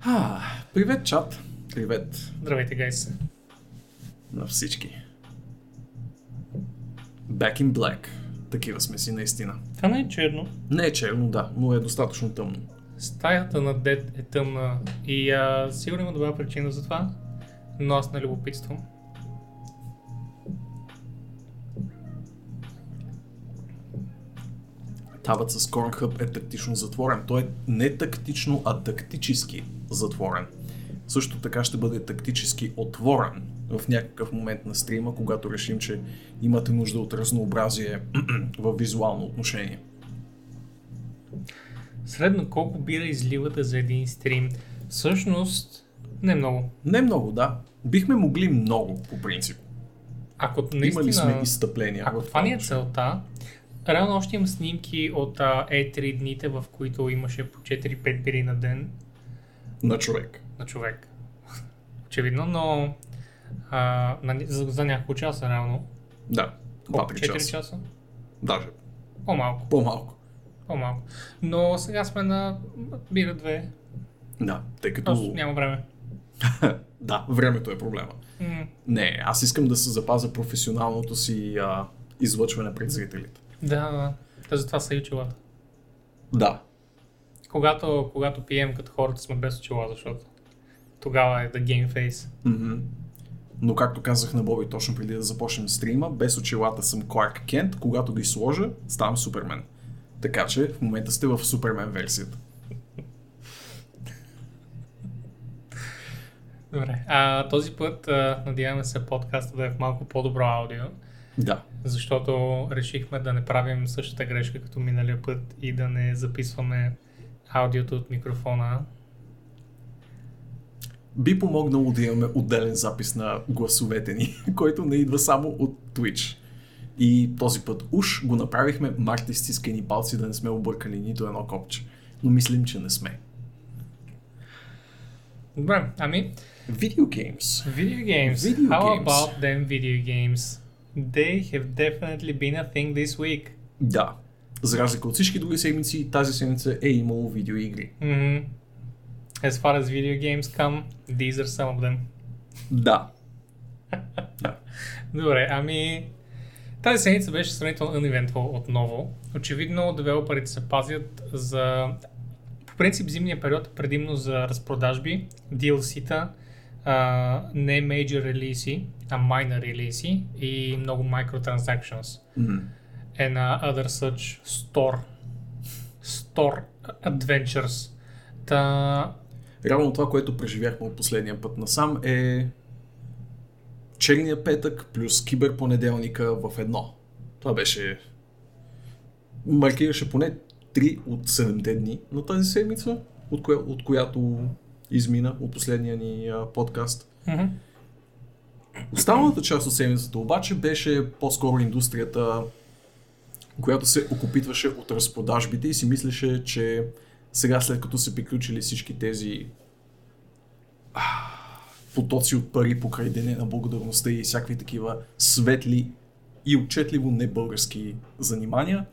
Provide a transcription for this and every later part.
А, привет, чат. Привет Здравейте, гайс. на всички. Back in black. Такива сме си наистина. Това не е черно. Не е черно, да, но е достатъчно тъмно. Стаята на Дед е тъмна и а, сигурно има добра причина за това, но аз не любопитствам. Табът с Cornhub е тактично затворен. Той е не тактично, а тактически затворен. Също така ще бъде тактически отворен в някакъв момент на стрима, когато решим, че имате нужда от разнообразие в визуално отношение. Средно колко бира изливате за един стрим? Всъщност, не много. Не много, да. Бихме могли много, по принцип. Ако Имали наистина, сме изстъпления. ако това ни е целта, реално още имам снимки от а, E3 дните, в които имаше по 4-5 бири на ден На човек. на човек. Очевидно, но а, на, за, за няколко часа реално. Да. Колко? 2-3 4 часа. часа? Даже По-малко. по-малко. По-малко. Но сега сме на бира 2. Да, тъй като... Просто няма време. да, времето е проблема. М, Не, аз искам да се запазя професионалното си а, излъчване пред зрителите. Да, да. Затова са и очилата. Да, Когато, когато пием като хората сме без очила, защото тогава е game face. Мгм. Но както казах на Боби точно преди да започнем стрима, без очилата съм Кларк Кент, когато ги сложа, ставам Супермен. Така че в момента сте в Супермен версията. Добре. А, този път а, надяваме се подкаста да е в малко по-добро аудио, Да. защото решихме да не правим същата грешка като миналия път и да не записваме аудиото от микрофона. Би помогнало да имаме отделен запис на гласовете ни, който не идва само от Twitch. И този път уж го направихме, марте стискани палци да не сме объркали нито едно копче. Но мислим, че не сме. Добре, ами, Video games. Video games. Video How games. about them video games? They have definitely been a thing this week. Да. За разлика от всички други седмици, тази седмица е имало видеоигри. Mm-hmm. As far as video games come, these are some of them. Да. Добре, ами... Тази седмица беше сравнително uneventful отново. Очевидно, девелоперите се пазят за... По принцип, зимния период е предимно за разпродажби, DLC-та, а, не major релизи, а minor релизи и много microtransactions. М. and uh, other such store store adventures. Та, Реално това, което преживяхме от последния път насам е черния петък плюс киберпонеделника в едно. Това беше... Маркираше поне 3 от 7 дни на тази седмица, от, коя, от която измина от последния ни а, подкаст. мгм. Останалата част от седмицата обаче беше по-скоро индустрията, която се окупитваше от разпродажбите и си мислеше, че сега след като са приключили всички тези а, потоци от пари покрай Деня на благодарността и всякакви такива светли и отчетливо не български занимания,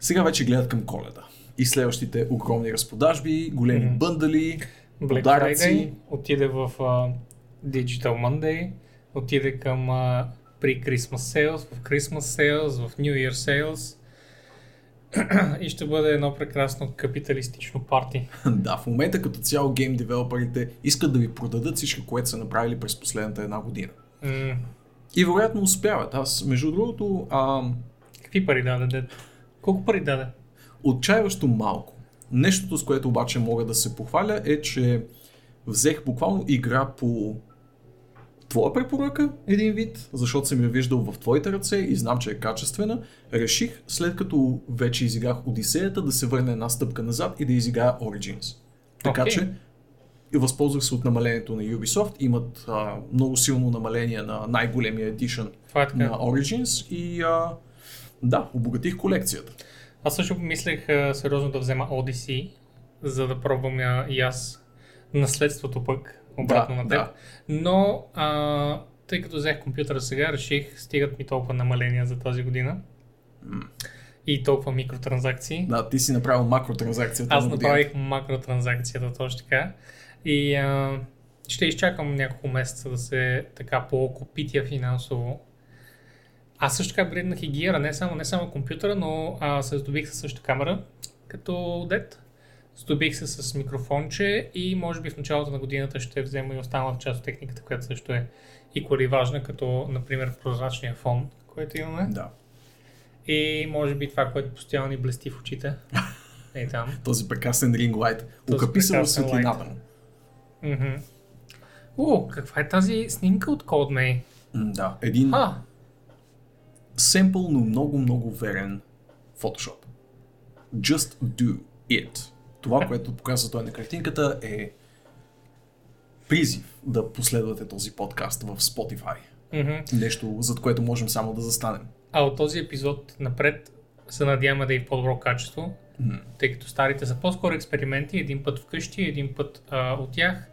сега вече гледат към коледа. И следващите огромни разпродажби, големи Мгм. бъндали, Black подаръци. Friday отиде в uh, Digital Monday, отиде към uh, pre-Christmas sales, в Christmas sales, в New Year sales и ще бъде едно прекрасно капиталистично парти. Да, в момента като цяло гейм девелоперите искат да ви продадат всичко, което са направили през последната една година. М- И вероятно успяват. Аз, между другото, а, какви пари даде, дед? Колко пари даде? отчаяващо малко. Нещото, с което обаче мога да се похваля е, че взех буквално игра по твоя препоръка, един вид, защото съм я виждал в твоите ръце и знам, че е качествена. Реших, след като вече изиграх Одисеята, да се върна една стъпка назад и да изиграя Origins. Така Окей. че и възползвах се от намалението на Ubisoft. Имат а, много силно намаление на най-големия Това е на Origins и а, да, обогатих колекцията. Аз също мислех а, сериозно да взема Odyssey, за да пробвам а, и аз наследството пък, обратно Да, на теб. да. Но, а, тъй като взех компютъра сега, реших, стигат ми толкова намаления за тази година. и толкова микротранзакции. Да, ти си направил макротранзакцията. Аз направих макротранзакцията точно така. И а, ще изчакам няколко месеца да се така по-окупитя финансово. Аз също така бреднах и гиера, не само, не само компютъра, но а, се здобих със също камера, като дет. Здобих се с микрофонче и може би в началото на годината ще взема и останалата част от техниката, която също е и важна, като например прозрачния фон, който имаме. Да. И може би това, което постоянно ни блести в очите. Е там. Този прекрасен ринг лайт. Окъпи се в светлината му. О, каква е тази снимка от CodeMay? Да. Един А, семпъл, но много, много верен Photoshop. Just do it. Това, което показва той на картинката е призив да последвате този подкаст в Spotify. мгм. Нещо, зад което можем само да застанем. а от този епизод напред се надяваме да е в по-добро качество, М. тъй като старите са по-скоро експерименти, един път вкъщи, един път а, от тях,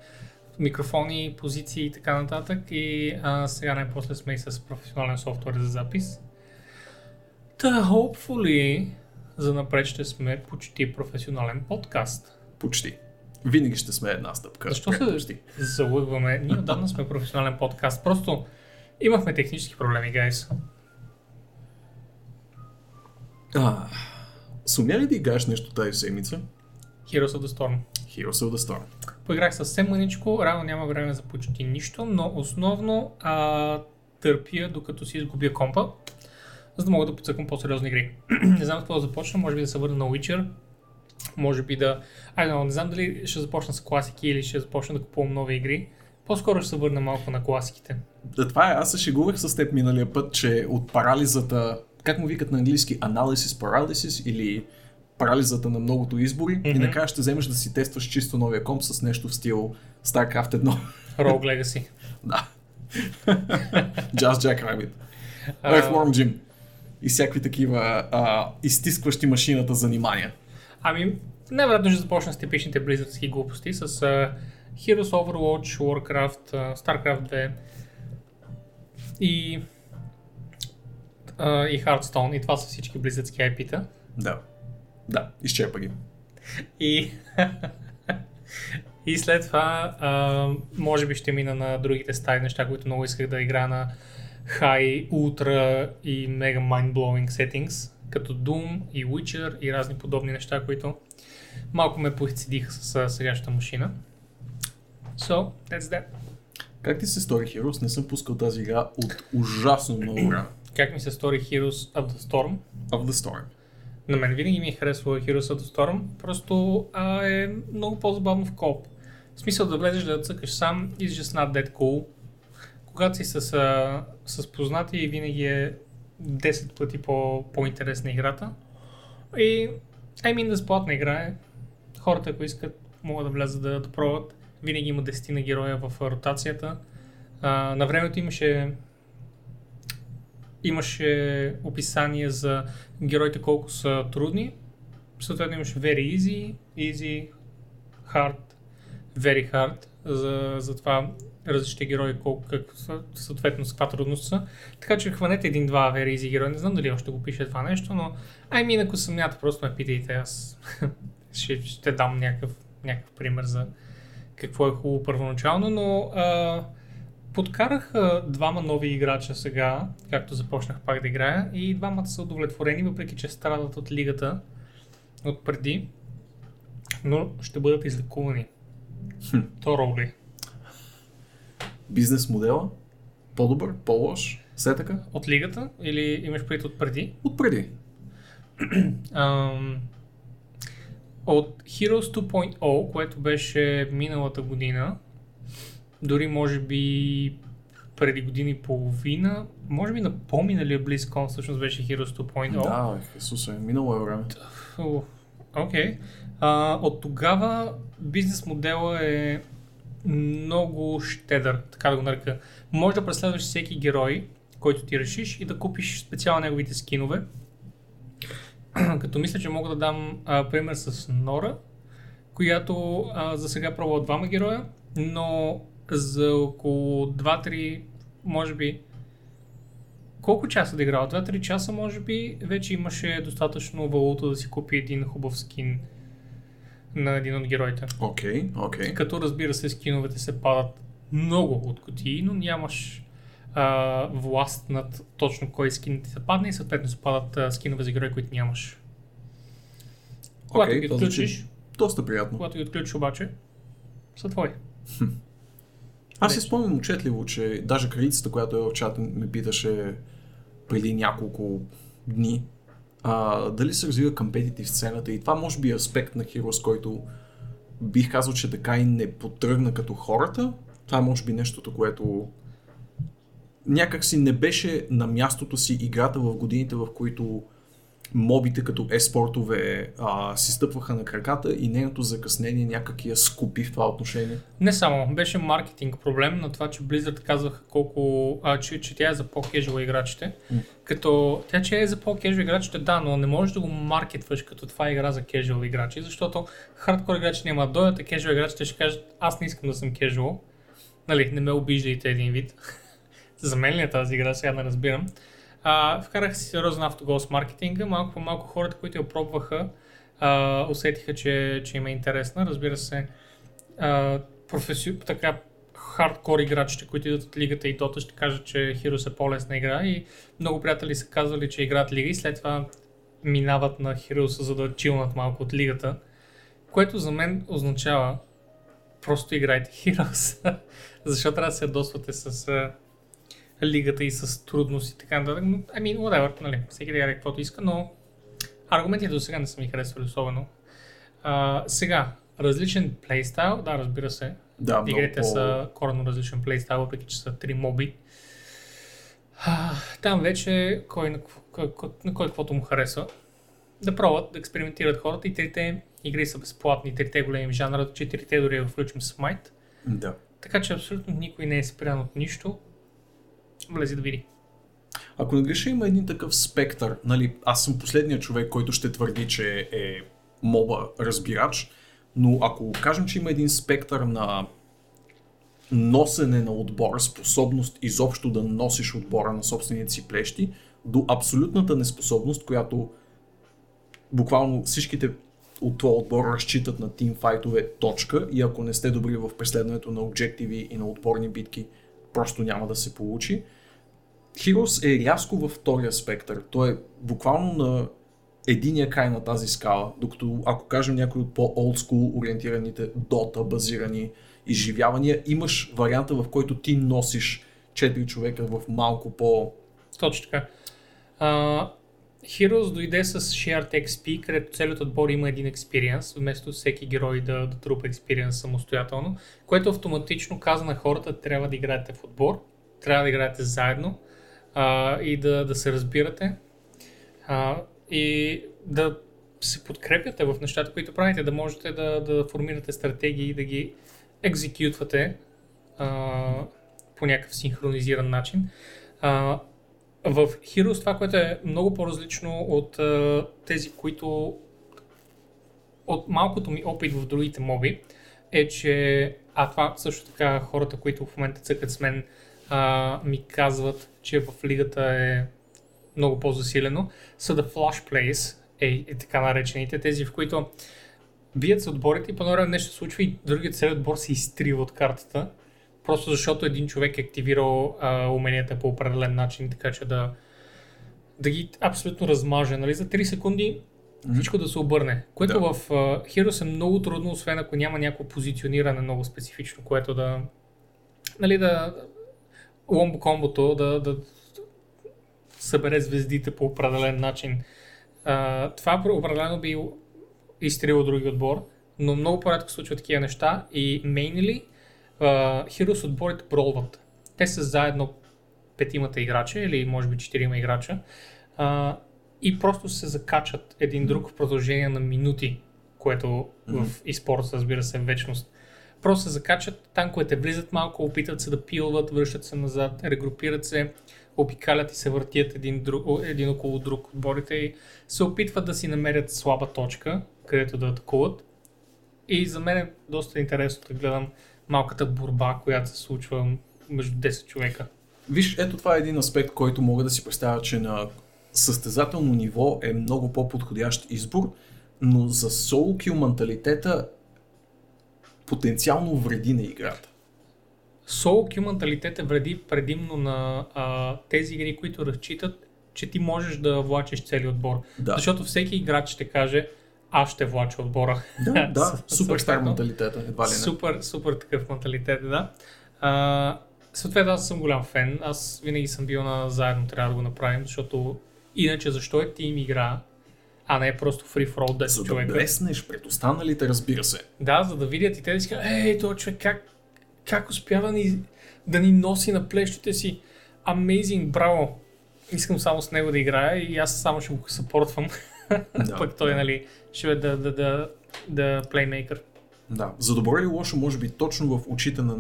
микрофони, позиции и така нататък. И а, сега най-после сме и с професионален софтуер за запис. Та, hopefully, за напред ще сме почти професионален подкаст. Почти. Винаги ще сме една стъпка. Защо се Почти. залъгваме? Ние отдавна сме професионален подкаст. Просто имахме технически проблеми, гайс. А, сумя ли да играеш нещо тази седмица? Heroes of the Storm. Heroes of the Storm. Поиграх съвсем мъничко, рано няма време за почти нищо, но основно а, търпя докато си изгубя компа, за да мога да подсъкам по-сериозни игри. не знам с какво да започна, може би да се върна на Witcher, може би да... Ай, но, не знам дали ще започна с класики или ще започна да купувам нови игри. По-скоро ще се върна малко на класиките. Да, това е. Аз се шегувах с теб миналия път, че от парализата, как му викат на английски, analysis paralysis или парализата на многото избори и Мгм. накрая ще вземеш да си тестваш чисто новия комп с нещо в стил StarCraft 1. Rogue Legacy. да. Just Jack Rabbit. Earthworm Jim. И всякакви такива а, изтискващи машината занимания. Ами, най-вероятно ще започна с типичните близърски глупости, с uh, Heroes, Overwatch, Warcraft, uh, StarCraft 2 и, uh, и Hearthstone. И това са всички близърски IP-та. Да. Да, изчерпа ги. И, и след това, uh, може би ще мина на другите стари неща, които много исках да игра на High, Ultra и Mega Mind-Blowing Settings, като Doom и Witcher и разни подобни неща, които малко ме поизцедиха с сегашната машина. So, that's that. Как ти се стори Heroes? Не съм пускал тази игра от ужасно много време. Как ми се стори Heroes of the Storm? Of the Storm. На мен винаги ми е харесвало Heroes of the Storm, просто а, е много по-забавно в коп. В смисъл да влезеш да цъкаш сам, is just not that cool. Когато си с, а, с познати, винаги е 10 пъти по, по-интересна играта. И, I mean, безплатна игра е. Хората, ако искат, могат да влязат да, да пробват. Винаги има 10 на героя в ротацията. А, на времето имаше имаше описание за героите колко са трудни. Съответно имаше very easy, easy, hard, very hard. За, за това различните герои колко как, са, съответно с каква трудност са. Така че хванете един-два easy герои. Не знам дали още го пише това нещо, но ай ми ако съмнявате, просто ме питайте. Аз ще, ще дам някакъв, някакъв пример за какво е хубаво първоначално, но а, Подкарах а, двама нови играча сега, както започнах пак да играя, и двамата са удовлетворени, въпреки че страдат от лигата от преди, но ще бъдат излекувани. Хм. То роли. Бизнес модела? По-добър? По-лош? Все така? От лигата или имаш предвид от преди? От преди. От Heroes 2.0, което беше миналата година, дори може би преди година и половина, може би на по-миналия BlizzCon всъщност беше Heroes 2.0. Да, бе, Хесусе, минало е време. Окей. А, От тогава бизнес модела е много щедър, така да го нарека. Може да преследваш всеки герой, който ти решиш и да купиш специално неговите скинове. Като мисля, че мога да дам а, пример с Нора, която а, за сега пробва двама героя, но за около 2-3, може би колко часа да играл? 2-3 часа, може би, вече имаше достатъчно валута да си купи един хубав скин на един от героите. Окей, окей. Като разбира се, скиновете се падат много от кутии, но нямаш а, власт над точно кой скин ти се падне и съответно се падат а, скинове за герои, които нямаш. Когато Окей, ги отключиш, Доста приятно. когато ги отключиш обаче, са твои. Аз си спомням отчетливо, че даже кралицата, която е в чата, ме питаше преди няколко дни, а, дали се развива компетитив сцената и това може би е аспект на Heroes, който бих казал, че така и не потръгна като хората. Това е може би нещото, което някак си не беше на мястото си играта в годините, в които мобите като еспортове а, си стъпваха на краката и нейното закъснение някак я скупи в това отношение. Не само, беше маркетинг проблем на това, че Blizzard казваха колко, а, че, че тя е за по-кежуал играчите. М. Като тя, че е за по-кежуал играчите, да, но не можеш да го маркетваш като това е игра за кежуал играчи, защото хардкор играчи няма да дойдат, а кежуал играчите ще кажат, аз не искам да съм кежуал. Нали, не ме обиждайте един вид. за мен ли е тази игра, сега не разбирам. А, вкарах си сериозен автогол с маркетинга, малко по малко хората, които я пробваха, а, усетиха, че, че им е интересна. Разбира се, а, професи... така хардкор играчите, които идват от лигата и Дота, ще кажат, че Heroes е по-лесна игра. И много приятели са казвали, че играят лига и след това минават на Heroes, за да чилнат малко от лигата, което за мен означава просто играйте Heroes, защото трябва да се ядосвате с лигата и с трудност и така нататък. Но, I mean, whatever, нали, всеки да играе каквото иска, но аргументите до сега не са ми харесвали особено. А, сега, различен плейстайл, да, разбира се. Да, много Игрите по- са коренно различен плейстайл, въпреки че са три моби. А, Там вече кой на, кой, кой, на кой каквото му харесва. Да пробват, да експериментират хората и трите игри са безплатни, трите големи жанра, четирите дори я включим Might. Да. Така че абсолютно никой не е спрян от нищо. Влези да види. Ако не греша, има един такъв спектър. Нали, аз съм последният човек, който ще твърди, че е моба разбирач, но ако кажем, че има един спектър на носене на отбора, способност изобщо да носиш отбора на собствените си плещи, до абсолютната неспособност, която буквално всичките от твоя отбор разчитат на тимфайтове точка и ако не сте добри в преследването на обжективи и на отборни битки, просто няма да се получи. Heroes е рязко във втория спектър. Той е буквално на единия край на тази скала, докато ако кажем някой от по-олдскул ориентираните Dota базирани изживявания, имаш варианта в който ти носиш 4 човека в малко по... Точно така. Uh, Heroes дойде с Shared XP, където целият отбор има един експириенс, вместо всеки герой да, да трупа експириенс самостоятелно, което автоматично каза на хората, трябва да играете в отбор, трябва да играете заедно uh, и да, да се разбирате uh, и да се подкрепяте в нещата, които правите, да можете да, да формирате стратегии и да ги екзекютвате по някакъв синхронизиран начин. Uh, в Heroes това, което е много по-различно от а, тези, които от малкото ми опит в другите моби, е, че а това също така хората, които в момента цъкат с мен, а, ми казват, че в лигата е много по-засилено, са да flash plays, е, е така наречените, тези в които бият се отборите и по време нещо случва и другият целият отбор се изтрива от картата, просто защото един човек е активирал а, уменията по определен начин, така че да, да ги абсолютно размаже. Нали? За 3 секунди всичко да се обърне. Което Да. в uh, Heroes е много трудно, освен ако няма някакво позициониране много специфично, което да нали, да ломбо комбото да, да събере звездите по определен начин. Uh, това определено би изстрелил други отбор, но много по-рядко случват такива неща и mainly uh, Heroes отборите бролват. Те са заедно петимата играча или може би четирима играча uh, и просто се закачат един друг в продължение на минути, което в e-sports разбира се вечност. Просто се закачат, танковете влизат малко, опитват се да пилват, връщат се назад, регрупират се, обикалят и се въртят един, друг, един около друг отборите и се опитват да си намерят слаба точка, където да атакуват. И за мен е доста интересно да гледам малката борба, която се случва между 10 човека. Виж, ето това е един аспект, който мога да си представя, че на състезателно ниво е много по-подходящ избор, но за соло кил менталитета потенциално вреди на играта. Соло кил менталитет е вреди предимно на а, тези игри, които разчитат, че ти можеш да влачиш цели отбор. Да. Защото всеки играч ще каже, аз ще влача отбора. Да, да, супер стар съответно, менталитета, едва ли не. Супер, супер такъв менталитет, да. А, съответно, аз съм голям фен. Аз винаги съм бил на заедно трябва да го направим, защото иначе защо е тим игра, а не е просто free for all 10 За да човека. блеснеш пред останалите, разбира се. Да, за да видят и те да си кажат, ей, този човек как, как успява да ни, да ни носи на плещите си. Amazing, браво! Искам само с него да играя и аз само ще го съпортвам. Да, Пък той, нали, ще е да, да, да, да плеймейкър. Да, за добро или лошо, може би точно в очите на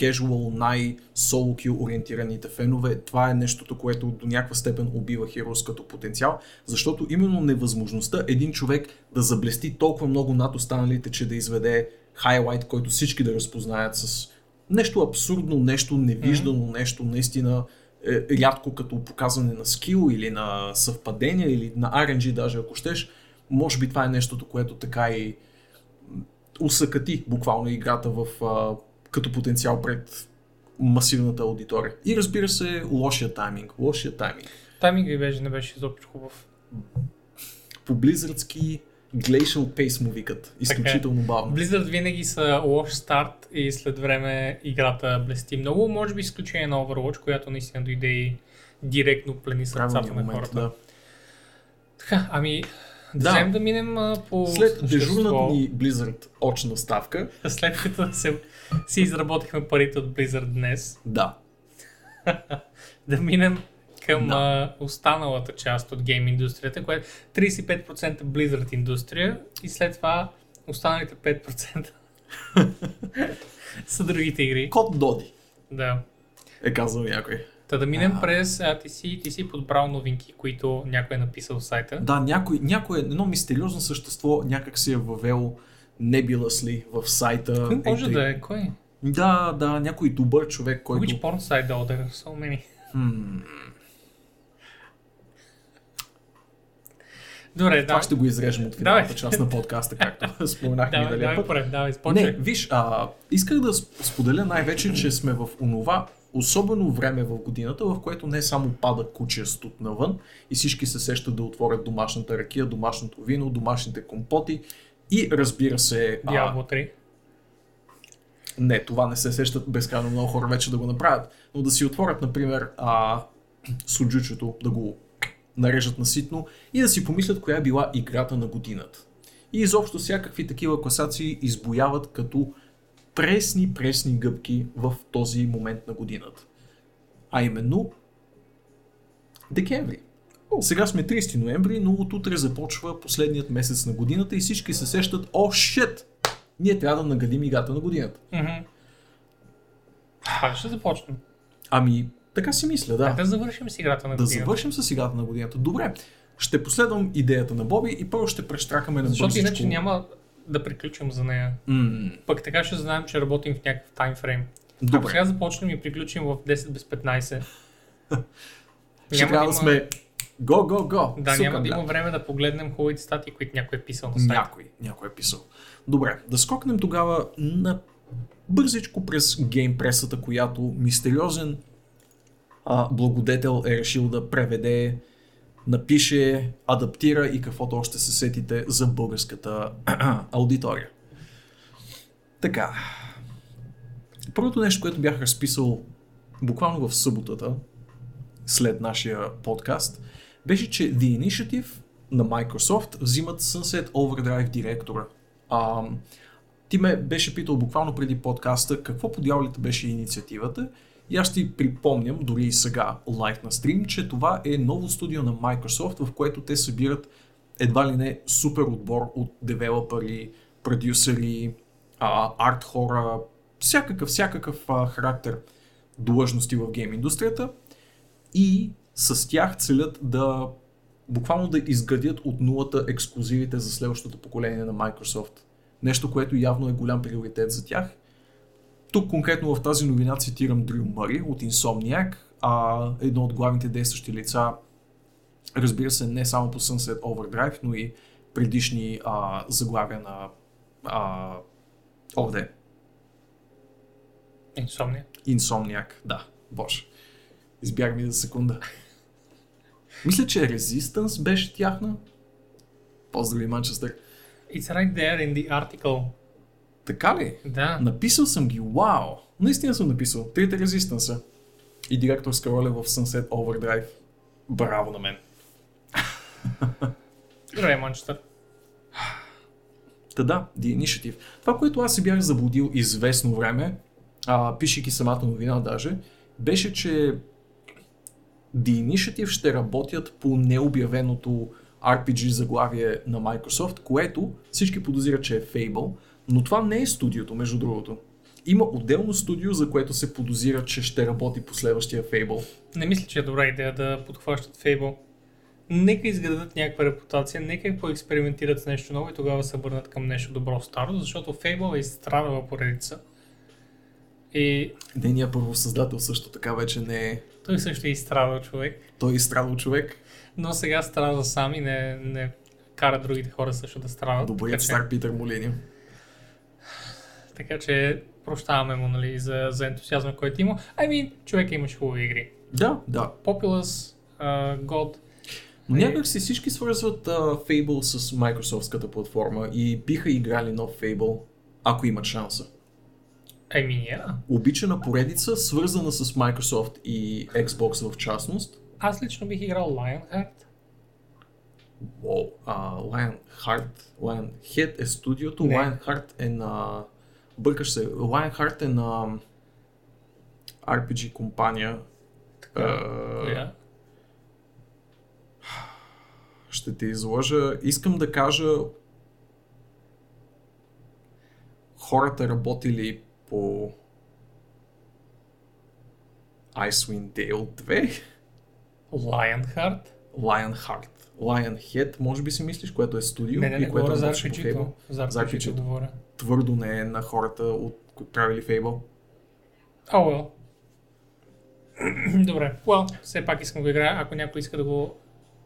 най-кежуал, най-соло ориентираните фенове, това е нещото, което до някаква степен убива Heroes като потенциал, защото именно невъзможността един човек да заблести толкова много над останалите, че да изведе хайлайт, който всички да разпознаят с нещо абсурдно, нещо невиждано, нещо наистина е, рядко като показване на скил или на съвпадение или на RNG даже ако щеш, може би това е нещото, което така и усъкати буквално играта в, а, като потенциал пред масивната аудитория. И разбира се, лошия тайминг. Лошия тайминг. Тайминга ви беше, не беше изобщо хубав. По близърдски Glacial Pace му викат. Изключително бавно. Blizzard винаги са лош старт и след време играта блести много. Може би изключение на Overwatch, която наистина дойде и директно плени сърцата на хората. да. Така, ами, да, Да. да минем а, по След дежурната ни Blizzard очна ставка, След като се, си изработихме парите от Blizzard днес, да, да минем към Да. а, останалата част от гейм индустрията, която е 35% Blizzard индустрия и след това останалите 5% са другите игри. Код Доди, Да. е казал някой. Та да минем А. през... А, ти, си, ти си подбрал новинки, които някой е написал в сайта. Да, някой, някой, едно мистериозно същество някак си е въвел nebulously в сайта. Кой може и- да е? Кой? Да, да, някой добър човек, който... Which porn site though? There are so many. Хм, Добре, Това да. ще го изрежем от финалната част на подкаста, както споменахме Давай, миналия давай път. поред, давай, спочвай. Не, виж, а, исках да сп- споделя най-вече, че сме в онова особено време в годината, в което не само пада куче студ навън и всички се сещат да отворят домашната ракия, домашното вино, домашните компоти и разбира се, Diablo 3. не, това не се сещат безкрайно много хора вече да го направят, но да си отворят, например, а, суджучето, да го нарежат наситно и да си помислят коя е била играта на годината. И изобщо всякакви такива класации избояват като пресни, пресни гъбки в този момент на годината. А именно декември. Сега сме 30 ноември, но от утре започва последният месец на годината и всички се сещат, о, шит! Ние трябва да нагадим играта на годината. Мгм. Пак ще започнем. Ами, така си мисля, да. Да. да завършим с играта на Да годината. завършим с играта на годината. Добре, ще последвам идеята на Боби и първо ще прещракаме на Защото бързичко. иначе няма да приключим за нея. М, Пък така ще знаем, че работим в някакъв таймфрейм. Ако Добре, сега започнем и приключим в 10 без 15, ще трябва да сме го, го, го. Да, Сука, няма да има време да погледнем хубавите статии, които някой е писал на сайта. Някой, някой е писал. Добре, да скокнем тогава на бързичко през геймпресата, която мистериозен а, благодетел е решил да преведе, напише, адаптира и каквото още се сетите за българската аудитория. Така. Първото нещо, което бях разписал буквално в съботата, след нашия подкаст, беше, че The Initiative на Microsoft взимат Sunset Overdrive директора. А, ти ме беше питал буквално преди подкаста какво по беше инициативата и аз ти припомням, дори и сега лайв на стрим, че това е ново студио на Microsoft, в което те събират едва ли не супер отбор от девелопери, продюсери, арт хора, всякакъв, всякакъв а, характер длъжности в гейм индустрията и с тях целят да буквално да изградят от нулата ексклюзивите за следващото поколение на Microsoft. Нещо, което явно е голям приоритет за тях. Тук конкретно в тази новина цитирам Дрю Мъри от Insomniac. а, едно от главните действащи лица, разбира се, не само по Sunset Overdrive, но и предишни а, заглавия на а, ОВД. Инсомния. Инсомниак, да, боже. Избяг ми за секунда. Мисля, че Resistance беше тяхна. Поздрави, Манчестър. It's right there in the article. Така ли? Да. Написал съм ги, вау! Наистина съм написал. Трите Resistance и директорска роля в Sunset Overdrive. Браво на мен. Манчестър. Та да, The Initiative. Това, което аз си бях заблудил известно време, а, пишейки самата новина даже, беше, че The Initiative ще работят по необявеното RPG заглавие на Microsoft, което всички подозират, че е Fable, но това не е студиото, между другото. Има отделно студио, за което се подозира, че ще работи по следващия Fable. Не мисля, че е добра идея да подхващат Fable. Нека изградат някаква репутация, нека поекспериментират с нещо ново и тогава се върнат към нещо добро старо, защото Fable е изстрадала поредица. И Нейният първо създател също така вече не е... той също е изстрадал човек, Той е изстрадал човек. но сега страда сам и не, не кара другите хора също да страдат. Добрият стар Питър Молини. Така че прощаваме му нали, за, за ентусиазма, който има. I mean, човек имаше хубави игри. Да, да. Populous, uh, God, Но Е. някак си всички свързват uh, Fable с Microsoftската платформа и биха играли нов Fable, ако имат шанса. I mean, yeah. Обичана поредица, свързана с Microsoft и Xbox в частност. Аз лично бих играл Lionheart. Wow. Uh, Lionheart, Lionhead е студиото, Не. Lionheart е на... Бъркаш се, Lionheart е на RPG компания. Uh, Коя? ще те излъжа. Искам да кажа хората работили по Icewind Dale 2, Lionheart? Lionheart, Lionhead, може би си мислиш, което е студио Не, не, не, и което говоря за. Fable. За За RPG-то RPG-то. говоря. Твърдо не е на хората, от правили Fable. О, well. Добре, well, все пак искам да играя. Ако някой иска да го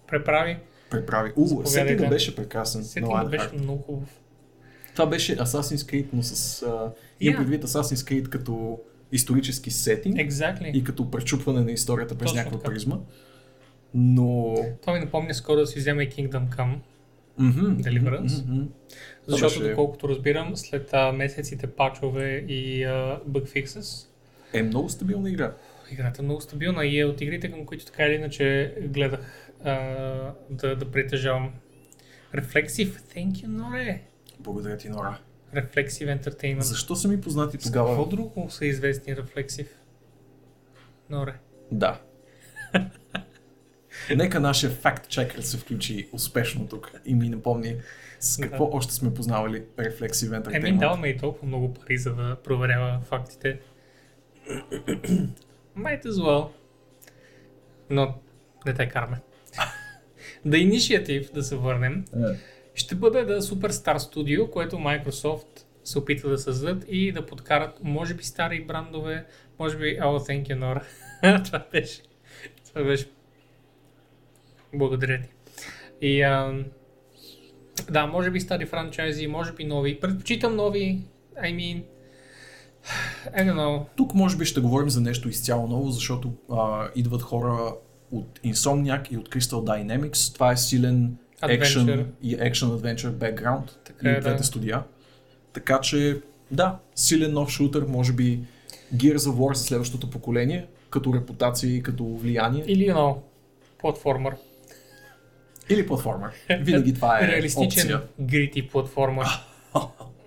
преправи, Преправи. У, сетинга беше прекрасен сетинга беше много хубав. Това беше Assassin's Creed, но с... Uh, yeah. Yeah. предвид Assassin's Creed като исторически сетинг. Exactly. и като пречупване на историята през Точно някаква така. призма. Но... Това ми напомня скоро да си взема и Kingdom Come, Мгм, Deliverance. мгм. защото беше- доколкото разбирам, след а, месеците пачове и а, bug fixes, Е много стабилна игра. играта е много стабилна и е от игрите, към които така или иначе гледах а, да, да притежавам. Reflexive, thank you, Норе. Благодаря ти, Нора. Reflexive Entertainment. Защо са ми познати С какво тогава? друго са известни Reflexive? Норе. Да. Нека нашия факт чекър се включи успешно тук и ми напомни с какво Да. още сме познавали Reflexive Entertainment. Еми, даваме и толкова много пари, за да проверява фактите. Might as well. Но не те караме. The Initiative, да се върнем, Е. ще бъде да Superstar Studio, което Microsoft се опитва да създадат и да подкарат, може би, стари брандове, може би, oh, thank you, Nora. това беше, това беше. Благодаря ти. И, ам, да, може би стари франчайзи, може би нови. Предпочитам нови, I mean, I don't know. Тук може би ще говорим за нещо изцяло ново, защото а, идват хора от Insomniac и от Crystal Dynamics. Това е силен екшен и екшен adventure бекграунд и е, двете да. студия. Така че, да, силен нов шутър, може би Gears of War за следващото поколение, като репутация и като влияние. Или, you know, платформер. Или платформер. Винаги това е Реалистичен, опция. грити платформер.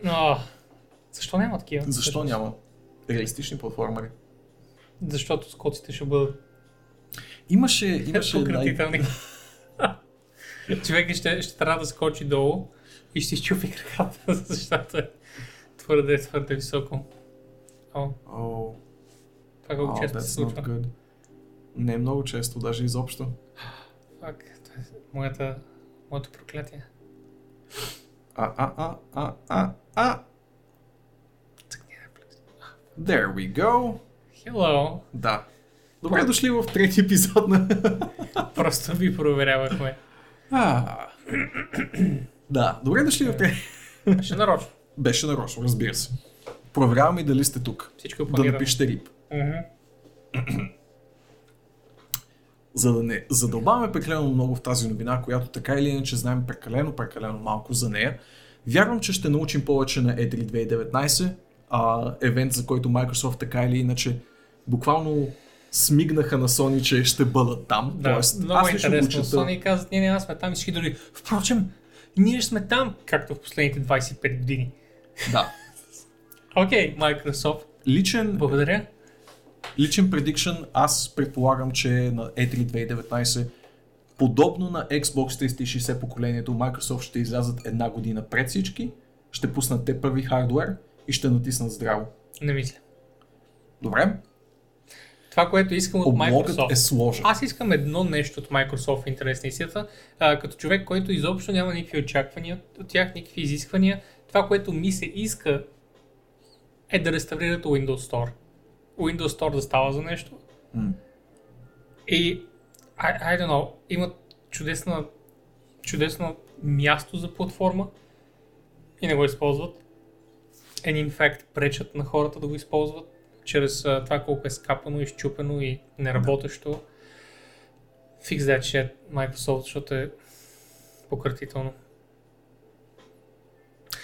О, защо няма такива? Защо няма реалистични платформери? Защото скоците ще бъдат Имаше, имаше най... Човек ще, ще трябва да скочи долу и ще си чупи краката, защото е твърде, твърде високо. О, Oh, това колко oh, често се случва. good. Не е много често, даже изобщо. Фак, моята, моето проклятие. А, а, а, а, а, а. There we go. Hello. Да. Добре дошли в трети епизод на... Просто ви проверявахме. А, да, добре дошли в трети... Ще нарочно. Беше нарочно, разбира се. Проверяваме дали сте тук. Всичко е Да планирано. напишете рип. Мгм. За да не задълбаваме прекалено много в тази новина, която така или иначе знаем прекалено, прекалено малко за нея, вярвам, че ще научим повече на E E3 2019, а, евент, за който Microsoft така или иначе буквално смигнаха на Sony, че ще бъдат там. Да, Тоест, много аз е интересно. чета. Sony казват, ние няма сме там и всички други. Впрочем, ние сме там, както в последните 25 години. Да. Окей, Microsoft, Личен, благодаря. Личен prediction, аз предполагам, че на E E3 2019 подобно на Xbox 360 поколението, Microsoft ще излязат една година пред всички, ще пуснат те първи хардвер и ще натиснат здраво. Не мисля. Добре? Това, което искам от Облогът Microsoft. е сложен. Аз искам едно нещо от Microsoft в интерес на истината, а, като човек, който изобщо няма никакви очаквания от тях, никакви изисквания. Това, което ми се иска е да реставрират Windows Store. Windows Store да става за нещо. М. И, I, I don't know, имат чудесна, чудесно място за платформа и не го използват. And in fact, пречат на хората да го използват чрез а, това колко е скапано, изчупено и неработещо. Fix that shit, Microsoft, защото е пократително.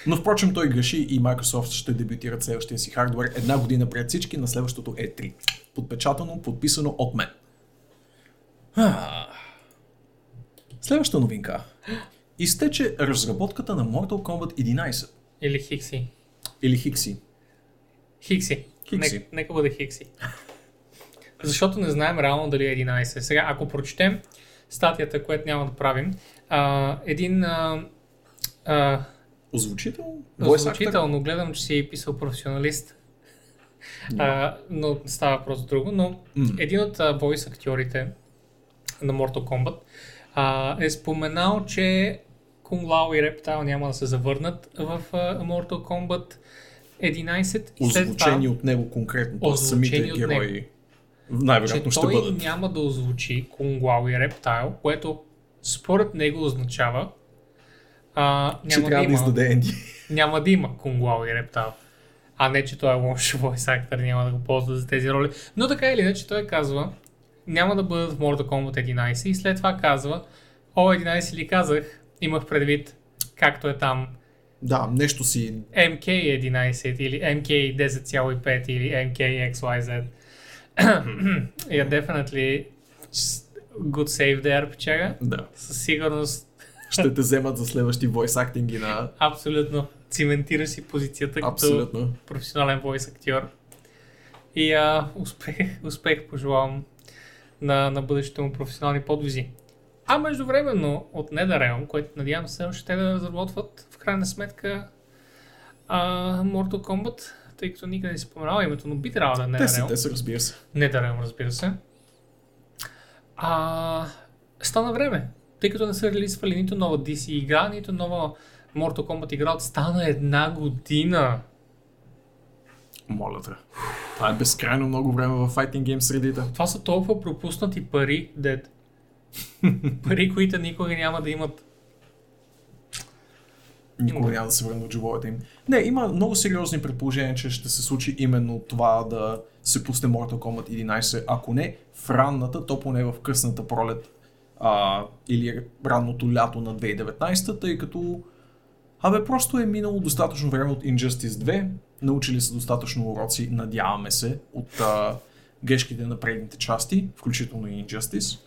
Но впрочем той греши и Microsoft ще дебютират следващия си хардвер една година пред всички на следващото E3. Подпечатано, подписано от мен. А. Следваща новинка. Изтече разработката на Mortal Kombat 11. Или Хикси. Или Хикси. Хикси. Хикси. Нека, нека бъде Хикси. Защото не знаем реално дали е 11. Сега, ако прочетем статията, която няма да правим, а, един а, а, Озвучител? Voice actor? Звучително гледам, че си е писал професионалист. А, но става въпрос за друго. Но М. един от а, войс актьорите на Mortal Kombat а, е споменал, че Кунг Лао и Рептайл няма да се завърнат в а, Mortal Kombat 11 и след Озвучени от него конкретно. т.е. Самите герои най-вероятно ще той бъдат. няма да озвучи Кунг Лао и Рептайл, което според него означава а, Че няма трябва да да има издаде Енди. няма да има Кунгуал и Рептал. А не, че той е лош voice актер, няма да го ползва за тези роли. Но така или иначе той казва, няма да бъдат в Mortal Kombat 11 и след това казва, о, 11 ли казах, имах предвид както е там Да, нещо си MK11 или MK10.5 или MKXYZ. yeah, definitely good save there, печага. Да. Със сигурност Ще те вземат за следващи voice актинги на... абсолютно циментира си позицията като Абсолютно. професионален войс актьор. И а, успех, успех пожелавам на, на бъдещите му професионални подвизи. А междувременно от NetherRealm, което надявам се ще да разработват в крайна сметка а, Mortal Kombat, тъй като никъде не си споменава името, но би трябвало да е Те са, NetherRealm. те са, разбира се. NetherRealm, разбира се. А, стана време, тъй като не са релизвали нито нова DC игра, нито нова Mortal Kombat игра, стана една година. Моля те. Това е безкрайно много време в Fighting Game средите. Това са толкова пропуснати пари, дед. пари, които никога няма да имат. Никога няма да се върне от джобовете им. Не, има много сериозни предположения, че ще се случи именно това да се пусне Mortal Kombat 11. Ако не в ранната, то поне в късната пролет а, или ранното лято на 2019, тъй като Абе, просто е минало достатъчно време от Injustice 2, научили са достатъчно уроци, надяваме се, от а, грешките на предните части, включително и Injustice.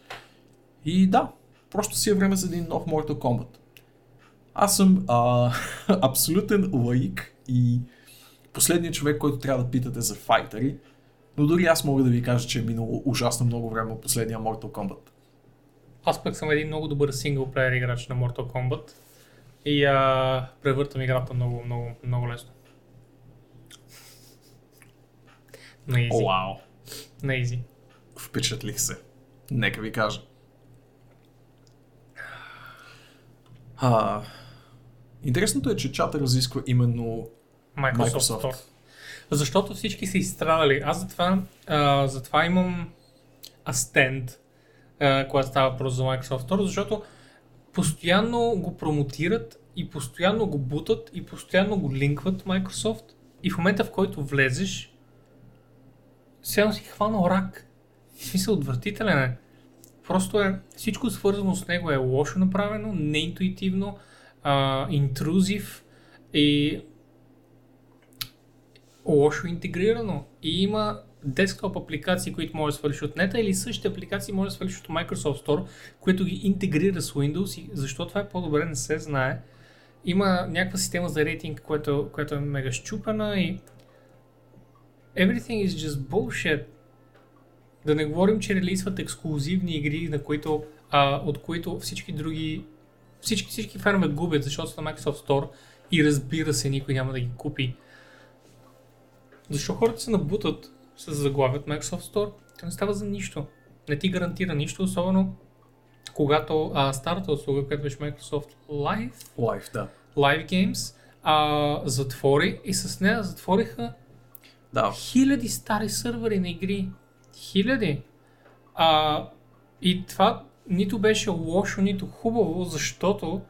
И да, просто си е време за един нов Mortal Kombat. Аз съм а, абсолютен лаик и последният човек, който трябва да питате за файтери, но дори аз мога да ви кажа, че е минало ужасно много време от последния Mortal Kombat. Аз пък съм един много добър синглплеер играч на Mortal Kombat и а, превъртам играта много, много, много лесно. На изи. Вау! На изи. Впечатлих се. Нека ви кажа. А, интересното е, че чата разисква именно Microsoft, Microsoft. Store. Защото всички са изстрадали. Аз затова, а, затова имам a stand, а, когато става въпрос за Microsoft Store, защото постоянно го промотират и постоянно го бутат и постоянно го линкват Microsoft и в момента в който влезеш, сега си хванал рак. В смисъл отвратителен е. Просто е, всичко свързано с него е лошо направено, неинтуитивно, а, интрузив и лошо интегрирано. И има десктоп апликации, които може да свалиш от нета или същите апликации може да свалиш от Microsoft Store, които ги интегрира с Windows и защо това е по-добре не се знае. Има някаква система за рейтинг, която, която е мега щупена и everything is just bullshit. Да не говорим, че релизват ексклюзивни игри, на които, а, от които всички други всички, всички ферме губят, защото са на Microsoft Store и разбира се, никой няма да ги купи. Защо хората се набутат с заглавият Microsoft Store? Това не става за нищо. Не ти гарантира нищо, особено когато а, старата услуга, която беше Microsoft Live, Live, да. Live Games, а, затвори и с нея затвориха Да, хиляди стари сървъри на игри. Хиляди. А, и това нито беше лошо, нито хубаво, защото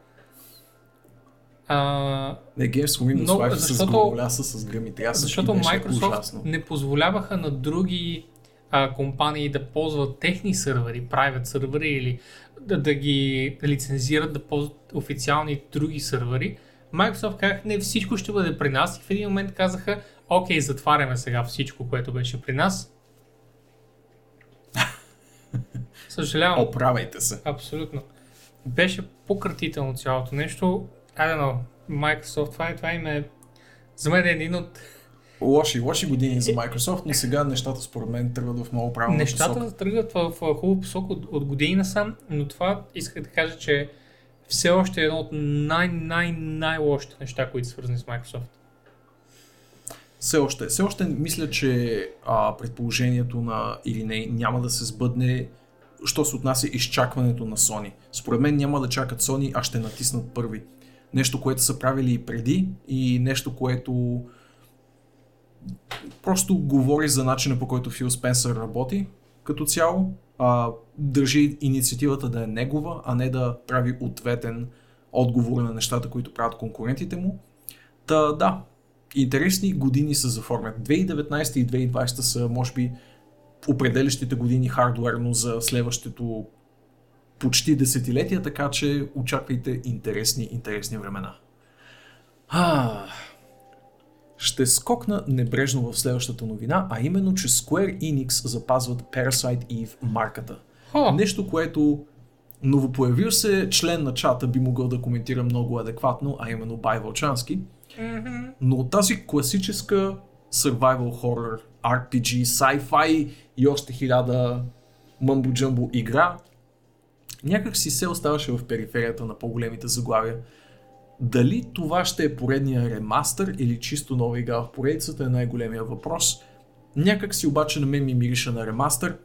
а, не Games for Windows Много- Live с защото- с гръм и трясък защото и беше Microsoft ужасно. не позволяваха на други а, компании да ползват техни сървъри, private сървъри или да, да ги лицензират да ползват официални други сървъри. Microsoft казаха, не всичко ще бъде при нас и в един момент казаха, окей, затваряме сега всичко, което беше при нас. Съжалявам. Оправяйте се. Абсолютно. Беше пократително цялото нещо. I don't know. Microsoft, това, е, това им е за мен е един от Лоши, лоши години за Microsoft, но сега нещата според мен тръгват в много правилна Нещата посока. тръгват в, в хубава посока от, от години насам, но това исках да кажа, че все още е едно от най-най-най-лошите неща, които са свързани с Microsoft. Все още, все още мисля, че а, предположението на или не няма да се сбъдне, що се отнася изчакването на Sony. Според мен няма да чакат Sony, а ще натиснат първи. Нещо, което са правили и преди и нещо, което просто говори за начина по който Фил Спенсър работи като цяло. А, държи инициативата да е негова, а не да прави ответен отговор на нещата, които правят конкурентите му. Та да, интересни години се заформят. 2019 и 2020 са, може би, определящите години хардуерно за следващото почти десетилетия, така че очаквайте интересни, интересни времена. А, ще скокна небрежно в следващата новина, а именно, че Square Enix запазват Parasite Eve марката. О, Нещо, което новопоявил се член на чата би могъл да коментира много адекватно, а именно Бай Вълчански. Но от тази класическа survival horror, RPG, sci-fi и още хиляда мъмбо-джъмбо игра, някак си се оставаше в периферията на по-големите заглавия. Дали това ще е поредния ремастър или чисто нова игра в поредицата е най-големия въпрос. Някак си обаче на мен ми мирише на ремастър.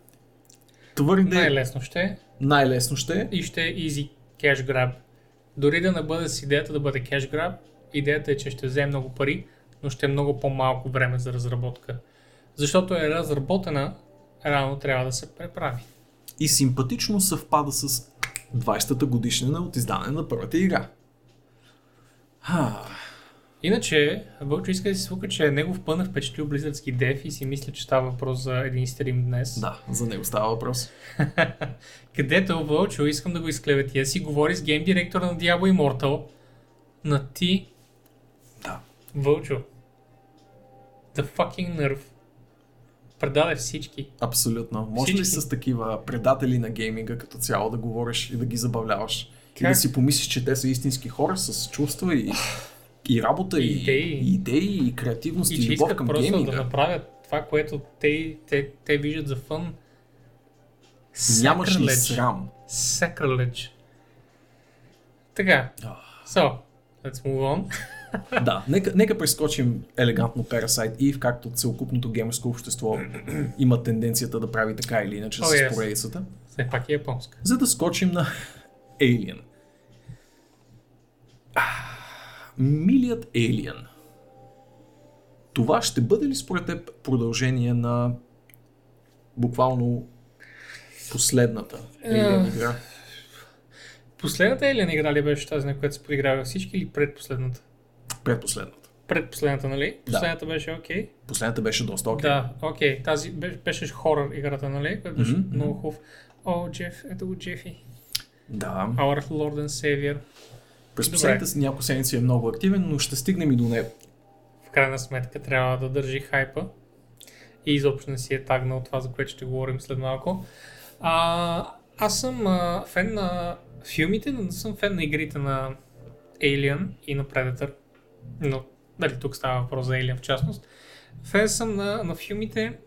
Твърде най-лесно ще е най-лесно ще е. и ще е easy cash grab. Дори да не бъде с идеята да бъде cash grab, идеята е, че ще вземе много пари, но ще е много по-малко време за разработка. Защото е разработена, рано трябва да се преправи. И симпатично съвпада с 20-та годишнина от издане на първата игра. Ха, Иначе, Вълчо иска да си свука, че негов пън впечатлил близърски дев и си мисля, че става въпрос за един стрим днес. да, за него става въпрос. Където Вълчо, искам да го изклеветя, си говори с гейм директора на Diablo Immortal на ти, Да. Вълчо. The fucking nerve. Предаде всички. Абсолютно. Може ли Всички. с такива предатели на гейминга като цяло да говориш и да ги забавляваш? И Как? да си помислиш, че те са истински хора с чувства и, и работа, и, Идеи. и идеи, и креативност, и, И любов към просто гейминга. да направят това, което те, те, те виждат за фън. Нямаш ли срам? Sacrilege. Така. So, let's move on. да, нека, нека прескочим елегантно Parasite Eve, както целокупното геймерско общество има тенденцията да прави така или иначе Oh, с yes. поредицата. Все пак е японска. за да скочим на Alien. Милият Alien. Това ще бъде ли според теб продължение на буквално последната. Alien игра? Последната Alien игра ли беше тази, на която се подиграваха всички или предпоследната? Предпоследната. Предпоследната, нали? Да. Последната беше окей. Последната беше доста окей. Да, окей. Тази беше, беше хорър играта, нали? Която беше Мгм, много хубав. О, Джеф, ето го Джефи. да. Our Lord and Savior. През Добре. последните си няколко седмици е много активен, но ще стигнем и до него. В крайна сметка трябва да държи хайпа. И изобщо не си е тагнал това, за което ще говорим след малко. А, аз съм а, фен на филмите, но не съм фен на игрите на Alien и на Predator. Но, дали тук става въпрос за Alien в частност. Фен съм на, на филмите.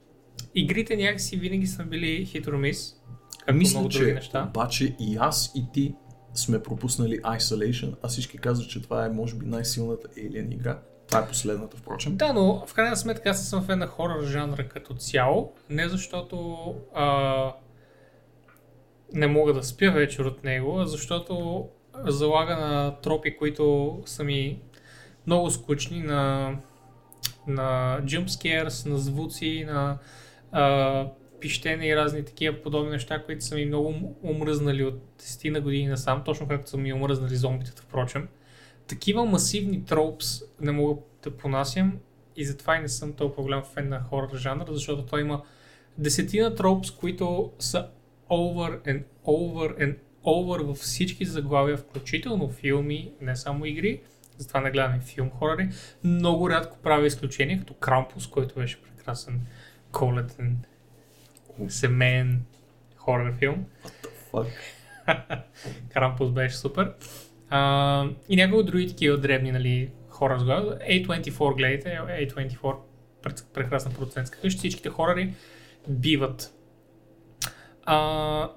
Игрите някакси винаги са били хитромис. Както Мисля, много други че неща. обаче и аз и ти сме пропуснали Isolation, а всички казват, че това е може би най-силната Alien игра. Това е последната, впрочем. Да, но в крайна сметка аз съм фен на хорър жанра като цяло. Не защото а, не мога да спя вечер от него, а защото залага на тропи, които са ми много скучни, на, на jump scares, на звуци, на а, пищене и разни такива подобни неща, които са ми много ум- умръзнали от 10 на години насам, точно както са ми умръзнали зомбитата, впрочем. Такива масивни тропс не мога да понасям и затова и не съм толкова голям фен на хорър жанра, защото той има десетина тропс, които са over and over and over във всички заглавия, включително филми, не само игри. Затова не гледам и филм хорари. Много рядко правя изключение, като Крампус, който беше прекрасен колетен семейен хорър филм. What? Крампус беше супер. А, и някои от други такива дребни, нали, хора сгледа. A24 гледайте, A24 пред- прекрасна продуцентска къща, всичките хорари биват. А,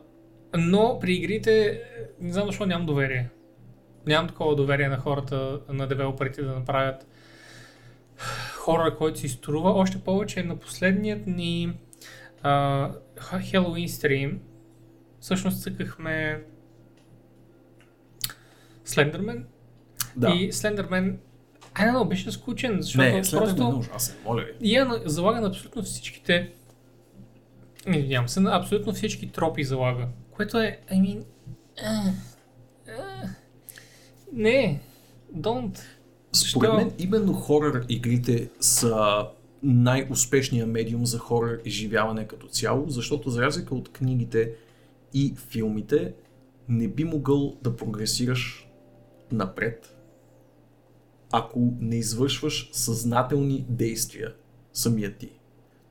но при игрите, не знам защо нямам доверие. Нямам такова доверие на хората, на девелоперите да направят хора, който си струва. Още повече на последният ни а, Halloween стрим всъщност цъкахме Слендермен Да. и Слендермен Ай, не, беше скучен, защото не, просто... това е ужасен, моля ви. И я залага на абсолютно всичките. Извинявам се, на абсолютно всички тропи залага. Което е, I mean. Uh, uh, не, don't. Според мен именно хорър игрите са най-успешният медиум за хорър изживяване като цяло, защото за разлика от книгите и филмите, не би могъл да прогресираш напред, ако не извършваш съзнателни действия самия ти.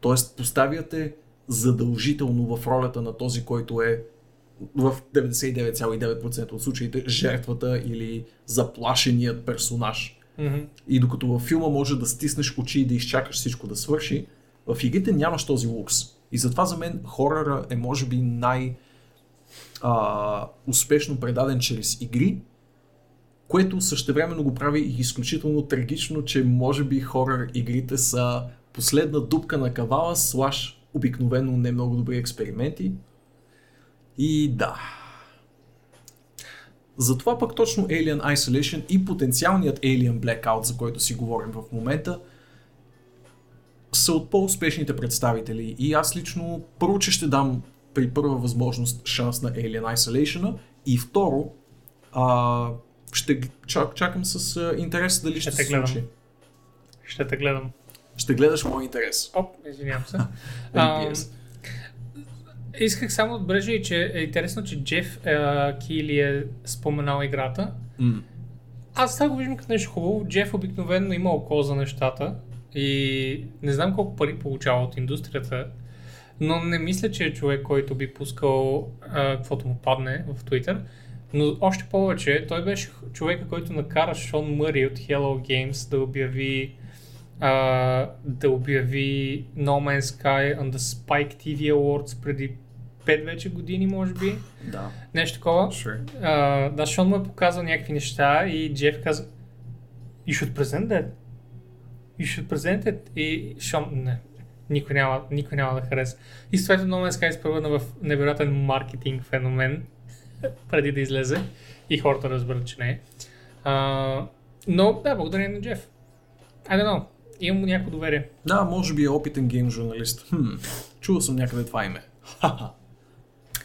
Тоест, поставяте задължително в ролята на този, който е в 99,9% от случаите жертвата или заплашеният персонаж. Мгм. И докато във филма може да стиснеш очи и да изчакаш всичко да свърши, в игрите нямаш този лукс. И затова за мен хоръра е може би най- а, успешно предаден чрез игри, което същевременно го прави и изключително трагично, че може би хорър игрите са последна дупка на кавала, слаш обикновено не много добри експерименти. И да. Затова пък точно Alien Isolation и потенциалният Alien Blackout, за който си говорим в момента, са от по-успешните представители. И аз лично първо, че ще дам при първа възможност шанс на Alien Isolation и второ, а, ще чак, чакам с а, интерес дали ще, Ще се гледам. случи. Ще те гледам. Ще гледаш мой интерес. Оп, извинявам се. ABS. Исках само да отбележа и че е интересно, че Джеф е, Кили е споменал играта. М. Аз това го виждам като нещо хубаво. Джеф обикновено има око за нещата и не знам колко пари получава от индустрията, но не мисля, че е човек, който би пускал а, каквото му падне в Twitter. Но още повече, той беше човека, който накара Шон Мъри от Hello Games да обяви а, да обяви No Man's Sky on the Spike TV Awards преди 5 вече години, може би. Да. Нещо такова. Sure. А, да, Шон му е показал някакви неща и Джеф каза You should present that. You should present it. И Шон, не, никой няма, никой няма да хареса. И съответно No Man's Sky се превърна в невероятен маркетинг феномен преди да излезе и хората разберат, че не е. А, но да, благодаря на Джеф. I don't know. Имам му някакво доверие. Да, може би е опитен гейм журналист. Хм, чувал съм някъде това име. Ха-ха.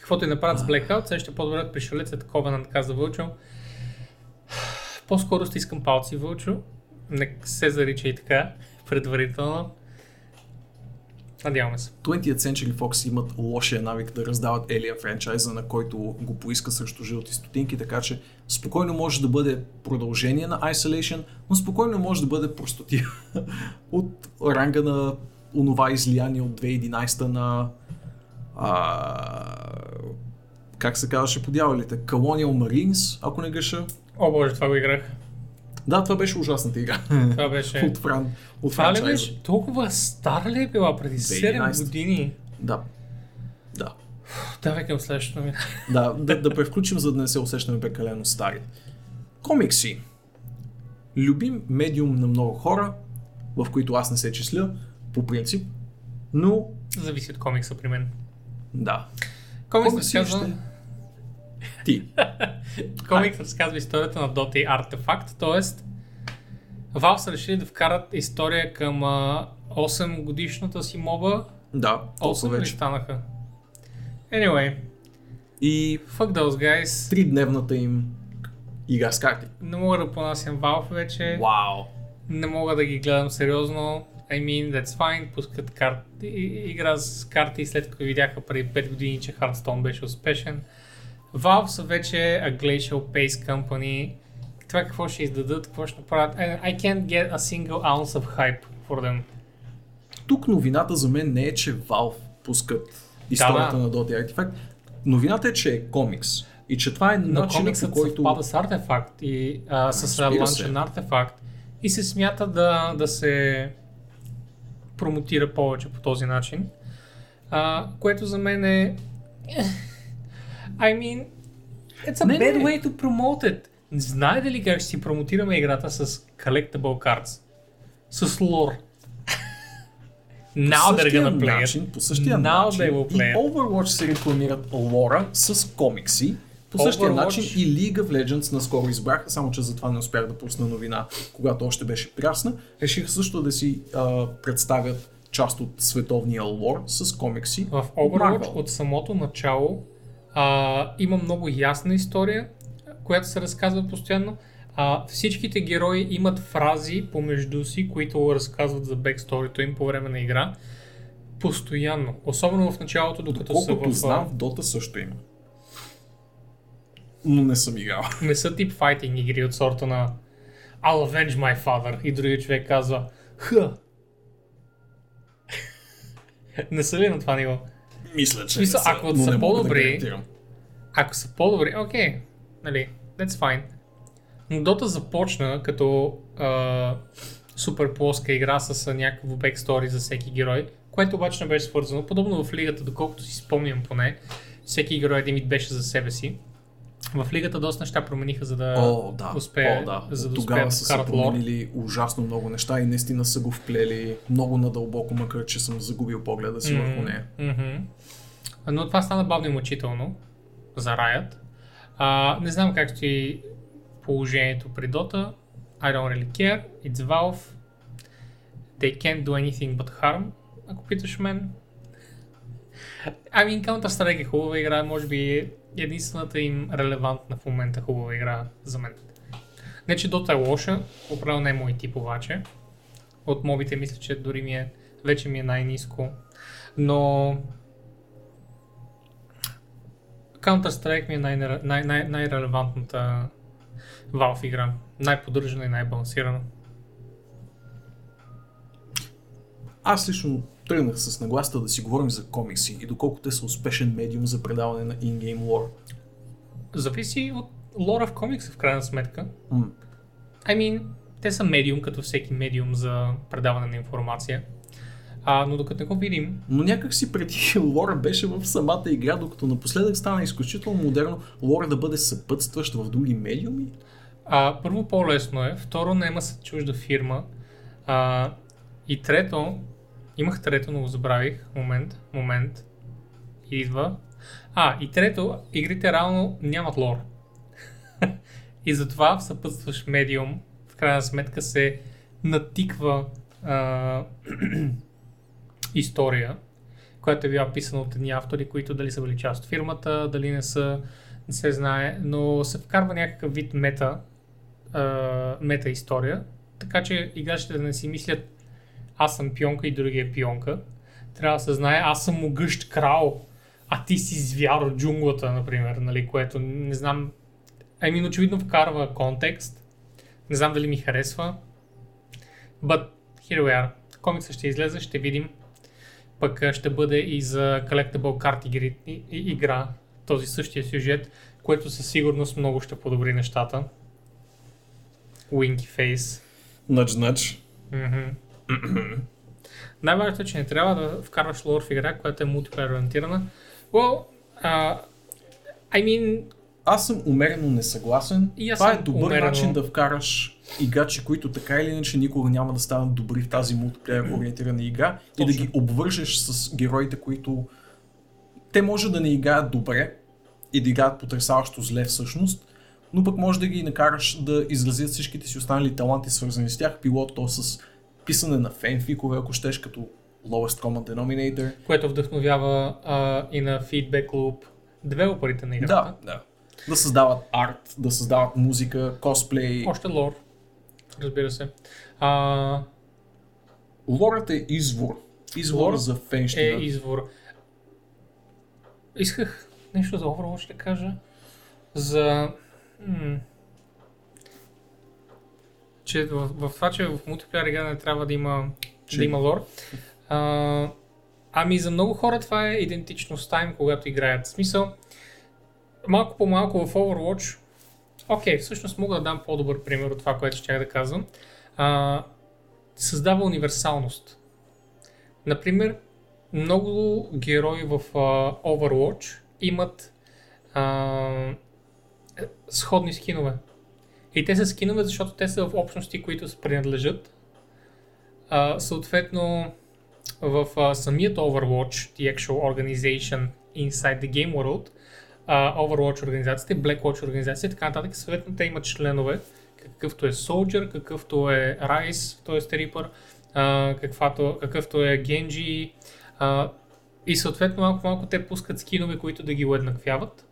Каквото и направят с Blackout, сега ще по-добре пришелецът Covenant, каза Вълчо. По-скоро стискам палци, Вълчо. Не се зарича и така, предварително. Надяваме се. 20th Century Fox имат лошия навик да раздават Alien франчайза, на който го поиска срещу жълти стотинки, така че спокойно може да бъде продължение на Isolation, но спокойно може да бъде простотия от ранга на онова излияние от 2011 на а, как се казваше по дяволите? Colonial Marines, ако не греша. О боже, това го играх. Да, това беше ужасната игра. Това беше... от, фран, от Това ли беше? Толкова стара ли е била преди 7 2011. години? Да. Да. Давай към следващото ми. Да, да, да превключим, за да не се усещаме прекалено стари. Комикси. Любим медиум на много хора, в които аз не се числя, по принцип, но Зависи от комикса при мен. Да. Комикс ще... Ти. комикс разказва историята на Dota и Артефакт, т.е. Valve са решили да вкарат история към а, 8 годишната си моба. Да, толкова 8 ли вече. станаха? Anyway, И fuck those guys. тридневната им игра с карти. Не мога да понасям Valve вече. Вау! Не мога да ги гледам сериозно. I mean, that's fine. Пускат карти, и- игра с карти след като видяха преди 5 години, че Hearthstone беше успешен. Valve са вече a glacial pace company. Това какво ще издадат, какво ще направят. I can't get a single ounce of hype for them. Тук новината за мен не е, че Valve пускат историята да. на Dota Artifact. Новината е, че е комикс. И че това е Но начинът по който... съвпада с артефакт и а, с ланчен артефакт и се смята да, да се промотира повече по този начин. А, което за мен е... I mean, it's a Не, bad не. way to promote it. Знаете ли как ще си промотираме играта с collectible cards? С лор. Now they're gonna play начин, it. по същия Now начин they will и play it. Overwatch се рекламират лора с комикси. По същия Overwatch- начин и League of Legends наскоро избраха, само че за това не успях да пусна новина, когато още беше прясна. Решиха също да си а, представят част от световния лор с комикси. В Overwatch Marvel. от самото начало а, има много ясна история, която се разказва постоянно. А, всичките герои имат фрази помежду си, които разказват за бексторито им по време на игра. Постоянно. Особено в началото, докато са Колкото в... знам, в Dota също има. Но не съм играл. Не са тип файтинг игри от сорта на I'll avenge my father и другия човек казва Ха. не са ли на това ниво? Мисля, че Смисъл, не са, ако са по-добри, да. Ако са по-добри, окей, нали, that's fine. Но Dota започна като а, супер плоска игра с някакво бекстори за всеки герой, което обаче не беше свързано. Подобно в лигата, доколкото си спомням поне, всеки герой един вид беше за себе си. В лигата доста неща промениха, за да О, да. успее, О, да. за да Тогава успеят са се вкарат лор. променили ужасно много неща и наистина са го вплели много надълбоко, макар че съм загубил погледа си върху нея. Мгм. Но това стана бавно и мъчително за Riot. А, не знам как стои положението при Dota. I don't really care. It's Valve. They can't do anything but harm, ако питаш мен. I mean, Counter-Strike е хубава игра, може би единствената им релевантна в момента хубава игра за мен. Не, че Dota е лоша, определено не е мой тип обаче. От мобите мисля, че дори ми е, вече ми е най-низко. Но Counter-Strike ми е най- най- най- най-релевантната Valve игра. Най-поддържана и най-балансирана. Аз лично тръгнах с нагласта да си говорим за комикси и доколко те са успешен медиум за предаване на in-game lore. Зависи от лора в комикса в крайна сметка. М. I mean, те са медиум, като всеки медиум за предаване на информация. А, но докато не го видим, Но някак си преди лора беше в самата игра, докато напоследък стана изключително модерно лора да бъде съпътстващ в други медиуми. а, първо по-лесно е, второ няма са чужда фирма. А, и трето, имах трето, но го забравих. Момент, момент. Идва. А, и трето, игрите реално нямат лор. и затова в съпътстващ медиум, в крайна сметка се натиква а, история, която е била писана от едни автори, които дали са били част от фирмата, дали не са, не се знае, но се вкарва някакъв вид мета, а, мета история, така че играчите да не си мислят аз съм пионка и другия е пионка. Трябва да се знае аз съм могъщ крал, а ти си звяр от джунглата, например, нали, което не знам, ами очевидно вкарва контекст, не знам дали ми харесва, but here we are. Комикса ще излезе, ще видим. Пък ще бъде и за Collectible карти игри, и, и, игра, този същия сюжет, което със сигурност много ще подобри нещата. Winky face. Нъдж, нъдж. Най-важното е, че не трябва да вкарваш лор в игра, която е мултиплеер ориентирана. Well, uh, I mean... Аз съм умерено несъгласен. И Това е добър умерено- начин да вкараш играчи, които така или иначе никога няма да станат добри в тази мултиплеер ориентирана игра и да Точно. ги обвържеш с героите, които те може да не играят добре и да играят потрясаващо зле всъщност, но пък може да ги накараш да изразят всичките си останали таланти, свързани с тях, било то с писане на фенфикове, ако щеш, като lowest common denominator. което вдъхновява а, и на Feedback Loop девелоперите на играта. Да, да. Да създават арт, да създават музика, косплей. Още лор, разбира се. А, Лорът е извор. Извор Лор за е фенщина. извор. Исках нещо за Overwatch да кажа. За... М- че в, в това, че в мултиплеер игра не трябва да има, Че- да има лор. А, ами за много хора това е идентичността им, когато играят. В смисъл, малко по малко в Overwatch, окей, всъщност мога да дам по-добър пример от това, което ще да казвам. А, създава универсалност. Например, много герои в а, Overwatch имат а, сходни скинове. И те са скинове, защото те са в общности, които се принадлежат. А, съответно, в а, самият Overwatch, the actual organization inside the game world, а, Overwatch организацията, Blackwatch организацията и така нататък, съответно те имат членове, какъвто е Soldier, какъвто е Rice, т.е. Reaper, а, каквато, какъвто е Genji, а, и съответно малко-малко те пускат скинове, които да ги уеднаквяват.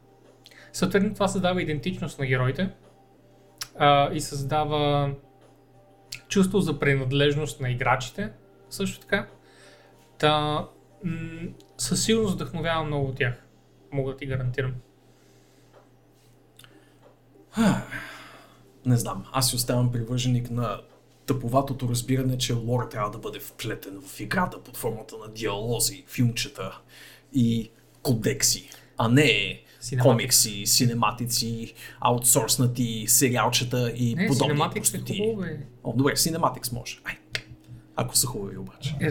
Съответно това създава идентичност на героите а, и създава чувство за принадлежност на играчите, също така. Та, м- със сигурност вдъхновява много от тях. Мога да ти гарантирам. Не знам, аз си оставам привърженик на тъповатото разбиране, че лор трябва да бъде вплетен в играта под формата на диалози, филмчета и кодекси, а не Cinematics. комикси, синематици, аутсорснати сериалчета и Не, подобни е простоти. хубаво, бе. О, добре, Cinematics може. Ай, ако са хубави обаче. Е.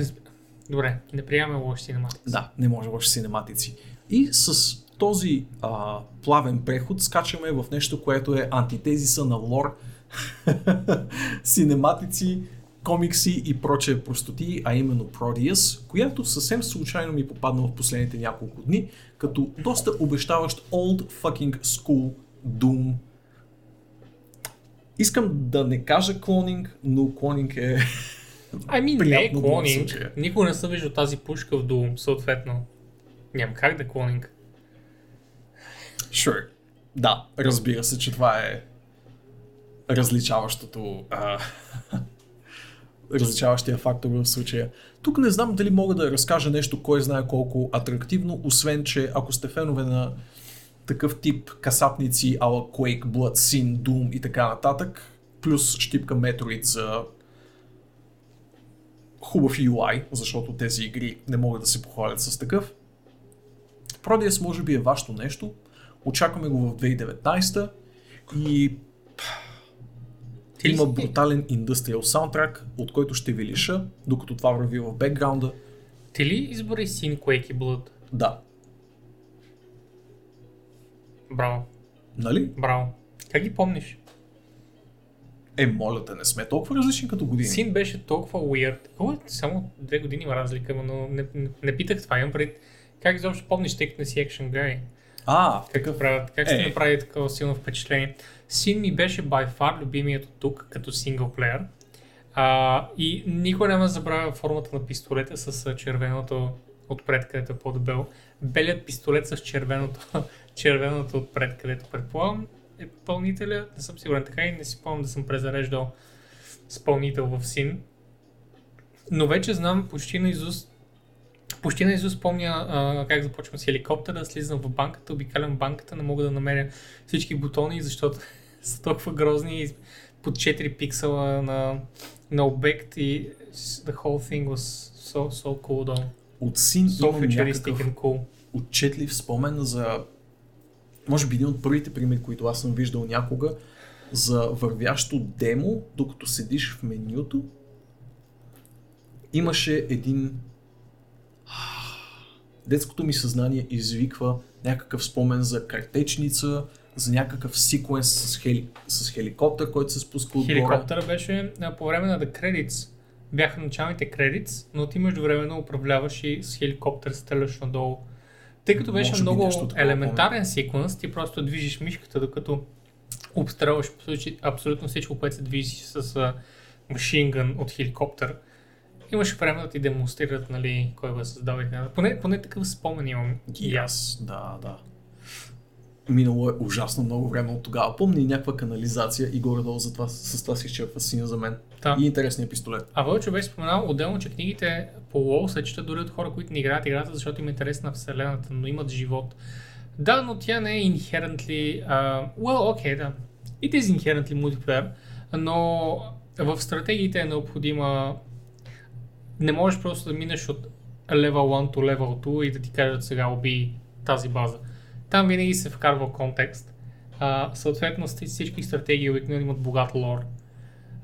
Добре, не приемаме лоши синематици. Да, не може лоши синематици. И с този а, плавен преход скачаме в нещо, което е антитезиса на лор, синематици, комикси и прочее простоти, а именно Proteus, която съвсем случайно ми попадна в последните няколко дни, като доста обещаващ old fucking school Doom. Искам да не кажа клонинг, но клонинг е... Ами не е клонинг. Никога не съм виждал тази пушка в Doom, съответно. Няма как да е клонинг. Sure. Да, разбира се, че това е различаващото а, различаващия фактор в случая. Тук не знам дали мога да разкажа нещо, кой знае колко атрактивно, освен, че ако сте фенове на такъв тип касапници, ала Quake, Blood, Sin, Doom и така нататък, плюс щипка Metroid за хубав UI, защото тези игри не могат да се похвалят с такъв. Prodeus може би е вашето нещо. Очакваме го в 2019 и Ти има брутален индустриал саундтрак, от който ще ви лиша, докато това върви в бекграунда. Ти ли избори Sin Quake и Blood? Да, Браво, нали? браво. Как ги помниш? Е, моля те, не сме толкова различни като години. Син беше толкова weird. О, само две години има разлика, но не, не, не питах това. Имам пред как изобщо помниш, тъй като не си Action Guy? А, Как, правят, как сте Е. направили такова силно впечатление? Син ми беше by far любимият от тук, като синглплеер. А, и никой няма да забравя формата на пистолета с червеното отпред, където е по-дебел. Белият пистолет с червеното, червеното отпред, където предполагам е пълнителя. Не съм сигурен така и не си помня да съм презареждал спълнител в син. Но вече знам почти на изуст почти на изуст помня а, как започвам с хеликоптера, слизам в банката, обикалям банката, не мога да намеря всички бутони, защото са толкова грозни под 4 пиксела на, на обект и the whole thing was so, so cool though. От син So имам някакъв cool. отчетлив спомен за, може би един от първите примери, които аз съм виждал някога, за вървящо демо, докато седиш в менюто. Имаше един... Детското ми съзнание извиква някакъв спомен за картечница, за някакъв секвенс с, хели... с хеликоптер, който се спуска отгоре. Хеликоптера беше а, по време на The Credits. Бяха началните кредитс, но ти междувременно управляваш и с хеликоптер стреляш надолу. Тъй като беше Може много такова елементарен секвенс, ти просто движиш мишката, докато обстрелваш абсолютно- всичко, което се движи с машингън от хеликоптер. Имаше време да ти демонстрират, нали, кой го е създал и така. Поне, поне такъв спомен имам. И аз, да, да. Минало е ужасно много време от тогава. Помня и някаква канализация и горе-долу за това, с това си изчерпва сина за мен. Да. И интересният пистолет. А Вълчо беше споменал отделно, че книгите по лол се четат дори от хора, които не играят играта, защото им е интерес на вселената, но имат живот. Да, но тя не е inherently... Uh, well, okay, да. It is inherently multiplayer, но в стратегиите е необходима... Не можеш просто да минеш от level 1 to level 2 и да ти кажат сега уби тази база. Там винаги се вкарва контекст. Uh, съответно, всички стратегии обикновено имат богат лор.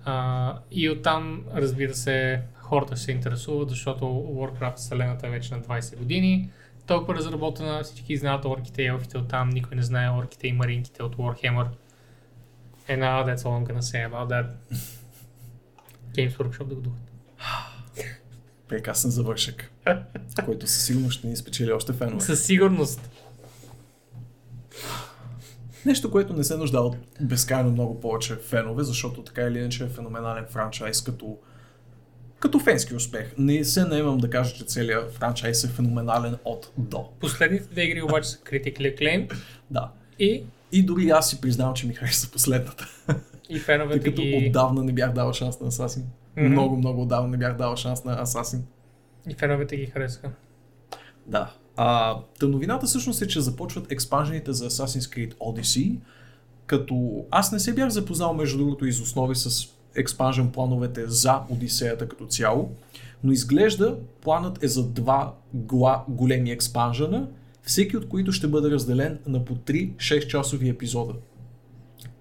А, и оттам, разбира се, хората ще се интересуват, защото Warcraft вселената е вече на 20 години. Толкова разработена, всички знаят орките и елфите оттам, никой не знае орките и маринките от Warhammer. And now that's all I'm gonna say about that. Games Workshop да го духат. Прекрасен завършък, който със сигурност ще ни спечели още фенове. Със сигурност. Нещо, което не се нуждае от безкрайно много повече фенове, защото така или иначе е феноменален франчайз като, като фенски успех. Не се наемам да кажа, че целият франчайз е феноменален от до. Последните две игри обаче са critically acclaimed Да. и, И дори аз си признавам, че ми хареса последната. и Тъй феновете като ги... отдавна не бях дал шанс на Асасин. Мгм. Много, много отдавна не бях дал шанс на Асасин. И феновете ги харесаха. Да. А, та новината всъщност е, че започват експанжените за Assassin's Creed Odyssey, като аз не се бях запознал между другото из основи с експанжен плановете за Одисеята като цяло, но изглежда планът е за два гла, големи експанжена, всеки от които ще бъде разделен на по 3 6 часови епизода.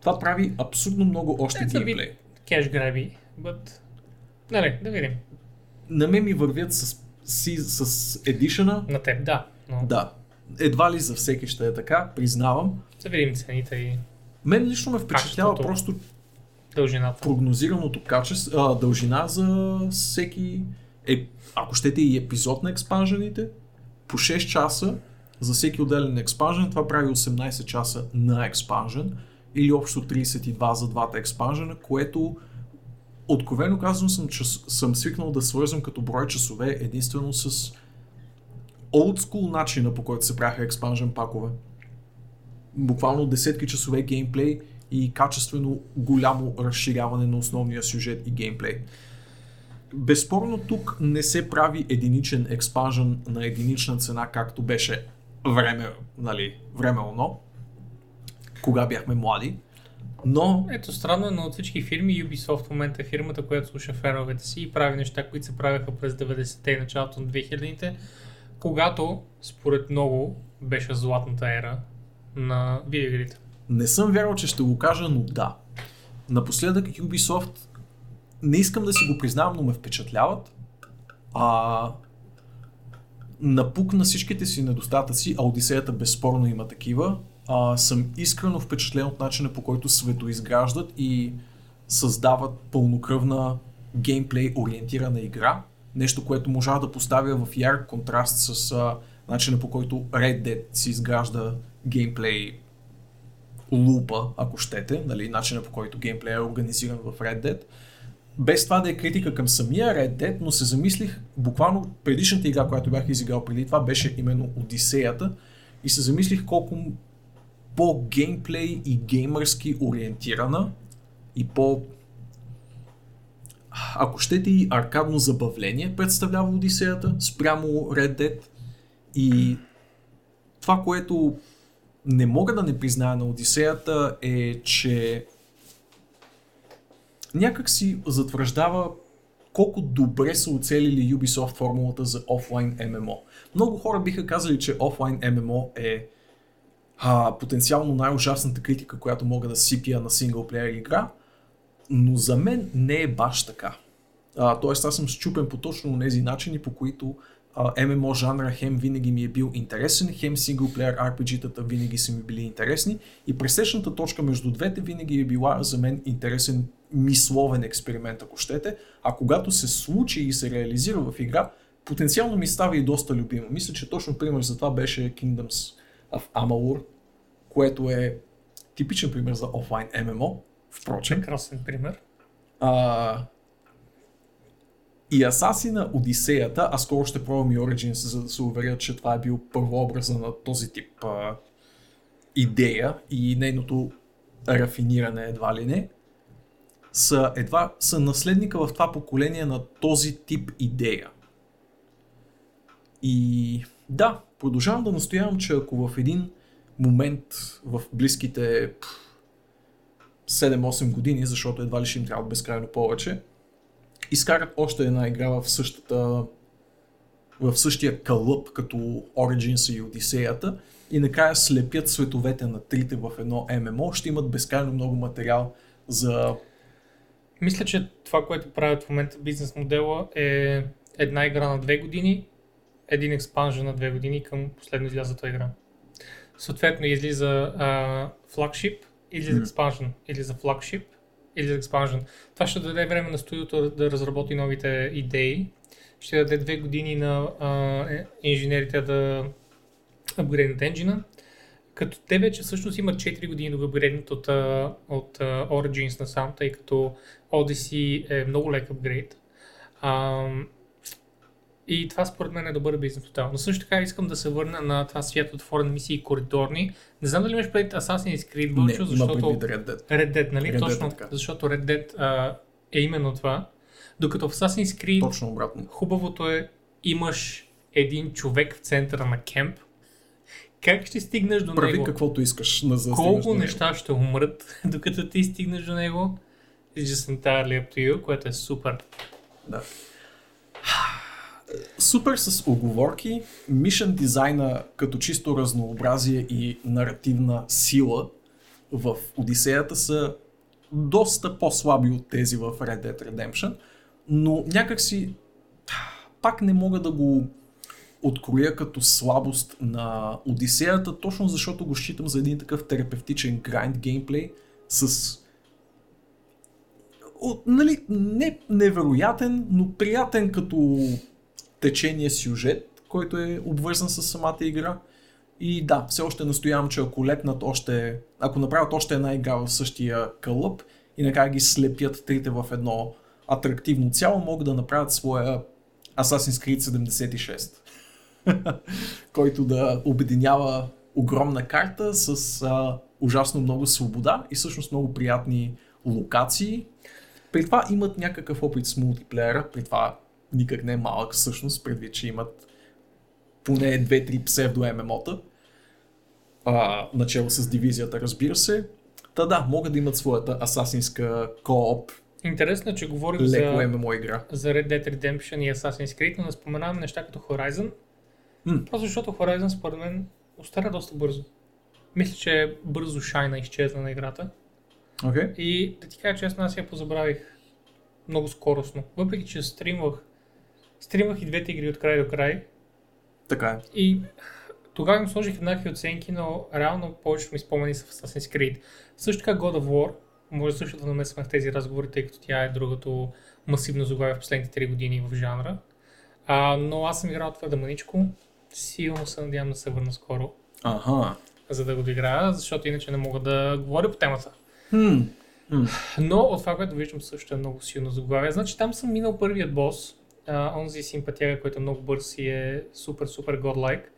Това прави абсурдно много още геймплей. cash grabby, but... Нали, да видим. На мен ми вървят с, си, с едишъна, На теб, да. Но да. Едва ли за всеки ще е така, признавам. да видим цените и Мен лично ме впечатлява Качеството. просто дължината. прогнозираното качество, а, дължина за всеки, е, ако щете и епизод на експанжените, по 6 часа за всеки отделен експанжен, това прави 18 часа на експанжен или общо 32 за двата експанжена, което откровено казвам съм, че съм свикнал да свързвам като брой часове единствено с school начина по който се правяха експанжен пакове. Буквално десетки часове геймплей и качествено голямо разширяване на основния сюжет и геймплей. Безспорно тук не се прави единичен експанжен на единична цена, както беше време, нали, време оно, кога бяхме млади. Но Ето странно, е, но от всички фирми Ubisoft в момента е фирмата, която слуша феновете си и прави неща, които се правеха през 90-те и началото на 2000-те, когато, според много, беше златната ера на видеоигрите. Не съм вярвал, че ще го кажа, но да. Напоследък Ubisoft, не искам да си го признавам, но ме впечатляват. А, напук на всичките си недостатъци, а Одисеята безспорно има такива, а, съм искрено впечатлен от начина по който светоизграждат и създават пълнокръвна геймплей ориентирана игра. Нещо, което можа да поставя в ярк контраст с а, начина по който Red Dead си изгражда геймплей лупа, ако щете, нали, начина по който геймплей е организиран в Red Dead. без това да е критика към самия Red Dead, но се замислих, буквално предишната игра, която бях изиграл преди това, беше именно Одисеята и се замислих колко по-геймплей и геймърски ориентирана и по ако щете и аркадно забавление представлява Одисеята спрямо Red Dead и това, което не мога да не призная на Одисеята е, че някак си затвърждава колко добре са оцелили Ubisoft формулата за офлайн ММО. Много хора биха казали, че офлайн ММО е а, потенциално най-ужасната критика, която мога да сипя на синглплеер игра, но за мен не е баш така. А, тоест аз съм счупен по точно тези начини, по които а, ММО жанра хем винаги ми е бил интересен, хем синглплеер RPG-тата винаги са ми били интересни и пресечната точка между двете винаги е била за мен интересен мисловен експеримент, ако щете, а когато се случи и се реализира в игра, потенциално ми става и доста любимо. Мисля, че точно пример за това беше Kingdoms of Amalur, което е типичен пример за офлайн ММО, впрочем. Прекрасен пример. А, и Асасина Одисеята, аз скоро ще пробвам и Origins, за да се уверя, че това е бил първообраза на този тип а, идея и нейното рафиниране едва ли не, са едва са наследника в това поколение на този тип идея. И да, продължавам да настоявам, че ако в един момент в близките 7-8 години, защото едва ли ще им трябва безкрайно повече, изкарат още една игра в същата в същия кълъп като Origins и Одисеята и накрая слепят световете на трите в едно ММО, ще имат безкрайно много материал за... Мисля, че това, което правят в момента бизнес модела е една игра на две години, един експанжен на две години към последно излязата игра. Съответно излиза а, флагшип, излиза експанжен, или за флагшип, или за expansion. Това ще даде време на студиото да разработи новите идеи. Ще даде две години на а, е, инженерите да апгрейднат енджина. Като те вече всъщност имат 4 години да го апгрейднат от, от Origins насам, тъй като Odyssey е много лек апгрейд. Uh, и това според мен е добър бизнес модел. Но също така искам да се върна на това свят отворен мисии и коридорни. Не знам дали имаш предвид Assassin's Creed Не, защото... има Red Dead. Red Dead, нали? Red Dead Точно, така. защото Red Dead а, е именно това. Докато в Assassin's Creed Точно обратно. хубавото е, имаш един човек в центъра на кемп. Как ще стигнеш до Прави него? каквото искаш на за Колко неща ще умрат, докато ти стигнеш до него? It's just entirely up to you, което е супер. Да. Супер с оговорки, мишен дизайна като чисто разнообразие и наративна сила в Одисеята са доста по-слаби от тези в Red Dead Redemption, но някакси пак не мога да го откроя като слабост на Одисеята, точно защото го считам за един такъв терапевтичен грайнд геймплей с от, нали, не невероятен, но приятен като течение сюжет, който е обвързан с самата игра. И да, все още настоявам, че ако лепнат още, ако направят още една игра в същия кълъп и накрая ги слепят трите в едно атрактивно цяло, могат да направят своя Assassin's Creed 76, който да обединява огромна карта с а, ужасно много свобода и всъщност много приятни локации. При това имат някакъв опит с мултиплеера, при това никак не е малък всъщност, предвид, че имат поне 2-3 псевдо ММО-та, а, начало с дивизията, разбира се. Та да, могат да имат своята асасинска кооп, Интересно е, че говорим леко за, ММО игра. за Red Dead Redemption и Assassin's Creed, но не споменаваме неща като Horizon. М. Просто защото Horizon според мен остара доста бързо. Мисля, че бързо шайна изчезна на играта. Okay. И да ти кажа честно, аз я позабравих много скоростно. Въпреки, че стримвах, стримвах и двете игри от край до край. Така е. И тогава им сложих еднакви оценки, но реално повечето ми спомени са в Assassin's Creed. Също така God of War, може също да намесваме в тези разговори, тъй като тя е другото масивно заглавие в последните 3 години в жанра. А, но аз съм играл твърде маничко. Силно се надявам да се върна скоро, Аха. за да го доиграя, защото иначе не мога да говоря по темата. Хм. Но от това, което виждам също е много силно заглавие. Значи там съм минал първият бос, а, онзи симпатяга, който е много бърз и е супер, супер годлайк.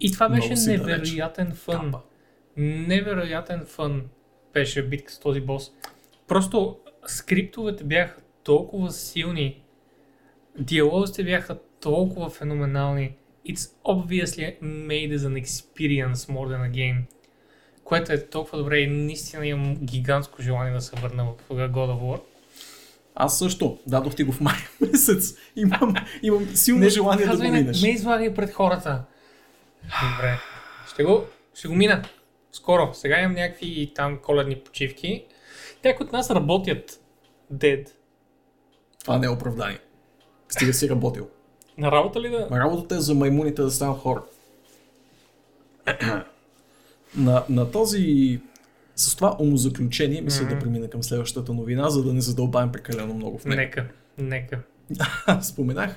И това Много беше невероятен фън. Капа. Невероятен фън беше битка с този бос. Просто скриптовете бяха толкова силни, диалозите бяха толкова феноменални. It's obviously made as an experience more than a game. Което е толкова добре и наистина имам гигантско желание да се върна в God of War. Аз също. Дадох ти го в май месец. Имам, имам силно желание да го не, минеш. Не излагай пред хората. Добре. Ще го, ще го мина. Скоро. Сега имам някакви там коледни почивки. Някои от нас работят Dead. Това не е оправдание. Стига си работил. На работа ли да? Работата е за маймуните да станат хора. на, на този... С това умозаключение мисля да Мгм. премина към следващата новина, за да не задълбаем прекалено много в нея. Нека. Нека. Споменах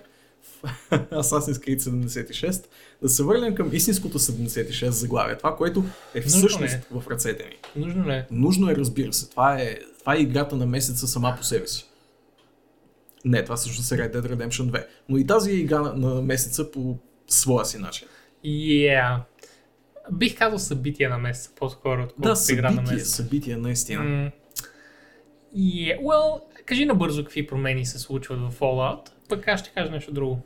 Assassin's Creed 76, да се върнем към истинското 76 заглавие. Това, което е Нужно всъщност ли в ръцете ни. Нужно е? Нужно е, разбира се. Това е, това е играта на месеца сама по себе си. Не, това всъщност е Red Dead Redemption 2. Но и тази е игра на, на месеца по своя си начин. Yeah. Бих казал събитие на месеца, по-скоро, Да, отколкото игра на месеца. събитие, наистина. М, Yeah. Well, кажи набързо какви промени се случват в Fallout, пък аз ще кажа нещо друго.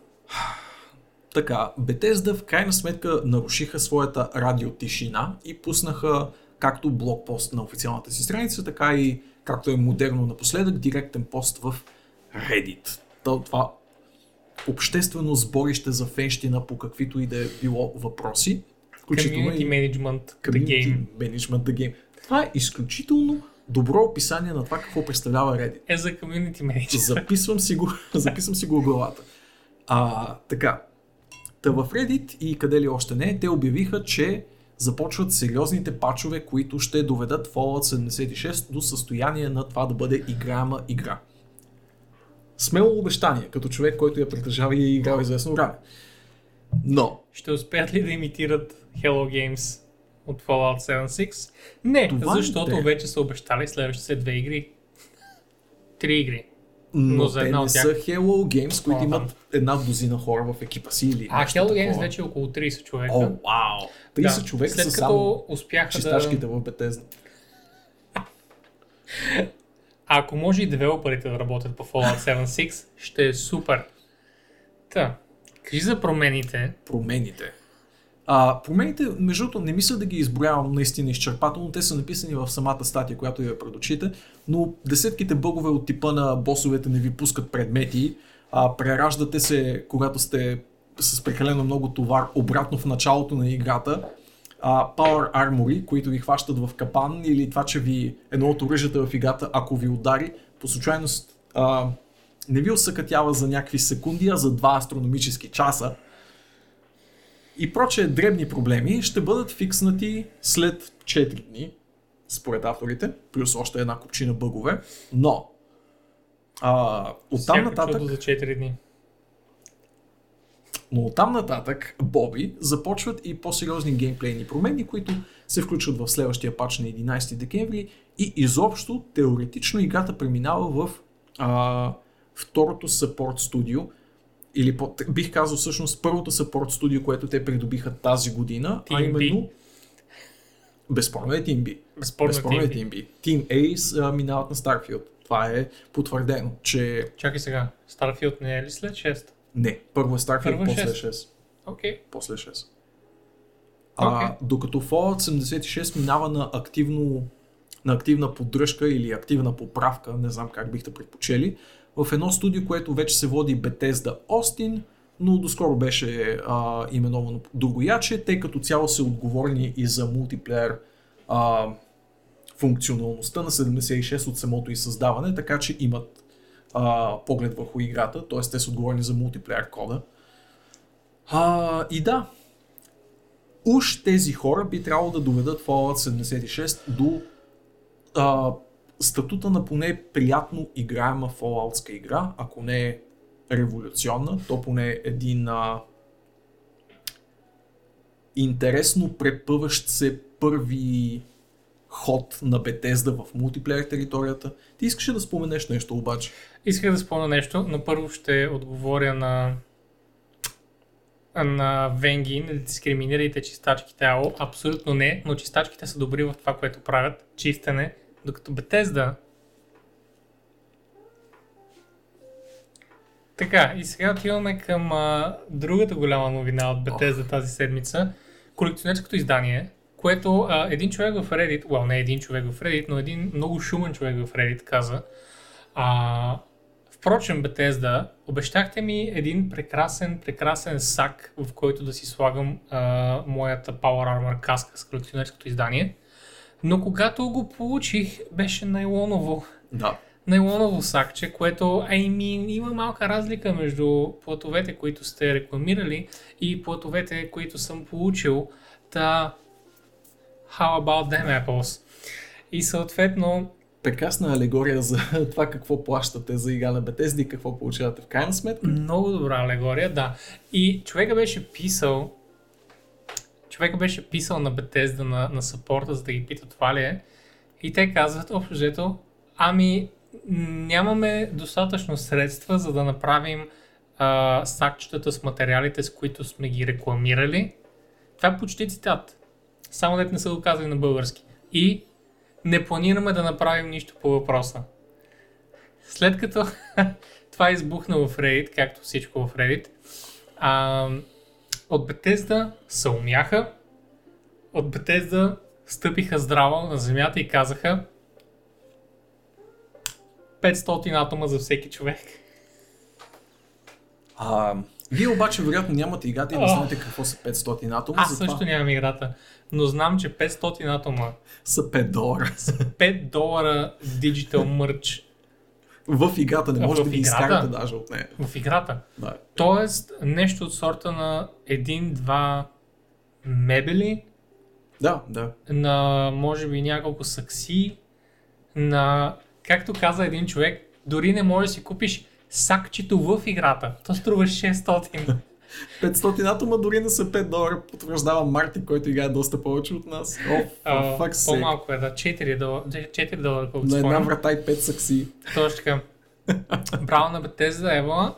Така, Bethesda в крайна сметка нарушиха своята радиотишина и пуснаха както блокпост на официалната си страница, така и, както е модерно напоследък, директен пост в Reddit. То- Това обществено сборище за фенщина по каквито и да е било въпроси, включително Community и Management, The Game. Management The Game. Това е изключително добро описание на това какво представлява Reddit. Е за Community Manager. Записвам си го, записвам си го в главата. А, така. Та в Reddit и къде ли още не, те обявиха, че започват сериозните пачове, които ще доведат Fallout 76 до състояние на това да бъде играема игра. Смело обещание, като човек, който я притежава и е играл известно време. Но, Ще успеят ли да имитират Hello Games от Fallout 76? Не, Това защото те. вече са обещали следващите две игри. Три игри. но, Но за една не от тях- са Hello Games, които О, имат една дозина хора в екипа си или А Hello Games такова. вече е около 30 човека. О, вау! 30 човека След са като само успяха чистачките да... в Bethesda. А ако може и девелоперите да работят по Fallout 76, ще е супер. Та, кажи за промените. промените. А, промените, между другото, не мисля да ги изброявам наистина изчерпателно. Те са написани в самата статия, която ви е пред очите, но десетките бъгове от типа на босовете не ви пускат предмети, а, прераждате се, когато сте с прекалено много товар, обратно в началото на играта. А, Power Armory, които ви хващат в капан, или това, че ви едно от оръжията в играта, ако ви удари, по случайност а, не ви осъкътява за някакви секунди, а за два астрономически часа и прочее дребни проблеми ще бъдат фикснати след 4 дни, според авторите, плюс още една купчина бъгове, но а, оттам нататък, за 4 дни. но оттам нататък Боби започват и по-сериозни геймплейни промени, които се включват в следващия пач на 11 декември и изобщо теоретично играта преминава в а, второто support студио или по, бих казал всъщност първото support студио, което те придобиха тази година, а Team B. именно безспорно е Team B. Безспорно е Безспорно е Team B. Team B. Team A а, минават на Starfield. Това е потвърдено, че Чакай сега, Starfield не е ли след 6? не, първо е Starfield, Първо е после е 6. 6. Окей. После 6. А, Окей. Докато Fallout 76 минава на, активно, на активна поддръжка или активна поправка, не знам как бихте предпочели, в едно студио, което вече се води Bethesda Austin, но доскоро беше а, именовано другояче, те като цяло са отговорни и за мултиплеер а, функционалността на 76 от самото и създаване, така че имат а, поглед върху играта, т.е. те са отговорни за мултиплеер кода. А, и да, уж тези хора би трябвало да доведат Fallout 76 до а, статута на поне приятно играема Falloutска игра, ако не е революционна, то поне един а, интересно препъващ се първи ход на Bethesda в мултиплеер територията. Ти искаше да споменеш нещо обаче. Исках да спомня нещо, но първо ще отговоря на на Венги, не дискриминирайте чистачките АО. Абсолютно не, но чистачките са добри в това, което правят. Чистене. Докато Bethesda Така, и сега отиваме към а, другата голяма новина от Bethesda тази седмица. Колекционерското издание, което а, един човек в Reddit, well, не един човек в Reddit, но един много шумен човек в Reddit каза, а, Впрочем, Bethesda, обещахте ми един прекрасен, прекрасен сак, в който да си слагам а, моята Power Armor каска с колекционерското издание. Но когато го получих, беше найлоново. Да. Найлоново сакче, което mean, има малка разлика между платовете, които сте рекламирали и платовете, които съм получил. Та, how about them apples? И съответно, прекрасна алегория за това какво плащате за игра на Bethesda и какво получавате в крайна сметка. Много добра алегория, да. И човека беше писал човека беше писал на Bethesda на, на саппорта, за да ги пита това ли е. И те казват, общо взето, ами нямаме достатъчно средства, за да направим а, сакчетата с материалите, с които сме ги рекламирали. Това е почти цитат. Само дете не са го казали на български. И не планираме да направим нищо по въпроса. След като това избухна в Reddit, както всичко в Reddit, а, от Bethesda се умяха, от Bethesda стъпиха здраво на земята и казаха 500 атома за всеки човек. А, вие обаче вероятно нямате играта и не знаете какво са 500 атома. Аз също това... нямам играта, но знам, че 500 атома са 5 долара. 5 долара диджитал мърч. В играта, не може да ги изкарате даже от нея. В играта. Да. Тоест, нещо от сорта на един-два мебели. Да, да. На, може би, няколко сакси. На, както каза един човек, дори не можеш да си купиш сакчето в играта. То струва 600. 500 атома дори не са 5 долара, потвърждава Марти, който играе доста повече от нас. О, oh, uh, По-малко е, да. 4 долара, 4 долара На една врата и 5 сакси. Точно така. Браво на Bethesda, Ева.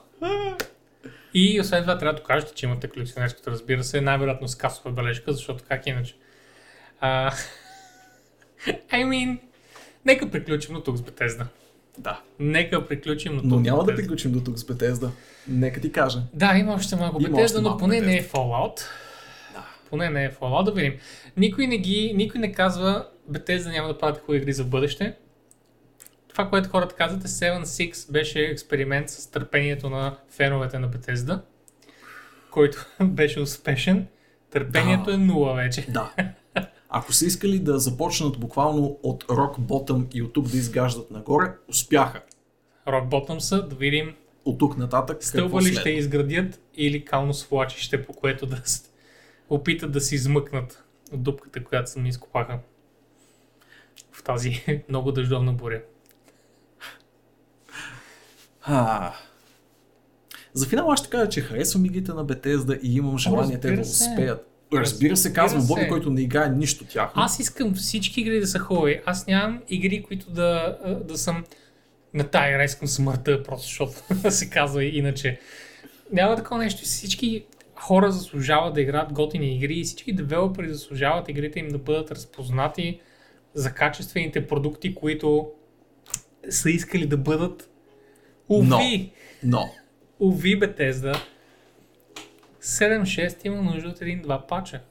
И освен това трябва да докажете, че имате колекционерското, разбира се, най-вероятно с касова бележка, защото как иначе. Uh, I mean, нека приключим до тук с Bethesda. Да. Нека приключим. Но няма да приключим до тук с Bethesda. Нека ти кажа. Да, има още малко има Bethesda, но поне Bethesda. не е Fallout. Да. Поне не е Fallout. Да видим. Никой не, ги, никой не казва Bethesda няма да правят хубави игри за бъдеще. Това, което хората казват е 7.6 беше експеримент с търпението на феновете на Bethesda, който беше успешен. Търпението да. е нула вече. Да. Ако са искали да започнат буквално от Rock Bottom и от тук да изгаждат нагоре, успяха. Rock Bottom са, да видим от тук нататък Стълба ли ще изградят или кално свлачище, по което да опитат да се измъкнат от дупката, която са ми изкопаха в тази много дъждовна буря. А... За финал аз ще кажа, че харесвам игрите на Bethesda и имам желание те да успеят. Разбира се, казвам Боби, който не играе нищо тях. Аз искам всички игри да са хубави. Аз нямам игри, които да, да съм на тая игра искам смъртта, просто защото се казва иначе. Няма такова нещо. Всички хора заслужават да играят готини игри и всички девелопери заслужават игрите им да бъдат разпознати за качествените продукти, които са искали да бъдат. Уви! Но. но. Уви Bethesda. 7.6 има нужда от един-два пача.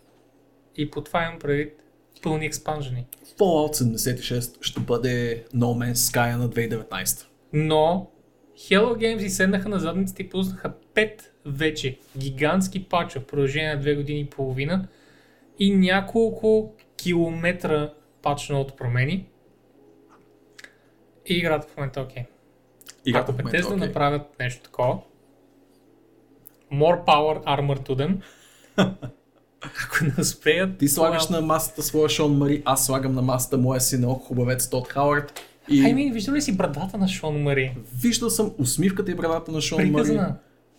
И по това имам предвид пълни експанжени. Fallout 76 ще бъде No Man's Sky на 2019. Но Hello Games и седнаха на задниците и пуснаха 5 вече гигантски пача в продължение на 2 години и половина и няколко километра пачно промени. И играта в момента е окей. Okay. Ако Bethesda okay. направят нещо такова, more power armor to them, ако не успеят... Ти слагаш това... на масата своя Шон Мари, аз слагам на масата моя синок, хубавец Тод Хауърд. И... Ай, ми, виждал ли си брадата на Шон Мари? Виждал съм усмивката и брадата на Шон Приказна. Мари.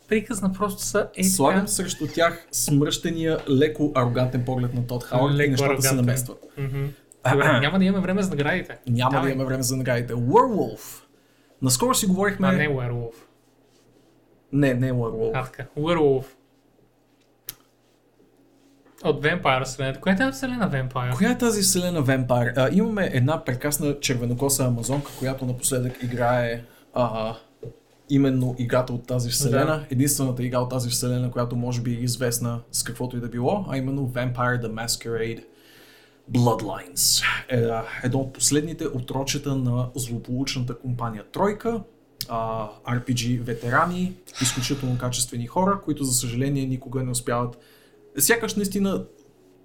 Приказна просто са е Слагам срещу тях смръщения, леко арогантен поглед на Тод Хауърд леко и нещата арогантен. се наместват. Mm-hmm. Добре, няма да имаме време за наградите. Няма Давай. да имаме време за наградите. Werewolf. Наскоро си говорихме... А не Werewolf. Не, не Werewolf. А, така. Werewolf. От Vampire вселената. Коя е тази вселена Vampire? Коя е тази вселена Vampire? А, имаме една прекрасна червенокоса амазонка, която напоследък играе а, именно играта от тази вселена. Да. Единствената игра от тази вселена, която може би е известна с каквото и да било, а именно Vampire the Masquerade Bloodlines. Е, едно от последните отрочета на злополучната компания Тройка, а, RPG ветерани, изключително качествени хора, които за съжаление никога не успяват. Сякаш наистина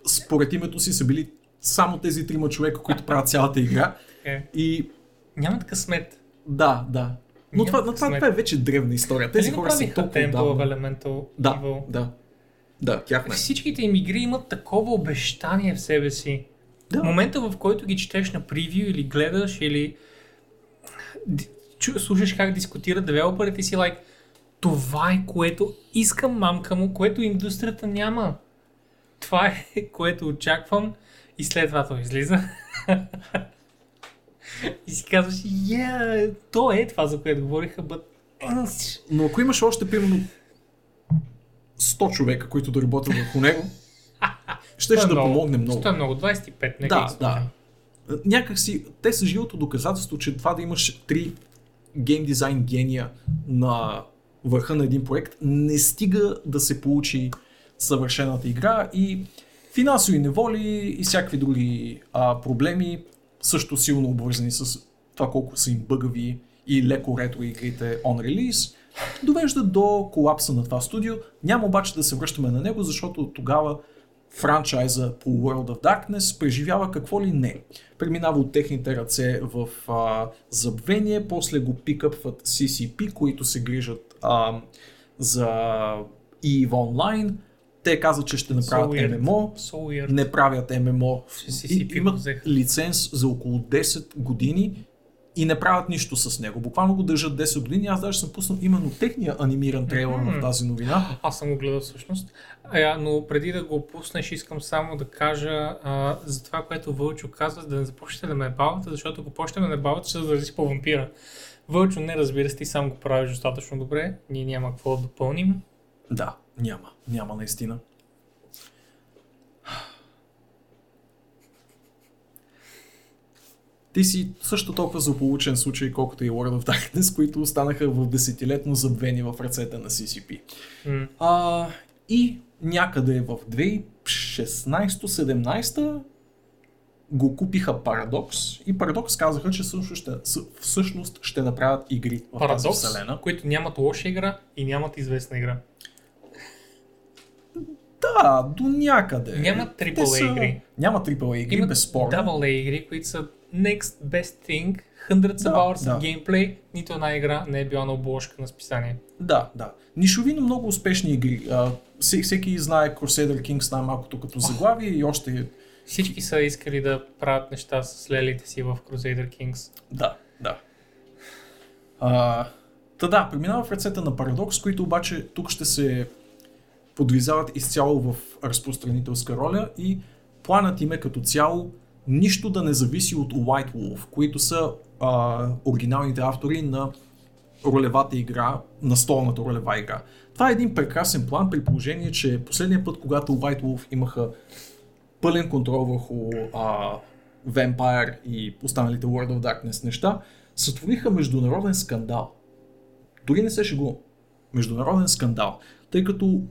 според името си са били само тези трима човека, които правят цялата игра. Е. И Нямат късмет. да, да. Но това, това, това е вече древна история. Тези хора са толкова Temple of Elemental Да, Evil? да. Да, тяхна. е. Всичките им игри имат такова обещание в себе си. Да. Момента, в който ги четеш на превю или гледаш или чу, слушаш как дискутират девелоперите и си лайк, това е което искам мамка му, което индустрията няма. Това е което очаквам и след това то излиза. и си казваш, yeah, то е това, за което говориха, but... Но ако имаш още примерно 100 човека, които да работят върху него, ще То е ще да много. помогне много. То е много, 25, нека Да, да. Някак си, те са живото доказателство, че това да имаш три гейм дизайн гения на върха на един проект, не стига да се получи съвършената игра и финансови неволи и всякакви други а, проблеми, също силно обвързани с това колко са им бъгави и леко ретро игрите on release, довеждат до колапса на това студио. Няма обаче да се връщаме на него, защото тогава франчайза по World of Darkness преживява какво ли не. Преминава от техните ръце в а, забвение, после го пикъпват CCP, които се грижат а, за EVE Online. Те казват, че ще направят weird. MMO, So weird. не правят ММО. Имат лиценз за около 10 години и не правят нищо с него. Буквално го държат 10 години. Аз даже съм пуснал именно техния анимиран трейлър в Мгм. тази новина. Аз съм го гледал всъщност. А, но преди да го пуснеш, искам само да кажа а, за това, което Вълчо казва, да не започнете да ме бавате, защото ако почнете да ме бавате, ще зарази по вампира. Вълчо, не разбира се, ти сам го правиш достатъчно добре. Ние няма какво да допълним. Да, няма. Няма наистина. Ти си също толкова злополучен случай, колкото и World of Darkness, които останаха в десетилетно забвени в ръцете на CCP. М. А, и някъде в 2016-17 го купиха Paradox и Paradox казаха, че всъщност ще, всъщност ще направят игри в тази Парадокс, вселена. които нямат лоша игра и нямат известна игра. Да, до някъде. Нямат Те AAA са- игри. Няма AAA игри, Имат безспорно. Double A игри, които са next best thing, hundreds Да, of hours да. gameplay, нито една игра не е била на обложка на списание. Да, да. Нишови, но много успешни игри. А, всеки, знае Crusader Kings най-малкото като заглавие и още... Всички са искали да правят неща с лелите си в Crusader Kings. Да, да. А, та да, преминава в ръцете на Paradox, които обаче тук ще се подвизават изцяло в разпространителска роля и планът им е като цяло нищо да не зависи от White Wolf, които са а, оригиналните автори на ролевата игра, настолната ролева игра. Това е един прекрасен план при положение, че последния път, когато White Wolf имаха пълен контрол върху а, Vampire и останалите World of Darkness неща, сътвориха международен скандал. Дори не се шегувам. Международен скандал. Тъй като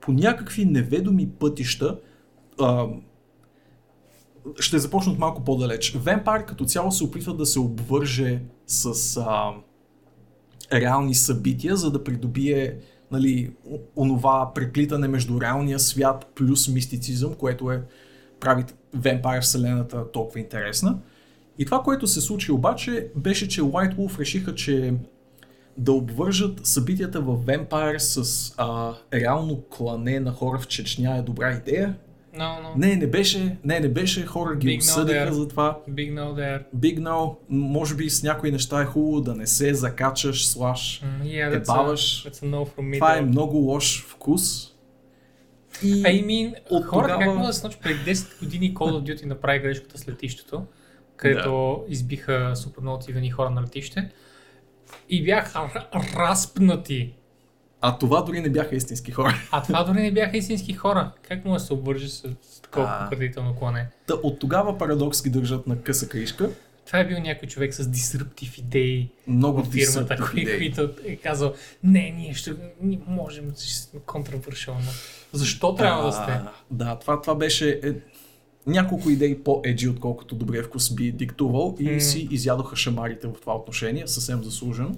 по някакви неведоми пътища а, ще започна от малко по-далеч. Vampire като цяло се опитва да се обвърже с а, реални събития, за да придобие нали, онова преплитане между реалния свят плюс мистицизъм, което е прави Vampire вселената толкова интересна. И това, което се случи обаче, беше, че White Wolf решиха, че да обвържат събитията в Vampire с а, реално клане на хора в Чечня е добра идея. No, no. Не, не беше, не, не беше, хора ги Big no осъдиха there. за това. Big no there. Big no, може би с някои неща е хубаво да не се закачаш, слаш. Mm, yeah, that's, Ебаваш. a, that's a no from me. Това е много лош вкус. И I mean, от хората тогава- как могат да научат преди 10 години Call of Duty направи грешката с летището, където избиха супер много хора на летище и бяха р- разпнати. А това дори не бяха истински хора. А това дори не бяха истински хора. Как може да се обвържи с, с такова А. пократително клане? Та, от тогава Парадокс ги държат на къса кришка. Това е бил някой човек с дисруптив идеи Много в фирмата, кои, идеи. които е казал, не, ние ще ние можем да сме контравършално. Защо трябва да сте? Да, това, това беше е, няколко идеи по-еджи, отколкото добре вкус би диктувал и М. си изядоха шамарите в това отношение, съвсем заслужено.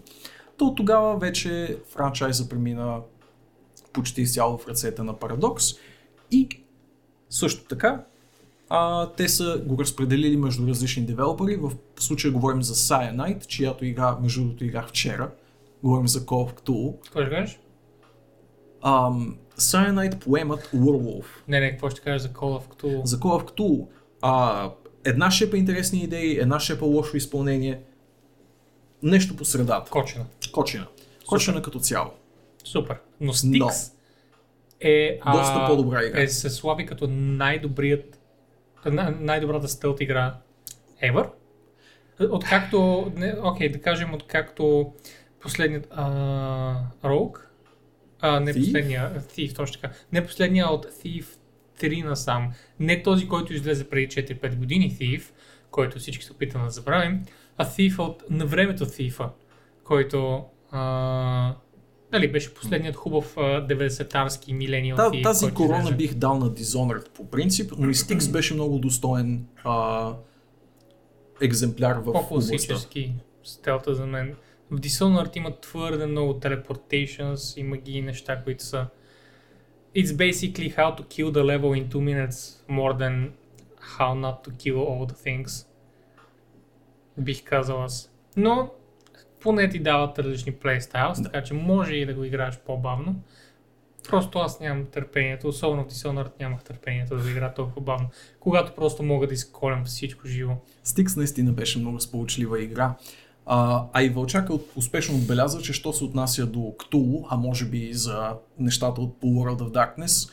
То тогава вече франчайза премина почти изцяло в ръцете на Парадокс и също така а, те са го разпределили между различни девелопери. В случая говорим за Cyanide, чиято игра, между другото, играх вчера. Говорим за Call of Cthulhu. Какво ще кажеш? Ам, Cyanide поемат Werewolf. Не, не, какво ще кажеш за Call of Cthulhu? За Call of Cthulhu. А, една шепа интересни идеи, една шепа лошо изпълнение. Нещо по средата. Кочина. Кочина. Кочина като цяло. Супер. Но Styx е, Доста по-добра игра. е се слави като най-добрият, най- най-добрата стелт игра ever. Откакто, не, окей, да кажем, откакто последният а, Rogue, а, не Thief? последния, Thief, точно така, не последния от Thief 3 насам, не този, който излезе преди 4-5 години, Thief, който всички се опитаме да забравим, а Thief от на времето Thief, който а, нали, беше последният хубав а, 90-тарски милениал Та, Thief, тази корона излезе. бих дал на Dishonored по принцип, но и Styx беше много достоен а, екземпляр в областта. по-класически стелта за мен. В Dishonored има твърде много teleportations, има ги неща, които са It's basically how to kill the level in 2 minutes more than how not to kill all the things. Бих казал аз. Но поне ти дават различни playstyles, така че може и да го играеш по-бавно. Просто аз нямам търпението, особено в Dishonored нямах търпението да го игра толкова бавно, когато просто мога да изколям всичко живо. Styx наистина беше много сполучлива игра. А, а и Вълчака успешно отбеляза, че що се отнася до Ктулу, а може би и за нещата от World of Darkness,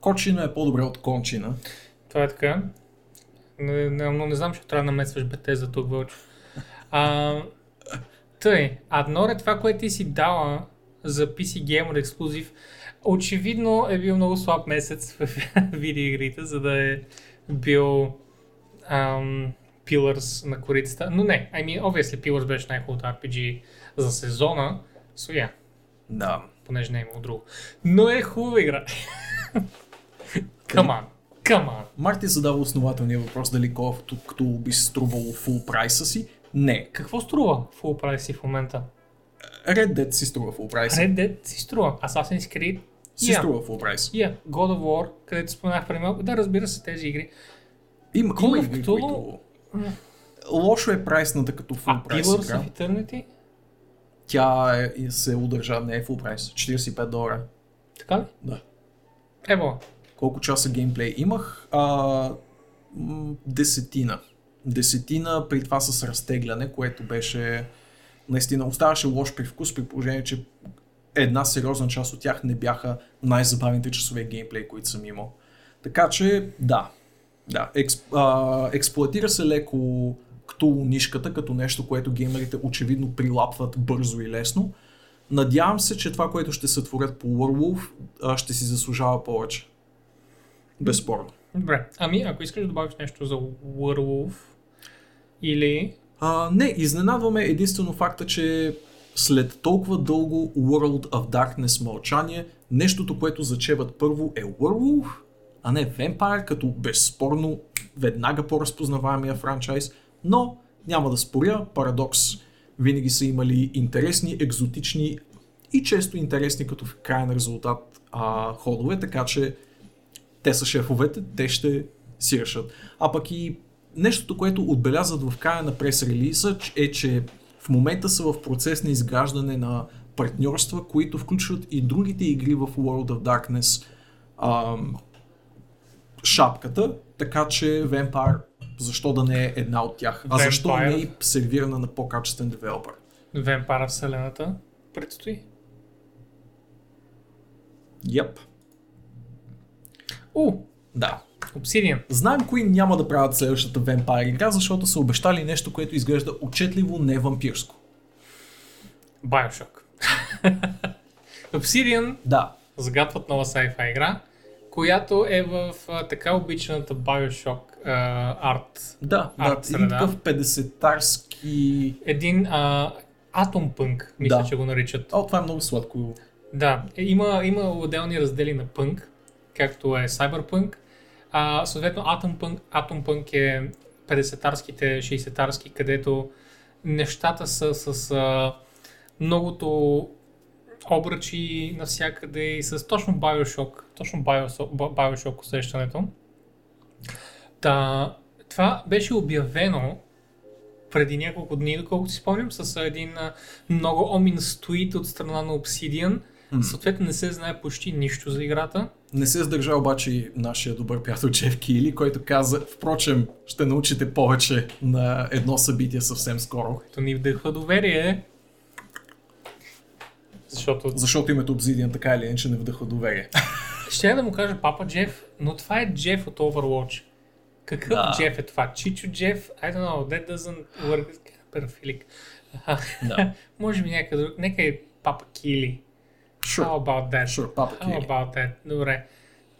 Кочина е по-добре от Кончина. Това е така. Не, не, не знам, че трябва да намесваш Бетеза тук, Вълчо. А, тъй, Аднор е това, което ти си дала за PC Gamer Exclusive. Очевидно е бил много слаб месец в видеоигрите, за да е бил ам, Pillars на корицата. Но не, I mean, obviously Pillars беше най-хубавото RPG за сезона. So yeah, Да. понеже не е имало друго. Но е хубава игра. Come on, come on. Марти задава основателния въпрос дали of Cthulhu би се струвало full прайса си. Не. Какво струва full прайс в момента? Red Dead си струва full прайса. Red Dead си струва. Assassin's Creed? Си Yeah. струва full прайс. Yeah. God of War, където споменах преди малко. Да, разбира се, тези игри. Има, Call има игри, които... Лошо е прайсната като А full прайс Pillars игра. of Eternity? Тя е, се удържа, не е full прайс. 45 долара. Така ли? Да. Ево. Колко часа геймплей имах? А, десетина. Десетина при това с разтегляне, което беше наистина оставаше лош привкус, при положение, че една сериозна част от тях не бяха най-забавните часове геймплей, които съм имал. Така че, да. Да, експ, а, експлуатира се леко Ктулу нишката, като нещо, което геймерите очевидно прилапват бързо и лесно. Надявам се, че това, което ще сътворят по Werewolf, а, ще си заслужава повече. Безспорно. Добре. Ами, ако искаш да добавиш нещо за Werewolf или... А, не, изненадваме единствено факта, че след толкова дълго World of Darkness мълчание, нещото, което зачеват първо е Werewolf, а не Vampire, като безспорно веднага по-разпознаваемия франчайз, но няма да споря, Парадокс винаги са имали интересни, екзотични и често интересни като крайен резултат а, ходове, така че те са шефовете, те ще си решат. А пък и нещото, което отбелязват в края на прес-релиза е, че в момента са в процес на изграждане на партньорства, които включват и другите игри в World of Darkness ам, шапката, така че Vampire защо да не е една от тях? А защо Vampire? не е сервирана на по-качествен девелопер? Вемпара вселената предстои. Yep. У, Да. Obsidian. Знаем кои няма да правят следващата Vampire игра, защото са обещали нещо, което изглежда отчетливо не вампирско. Bioshock. Obsidian Да. загатват нова sci-fi игра, която е в а, така обичаната Bioshock арт. Да, да. Арт Един среда. такъв 50-тарски... Един а, Punk, мисля, Да. че го наричат. О, това е много сладко. Да, е, има, има отделни раздели на пънк, както е Cyberpunk. А, съответно, Atom Punk, Atom Punk е 50-тарските, 60-тарски, където нещата са с а, многото обръчи навсякъде и с точно Bioshock, точно Bioshock, Bioshock усещането. Та, това беше обявено преди няколко дни, доколкото си спомням, с един много оминс твит от страна на Obsidian. М. Съответно не се знае почти нищо за играта. Не се сдържа обаче и нашия добър приятел Джеф Кили, който каза, впрочем, ще научите повече на едно събитие съвсем скоро. Което ни вдъхва доверие. Защото Защото името Obsidian така или иначе не вдъхва доверие. ще да му кажа папа Джеф, но това е Джеф от Overwatch. Какъв Да. Джеф е това? Чичо Джеф? I don't know, that doesn't work. Перафилик. Да. Може би някъде друг. Нека е папа Кили. How Sure, about that? sure, папа How Кили. about that? Добре.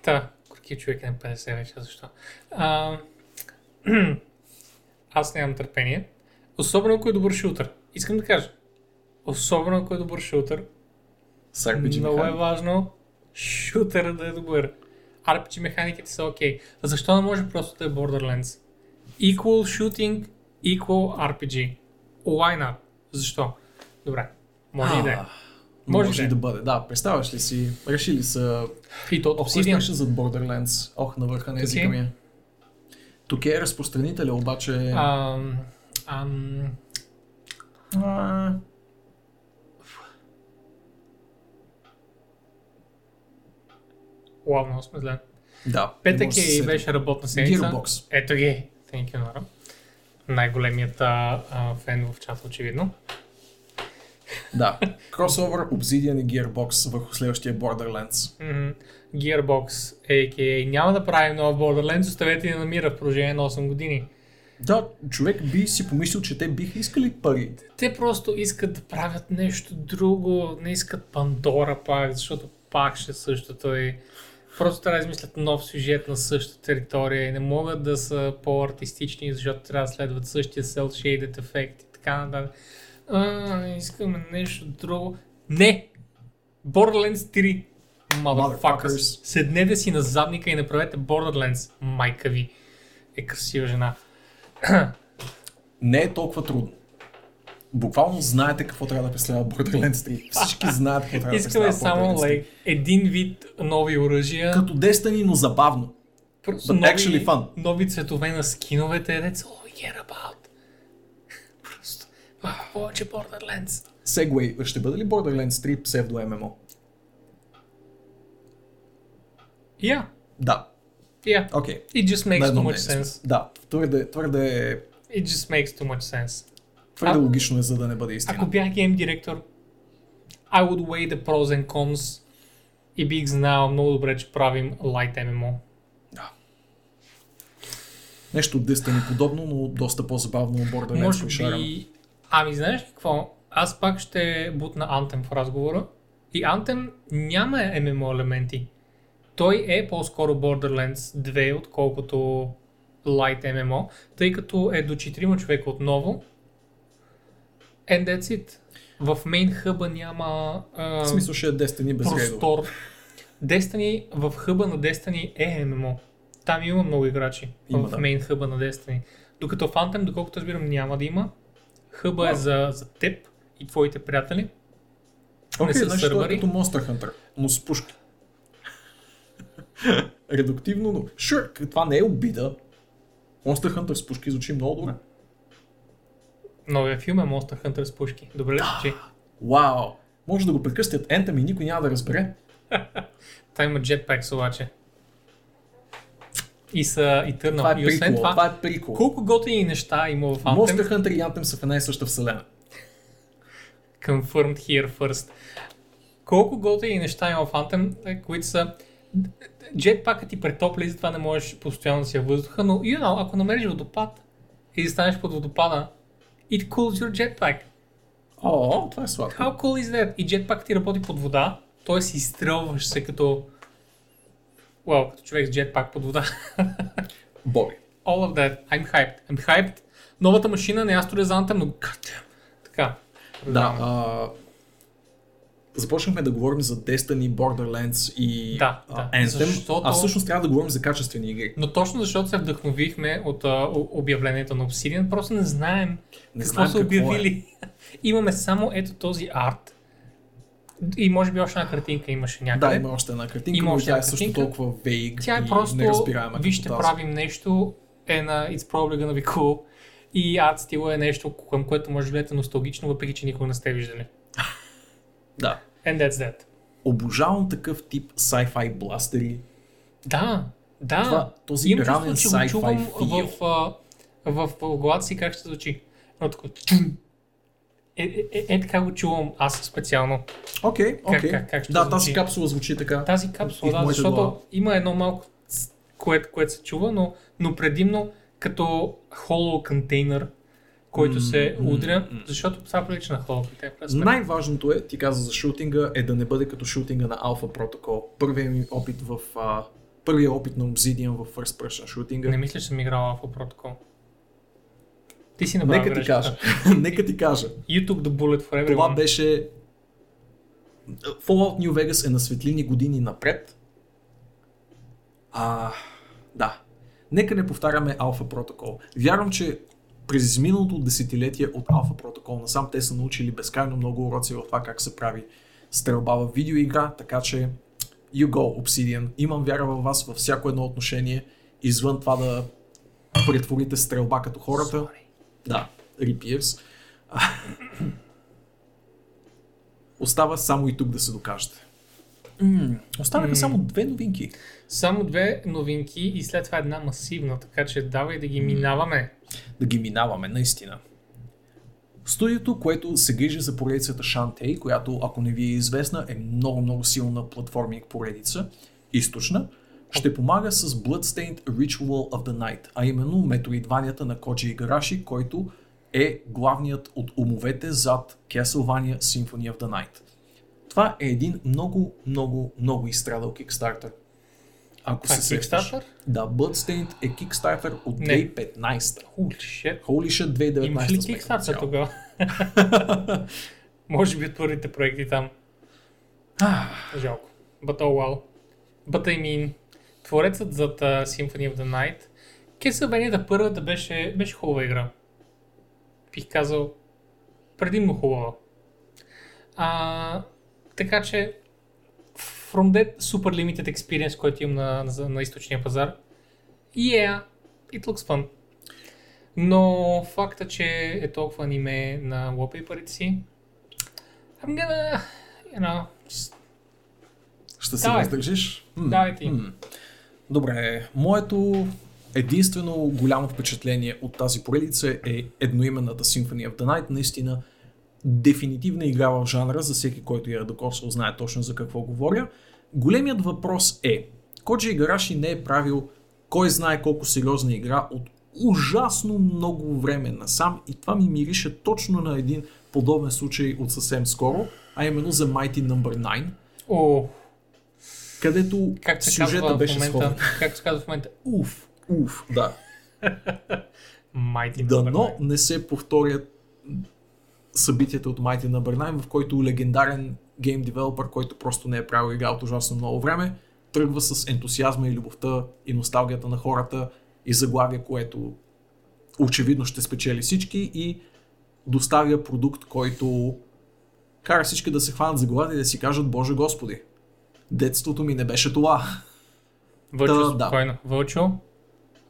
Та, горки човек е на 50 вече, защо? А, аз нямам търпение. Особено ако е добър шутър. Искам да кажа. Особено ако е добър шутър. RPG Много е важно шутъра да е добър. RPG механиките са окей. Защо не може просто да е Borderlands? Equal shooting, equal RPG. Why not? Защо? Добре. Може и да е. Може Може да бъде. Да, представяш ли си? Решили са... И то от Ох, зад Borderlands? Ох, на върха на езика ми. е. Тук е разпространителя, обаче... Ам, ам, А, Уау, много сме зле. Да. Петък е и беше работна седмица. Gearbox. Ето ги. Thank you, Nora. Най-големият а, фен в чата, очевидно. Да. Кросовър, Obsidian и Gearbox върху следващия Borderlands. Мгм. Gearbox, a.k.a. няма да правим нова Borderlands, оставете ни да намира в продължение на 8 години. Да, човек би си помислил, че те биха искали пари. Те просто искат да правят нещо друго, не искат Пандора пак, защото пак ще е същото и просто трябва да измислят нов сюжет на същата територия и не могат да са по-артистични, защото трябва да следват същия cel shaded ефект и така нататък. А, искаме нещо друго. Не! Borderlands 3. Motherfuckers. Седнете си на задника и направете Borderlands. Майка ви е красива жена. Не е толкова трудно. Буквално знаете какво трябва да представлява Borderlands 3. Всички знаят какво трябва да Искаме представлява само Borderlands 3. like, един вид нови оръжия. Като Destiny, но забавно. But нови, actually fun. нови цветове на скиновете. That's all we care about. Малко повече Borderlands. Segway, ще бъде ли Borderlands 3 псевдо ММО? Yeah. Да. Yeah. Окей. It just makes too much мнение sense. сме. Да, твърде, твърде, It just makes too much sense. твърде А- логично е, за да не бъде истина. Ако бях гейм директор, I would weigh the pros and cons и бих знал много добре, че правим light MMO. Да. Нещо Destiny подобно, но доста по-забавно Borderlands Може би... Ами знаеш какво? Аз пак ще бутна Anthem в разговора. И Anthem няма MMO елементи. Той е по-скоро Borderlands 2, отколкото Light MMO, тъй като е до 4 човека отново. And that's it. В мейн хъба няма а, В смисъл ще е Destiny без простор. Destiny, в хъба на Destiny е MMO. Там има много играчи Има, в да. мейн хъба на Destiny. Докато в Anthem, доколкото разбирам, няма да има. Хъба е Да. за, за теб и твоите приятели. Окей, не са значи е сървъри. като Monster Hunter, но с пушки. Редуктивно, но... Sure, това не е обида. Monster Hunter с пушки звучи много добре. Новия филм е Monster Hunter с пушки. Добре ли звучи? Вау! Може да го прекъстят Anthem и никой няма да разбере. Та има jetpacks обаче. И са и търнал. Това е и освен прикол. това, Това е прикол. колко готини неща има в Anthem, Monster Hunter и Anthem са в една и съща вселена. confirmed here first. Колко готини неща има в Anthem, е, които са Джетпакът ти претопля и затова не можеш постоянно да си въздуха, но you know, ако намериш водопад и застанеш под водопада, it cools your jetpack. О, това е сладко. How cool is that? И джетпак ти работи под вода, т.е. изстрелваш се като... Well, като човек с джетпак под вода. Боби. All of that. I'm hyped. I'm hyped. Новата машина не е Astro. God damn. Така. Да, а, започнахме да говорим за Destiny, Borderlands и Да, да. Anthem, Защото- а всъщност трябва да говорим за качествени игри. Но точно защото се вдъхновихме от а, обявлението на Obsidian, просто не знаем Не какво знаем са какво е. обявили. Имаме само ето този арт. И може би още една картинка имаше някъде. Да, има още една картинка, Има но тя е също картинка. толкова вейг Тя е и просто, неразбираема вижте, правим нещо, е на It's probably gonna be cool. И арт стила е нещо, към което може да гледате носталгично, въпреки че никога не сте виждали. Да. And that's that. Обожавам такъв тип sci-fi бластери. Да, да. Това- този Имам ранен чувство, че го sci-fi чувам feel. в, а, в, в главата си как ще звучи. Едно такова. Е, е, е, е, така го чувам аз специално. Окей, Как- окей. как- как ще Да, тази звучи? капсула звучи така. Тази капсула, да, защото глава. има едно малко, което, което се чува, но, но предимно като холо контейнер, който се М, м, удря, защото това прилича на контейнер. Най-важното е, ти каза за шутинга, е да не бъде като шутинга на Alpha Protocol. Първият ми опит в... А, първият опит на Obsidian в First Person шутинга. Не мисля, че съм играл Alpha Protocol. Ти си направил Нека ти кажа. Нека ти кажа. You took the bullet for everyone. Това беше... Fallout New Vegas е на светлини години напред. А, да. Нека не повтаряме Alpha Protocol. Вярвам, че през изминалото десетилетие от Alpha Protocol насам те са научили безкрайно много уроци в това как се прави стрелба в видеоигра, така че you go, Obsidian. Имам вяра във вас във всяко едно отношение, извън това да претворите стрелба като хората. Sorry. Да, Ripiers. Остава само и тук да се докажете. М, Останаха М. само две новинки. Само две новинки и след това една масивна, така че давай да ги минаваме. Да ги минаваме, наистина. Студиото, което се грижи за поредицата Shantae, която, ако не ви е известна, е много-много силна платформинг поредица, източна, ще помага с Bloodstained Ritual of the Night, а именно метроидванията на Коджи Игараши, който е главният от умовете зад Castlevania Symphony of the Night. Това е един много, много, много изстрадал Kickstarter. Ако Това е се сещаш. Kickstarter? Да, Bloodstained е Kickstarter от Не. 2015. Holy shit. Holy shit, 2019 Имаш ли Kickstarter тогава? Може би от първите проекти там. Жалко. But oh well. But I mean, творецът зад uh, Symphony of the Night, Castlevania първата беше, беше хубава игра. Бих казал, предимно хубава. А, така че, from that super limited experience, който имам на, на, на източния пазар, yeah, it looks fun. Но факта, че е толкова аниме на wallpaper си, I'm gonna, you know, just Ще се Давай. въздържиш? М, Давай ти. м. Добре, моето единствено голямо впечатление от тази поредица е едноименната Symphony of the Night. Наистина дефинитивна игра в жанра, за всеки, който я е докосвал, знае точно за какво говоря. Големият въпрос е, Коджи Игараши не е правил кой знае колко сериозна игра от ужасно много време насам и това ми мирише точно на един подобен случай от съвсем скоро, а именно за Mighty Number 9, О, където как се сюжета казва в беше момента, сходен. как се казва в момента, уф, Уф, да. Mighty Дано не се повторят събитията от Mighty Number 9, в който легендарен гейм девелопър, който просто не е правил игра от ужасно много време, тръгва с ентусиазма и любовта и носталгията на хората и заглавие, което очевидно ще спечели всички и доставя продукт, който кара всички да се хванат за главата и да си кажат Боже Господи, детството ми не беше това. Вълчо, Да, да. спокойно. Вълчо,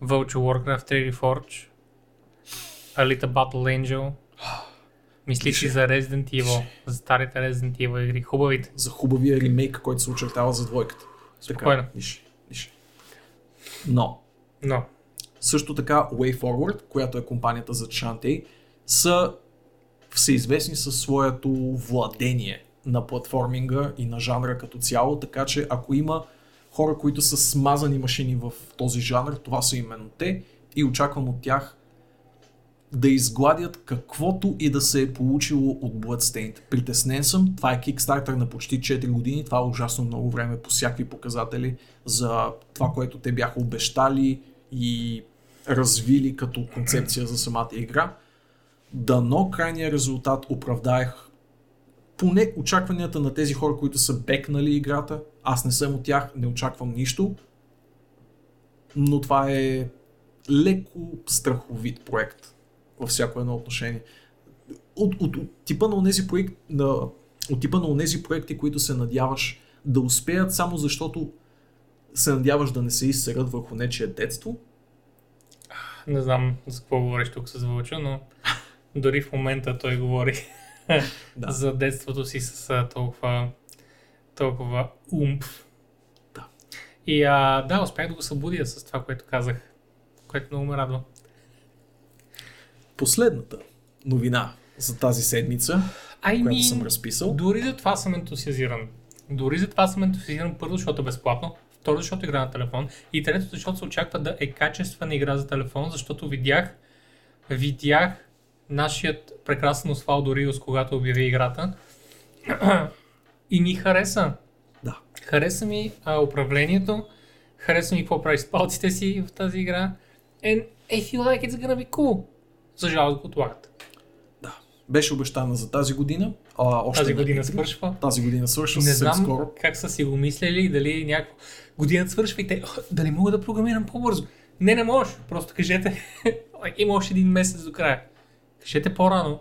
Вълчо Warcraft 3 Reforged, Alita Battle Angel, мисли си за Resident Evil, за старите Resident Evil игри, хубавите. за хубавия ремейк, който се очертава за двойката. Спокойно. Така, нише, нише. Но, Но, също така Way Forward, която е компанията за Shantae, са всеизвестни със своето владение на платформинга и на жанра като цяло, така че ако има хора, които са смазани машини в този жанр, това са именно те и очаквам от тях да изгладят каквото и да се е получило от Bloodstained. Притеснен съм, това е Kickstarter на почти 4 години, това е ужасно много време по всякакви показатели за това, което те бяха обещали и развили като концепция за самата игра. Дано крайния резултат оправдаех поне очакванията на тези хора, които са бекнали играта. Аз не съм от тях, не очаквам нищо. Но това е леко страховит проект във всяко едно отношение. От, от, от типа на тези проекти, на, от типа на тези проекти, които се надяваш да успеят само защото се надяваш да не се изсерат върху нечие детство. Не знам за какво говориш тук с Вълчо, но дори в момента той говори да. за детството си с толкова, толкова умп. Да. И а, да, успях да го събудя с това, което казах, което много ме радва. Последната новина за тази седмица, I която съм разписал. Дори за това съм ентусиазиран. Дори за това съм ентусиазиран първо, защото е безплатно, второ, защото игра на телефон и трето, защото се очаква да е качествена игра за телефон, защото видях, видях нашият прекрасен Освалдо Риос, когато обяви играта. и ми хареса. Да. Хареса ми а, управлението, хареса ми какво прави с палците си в тази игра. And I feel like it's gonna be cool. За жалост го отлагат. Да. Беше обещана за тази година. А, още тази година свършва. Тази година свършва Не знам скоро. как са си го мислили, дали някакво годината свършва и те, дали мога да програмирам по-бързо. Не, не можеш. Просто кажете, има още един месец до края. Кажете по-рано,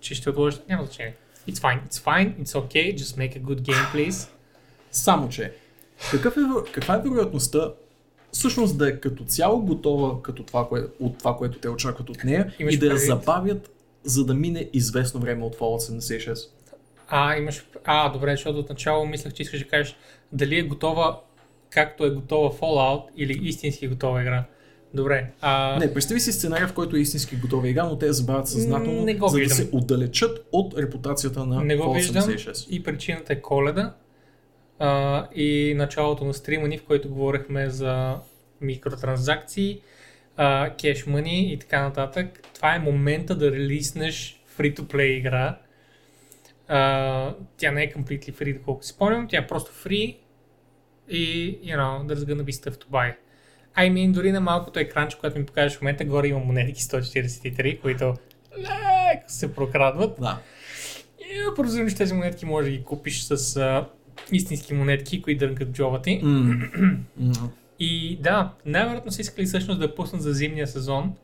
че ще отложите. Няма значение. It's fine, it's fine, it's okay, just make a good game, please. Само, че какъв е, каква е вероятността всъщност да е като цяло готова като това, кое, от това, което те очакват от нея Имаш и да я забавят, за да мине известно време от Fallout 76. А, имаш... А, добре, защото отначало мислех, че искаш да кажеш дали е готова както е готова Fallout или истински готова игра. Добре. А... Не, представи си сценария, в който е истински готова игра, но те я забавят съзнателно, не го за виждам. да се отдалечат от репутацията на Не го виждам 76. и причината е коледа а, и началото на стрима ни, в който говорихме за микротранзакции, кеш мъни и така нататък. Това е момента да релиснеш free-to-play игра. А, тя не е completely free, доколко си спомням, тя е просто free и, you know, there's gonna be stuff to buy. I mean, дори на малкото екранче, което ми покажеш в момента, горе има монетки 143, които леко се прокрадват. Да. И прозирам, че тези монетки може да ги купиш с а, истински монетки, които дъргат джоба ти. Mm. И да, най-вероятно са искали всъщност да пуснат за зимния сезон,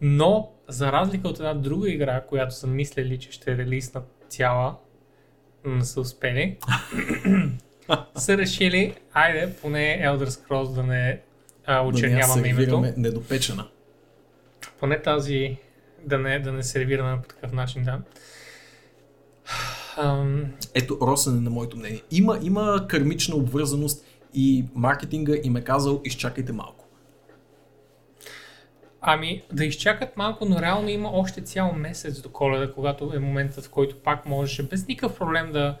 но за разлика от една друга игра, която са мислили, че ще релиснат цяла, но не са успели, са решили, айде, поне Elder Scrolls да не а, очерняваме името. недопечена. Поне тази да не, да не сервираме по такъв начин, да. Um... Ето, Росен е на моето мнение. Има, има кармична обвързаност и маркетинга им е казал, изчакайте малко. Ами, да изчакат малко, но реално има още цял месец до коледа, когато е моментът, в който пак можеше без никакъв проблем да,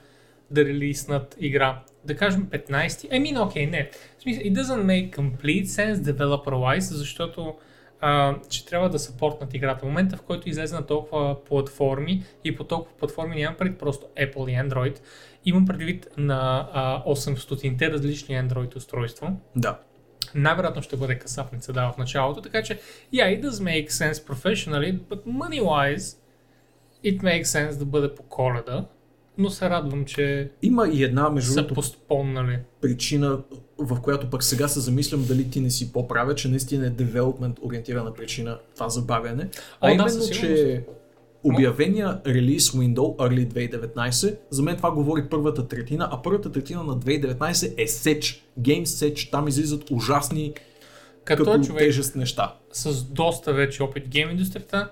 да релиснат игра да кажем 15, ами, окей, не. В смисъл, it doesn't make complete sense developer-wise, защото а, ще трябва да съпортнат играта. В момента, в който излезе на толкова платформи и по толкова платформи нямам предвид просто Apple и Android, имам предвид на а, 800-те различни Android устройства. Да. Най-вероятно ще бъде касапница да в началото, така че yeah, it does make sense professionally, but money-wise it makes sense да бъде по коледа но се радвам, че Има и една между са постпоннали. причина, в която пък сега се замислям дали ти не си по-правя, че наистина е девелопмент ориентирана причина това забавяне. А, а именно, да, че обявения релиз Windows Early 2019, за мен това говори първата третина, а първата третина на 2019 е Сеч, Game Сеч, там излизат ужасни като, като човек тежест неща. С доста вече опит гейм индустрията,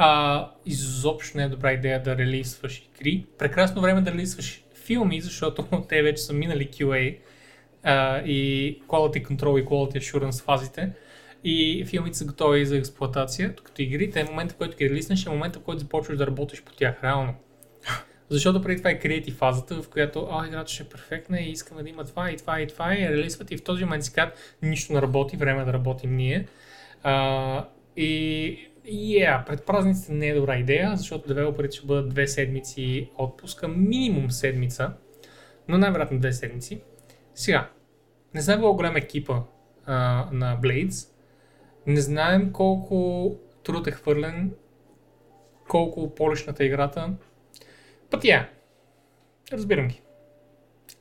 а, изобщо не е добра идея да релизваш игри. Прекрасно време да релизваш филми, защото те вече са минали QA а, и Quality Control и Quality Assurance фазите. И филмите са готови за експлуатация, докато игрите, е момента, в който ги релиснеш, е момента, в който започваш да работиш по тях реално. Защото преди това е креатив фазата, в която а, играта ще е перфектна и искаме да има това и това и това и релизват и в този момент си казват, нищо не работи, време е да работим ние. А, и Yeah, пред празниците не е добра идея, защото девелоперите ще бъдат две седмици отпуска, минимум седмица, но най-вероятно две седмици. Сега, не знаем колко голям е екипа а, на Blades, не знаем колко труд е хвърлен, колко полишната е играта. Път я, yeah. разбирам ги.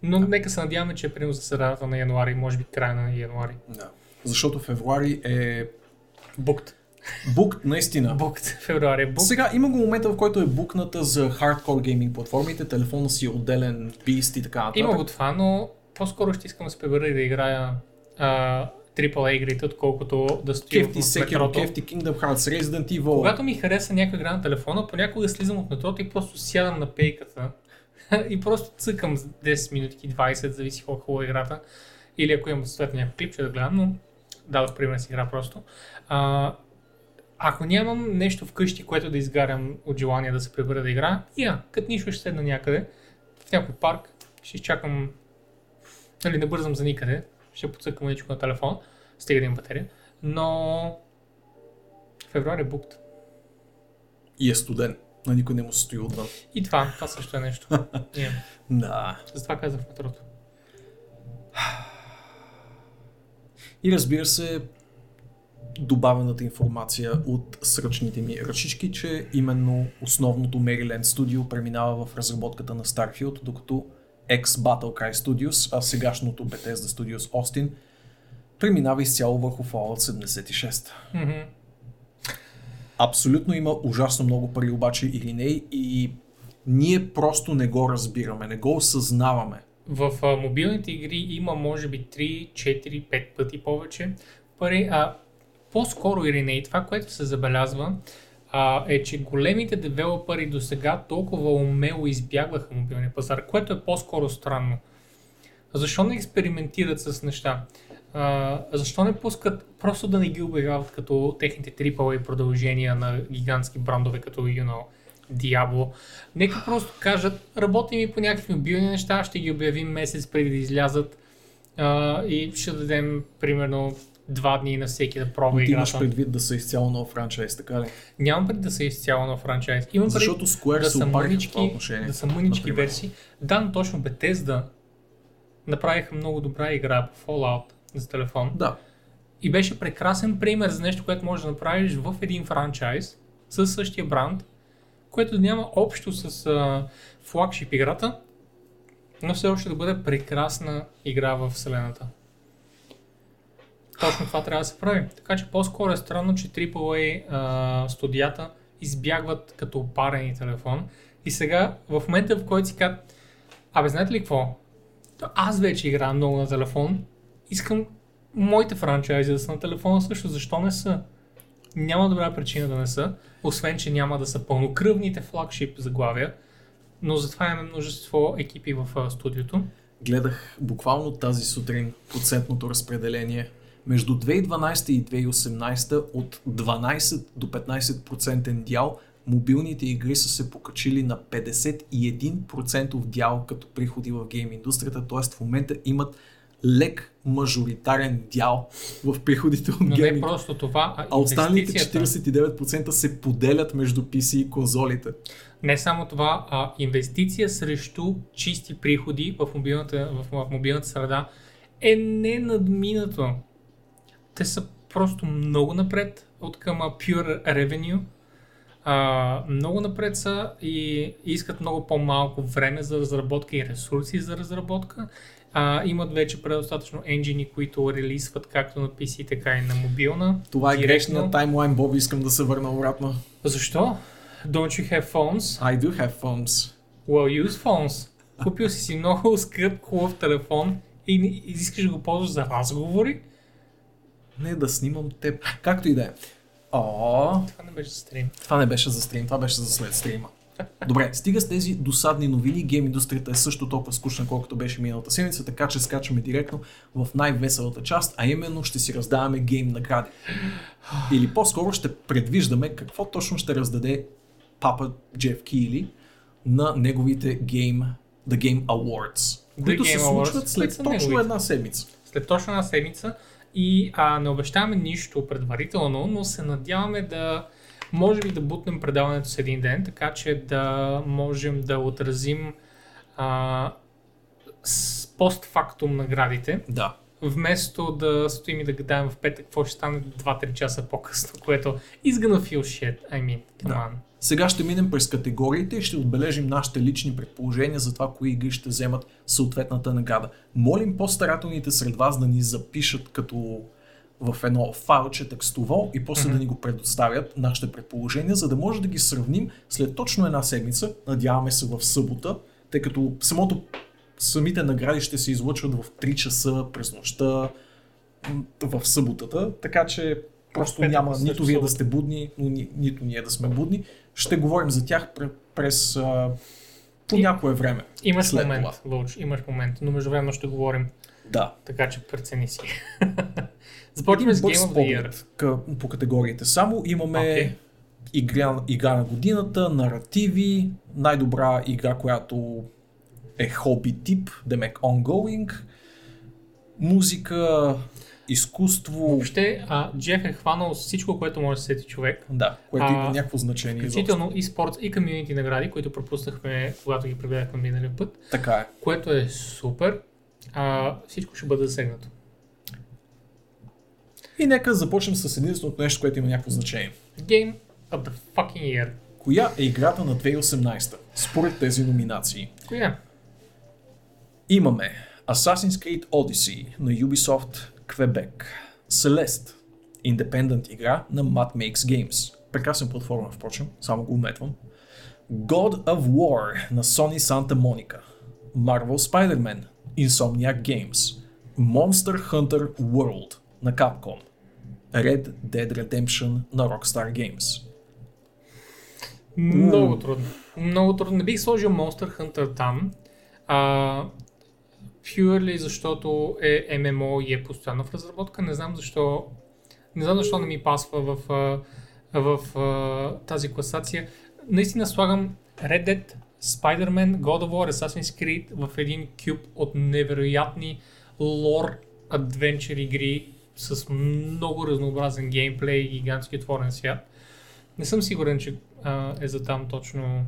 Но да. нека се надяваме, че е примерно за средата на януари, може би края на януари. Да. Защото февруари е букт. Букт, наистина. Букт, февруари е букт. Сега има го момента, в който е букната за хардкор гейминг платформите, телефона си е отделен бист и така нататък. Има го това, но по-скоро ще искам да се прибера и да играя а, AAA игрите, отколкото да стоя Кефти в метрото. Кефти Kingdom Hearts, Resident Evil. Когато ми хареса някаква игра на телефона, понякога слизам от метрото и просто сядам на пейката и просто цъкам 10 минути, 20, зависи колко хубава е играта. Или ако имам съответно някакъв клип, ще да гледам, но дадох пример с игра просто. А, ако нямам нещо вкъщи, което да изгарям от желание да се прибера да игра, я, като нищо ще седна някъде, в някой парк, ще изчакам, нали, не бързам за никъде, ще подсъкам нещо на телефон, стига да имам батерия, но февруари е букт. И е студен. На никой не му се стои отвън. И това, това също е нещо. yeah. Да. Затова казах в метрото. И разбира се, добавената информация от сръчните ми ръчички, че именно основното Maryland Studio преминава в разработката на Starfield, докато ex-Battlecry Studios, а сегашното Bethesda Studios Austin, преминава изцяло върху Fallout 76. Mm-hmm. Абсолютно има ужасно много пари обаче или не и ние просто не го разбираме, не го осъзнаваме. В а, мобилните игри има може би 3, 4, 5 пъти повече пари, а по-скоро или не, и това, което се забелязва, а, е, че големите девелопери до сега толкова умело избягваха мобилния пазар, което е по-скоро странно. Защо не експериментират с неща? А, защо не пускат просто да не ги обявяват като техните AAA продължения на гигантски брандове като you know, Diablo. Нека просто кажат, работим и по някакви мобилни неща, ще ги обявим месец преди да излязат а, и ще дадем примерно два дни на всеки да пробва играта. имаш предвид да са изцяло нов франчайз, така ли? Нямам предвид да са изцяло нов франчайз. Имам Защото Square да са мънички, да са мънички версии. Да, но точно Bethesda направиха много добра игра по Fallout за телефон. Да. И беше прекрасен пример за нещо, което можеш да направиш в един франчайз с същия бранд, което няма общо с uh, флагшип играта, но все още да бъде прекрасна игра в вселената. Точно това трябва да се прави. Така че по-скоро е странно, че AAA а, студията избягват като опарени телефон. И сега, в момента в който си казват, абе знаете ли какво? Аз вече играя много на телефон, искам моите франчайзи да са на телефона също, защо не са? Няма добра причина да не са, освен, че няма да са пълнокръвните флагшип заглавия, но затова имаме множество екипи в студиото. Гледах буквално тази сутрин процентното разпределение между 2012 и 2018 от 12 до 15% дял мобилните игри са се покачили на 51% дял като приходи в гейм индустрията, т.е. в момента имат лек мажоритарен дял в приходите от Но гейм. не просто това, а, а останалите 49% се поделят между PC и конзолите. Не само това, а инвестиция срещу чисти приходи в мобилната, в, в мобилната среда е ненадминато те са просто много напред от към pure revenue. А, много напред са и искат много по-малко време за разработка и ресурси за разработка. А, имат вече предостатъчно енджини, които релизват както на PC, така и на мобилна. Това е грешния таймлайн, Боб, искам да се върна обратно. Защо? Don't you have phones? I do have phones. Well, use phones. Купил си си много скъп, хубав телефон и искаш да го ползваш за разговори, не да снимам теб. Както и да е. О, това не беше за стрим. Това не беше за стрим, това беше за след стрима. Добре, стига с тези досадни новини. Гейм индустрията е също толкова скучна, колкото беше миналата седмица, така че скачаме директно в най-веселата част, а именно ще си раздаваме гейм награди. Или по-скоро ще предвиждаме какво точно ще раздаде папа Джеф Кили на неговите Game, The Game Awards, The които Game се Awards, случват след които са точно неговите. една седмица. След точно една седмица и а, не обещаваме нищо предварително, но се надяваме да може би да бутнем предаването с един ден, така че да можем да отразим а, с постфактум наградите, Да. Вместо да стоим и да гадаем в петък какво ще стане 2-3 часа по-късно, което is gonna feel shit, I mean, come Да. on. Сега ще минем през категориите и ще отбележим нашите лични предположения за това, кои игри ще вземат съответната награда. Молим по-старателните сред вас да ни запишат като в едно файлче текстово и после да ни го предоставят нашите предположения, за да може да ги сравним след точно една седмица, надяваме се в събота, тъй като самото, самите награди ще се излъчват в 3 часа през нощта в съботата, така че просто петък няма нито вие да сте будни, но ни, нито ние да сме будни. Ще говорим за тях пре- през а, по някое време. Имаш след момент, това. Вълч, имаш момент, но междувременно ще говорим, Да. така че прецени си. Започваме с Game of the Year. къ- по категориите. Само имаме Окей. игра, игра на годината, наративи, най-добра игра, която е хоби тип, демек ongoing, музика, изкуство, Въобще, а, Джеф е хванал всичко, което може да се сети човек. да, което А, има някакво значение. Включително и спорт, и комьюнити награди, които пропуснахме, когато ги прегледахме миналия път, Така е. което е супер. А, всичко ще бъде засегнато. И нека започнем с единственото нещо, което има някакво значение. Game of the fucking year. Коя е играта на 2018 според тези номинации? Коя? Имаме Assassin's Creed Odyssey на Ubisoft Quebec, Celeste, индепендент игра на Mad Makes Games, прекрасен платформа впрочем, само го уметвам, God of War на Sony Santa Monica, Marvel Spider-Man, Insomniac Games, Monster Hunter World на Capcom, Red Dead Redemption на Rockstar Games. Много трудно. Много трудно. Не бих сложил Monster Hunter там. А, purely защото е ММО и е постоянно в разработка. Не знам защо. Не знам защо не ми пасва в, а, в а, тази класация. Наистина слагам Red Dead, Spider-Man, God of War, Assassin's Creed в един кюб от невероятни лор адвенчър игри с много разнообразен геймплей и гигантски отворен свят. Не съм сигурен, че а, е за там точно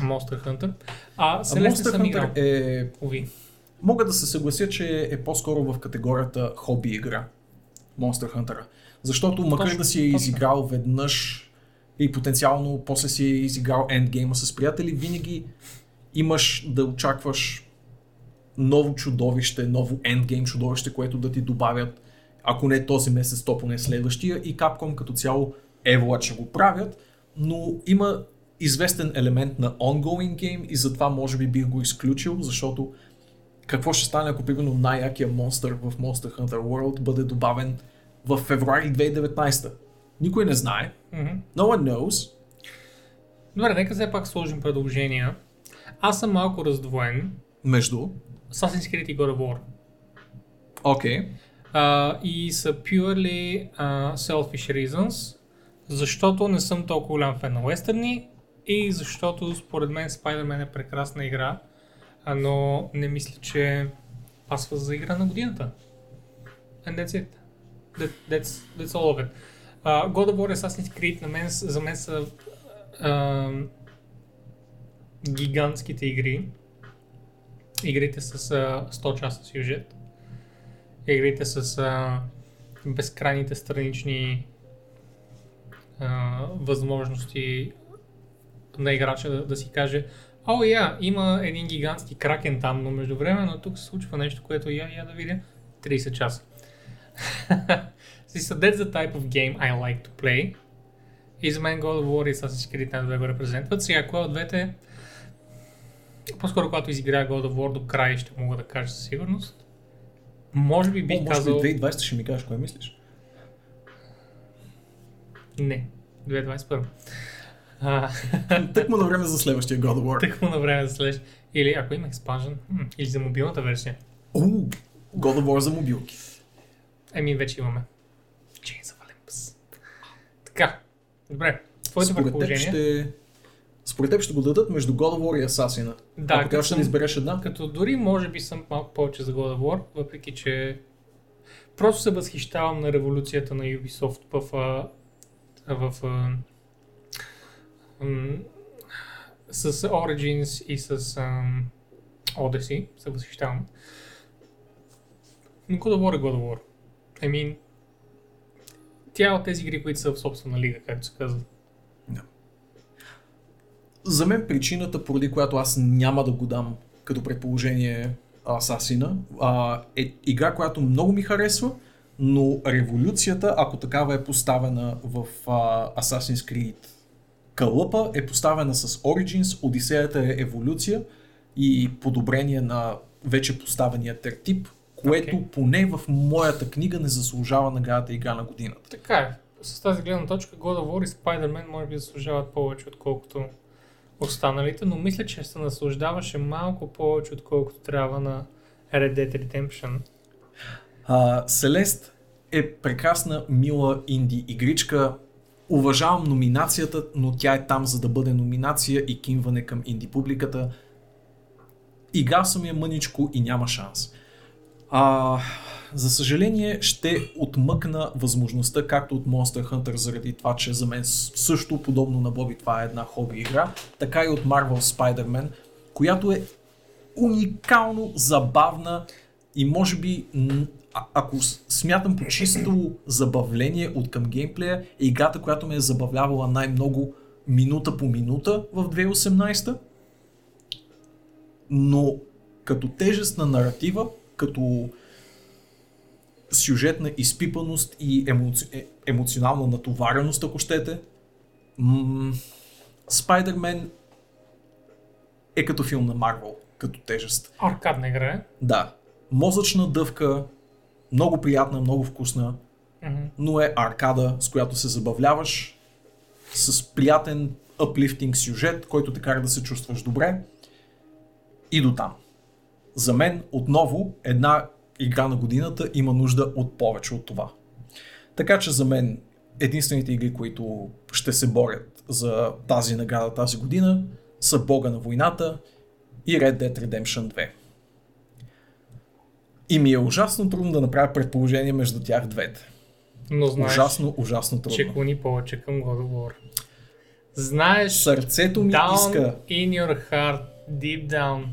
Monster Hunter. А Celeste Monster съм. Hunter е Уви. Мога да се съглася, че е по-скоро в категорията хоби игра. Monster Hunter. Защото макар Точно, да си е изиграл веднъж и потенциално после си е изиграл ендгейма с приятели, винаги имаш да очакваш ново чудовище, ново ендгейм чудовище, което да ти добавят, ако не този месец, то поне следващия. И Capcom като цяло евола, че го правят, но има известен елемент на ongoing game и затова може би бих го изключил, защото какво ще стане, ако примерно най-якия монстър в Monster Hunter World бъде добавен в февруари 2019. Никой не знае. Мгм. No one knows. Добре, нека все пак сложим предложения. Аз съм малко раздвоен. Между. Assassin's Creed и God of War. Окей. А, и са purely а, selfish reasons, защото не съм толкова голям фен на вестърни и защото според мен Spider-Man е прекрасна игра, но не мисля, че пасва за игра на годината. And that's it. That, that's, that's all of it. Uh, God of War Assassin's Creed на мен, за мен са uh, гигантските игри. Игрите с uh, 100 часа сюжет игрите с а, безкрайните странични а, възможности на играча да, да си каже О, я, има един гигантски кракен там, но междувременно тук се случва нещо, което я, я да видя 30 часа. so that's the type of game I like to play. И за мен God of War и Assassin's Creed най-добре го репрезентват. Сега, кое от двете по-скоро, когато изиграя God of War до край, ще мога да кажа със сигурност. Може би бих О, може казал... би 2020 ще ми кажеш кое мислиш. Не, 2021. А, Тъкмо на време за следващия God of War. тъкмо на време за следващ. Или ако има експанжен, или за мобилната версия. Уу, God of War за мобилки. Еми, вече имаме. Chains of Olympus. Така, добре. Твоите Според теб предположения? ще Според теб ще го дадат между God of War и Асасина. Да, Ако като трябваше да избереш една. Като дори може би съм малко повече за God of War, въпреки че просто се възхищавам на революцията на Ubisoft в, а, в а, м, с Origins и с ам, Odyssey се възхищавам. Но God of War е God of War. I mean, тя е от тези игри, които са в собствена лига, както се казва. За мен причината, поради която аз няма да го дам като предположение Асасина, е игра, която много ми харесва, но революцията, ако такава е поставена в а, Assassin's Creed кълъпа, е поставена с Origins, Одисеята е еволюция и подобрение на вече поставения тертип, което Окей. поне в моята книга не заслужава наградата игра на годината. Така е. С тази гледна точка God of War и Spider-Man може би заслужават повече, отколкото останалите, но мисля, че се наслаждаваше малко повече, отколкото трябва на Red Dead Redemption. А, Селест е прекрасна, мила инди игричка. Уважавам номинацията, но тя е там за да бъде номинация и кимване към инди публиката. Играл съм я мъничко и няма шанс. А, за съжаление ще отмъкна възможността, както от Monster Hunter, заради това, че за мен също подобно на Боби това е една хоби игра, така и от Marvel Spider-Man, която е уникално забавна и може би, а- ако смятам по чисто забавление от към геймплея, е играта, която ме е забавлявала най-много минута по минута в 2018. Но като тежест на наратива, като сюжетна изпипаност и емоци... е- емоционална натовареност, ако щете, м- Spider-Man е като филм на Марвел, като тежест. Аркадна игра е. Да, мозъчна дъвка, много приятна, много вкусна, Мгм. но е аркада, с която се забавляваш, с приятен uplifting сюжет, който те кара да се чувстваш добре и до там. За мен отново една игра на годината има нужда от повече от това. Така че за мен единствените игри, които ще се борят за тази награда тази година са Бога на войната и Red Dead Redemption 2. И ми е ужасно трудно да направя предположение между тях двете. Но знаеш, ужасно, ужасно трудно. че клони повече към God of War. Знаеш, Сърцето ми down иска. in your heart, deep down,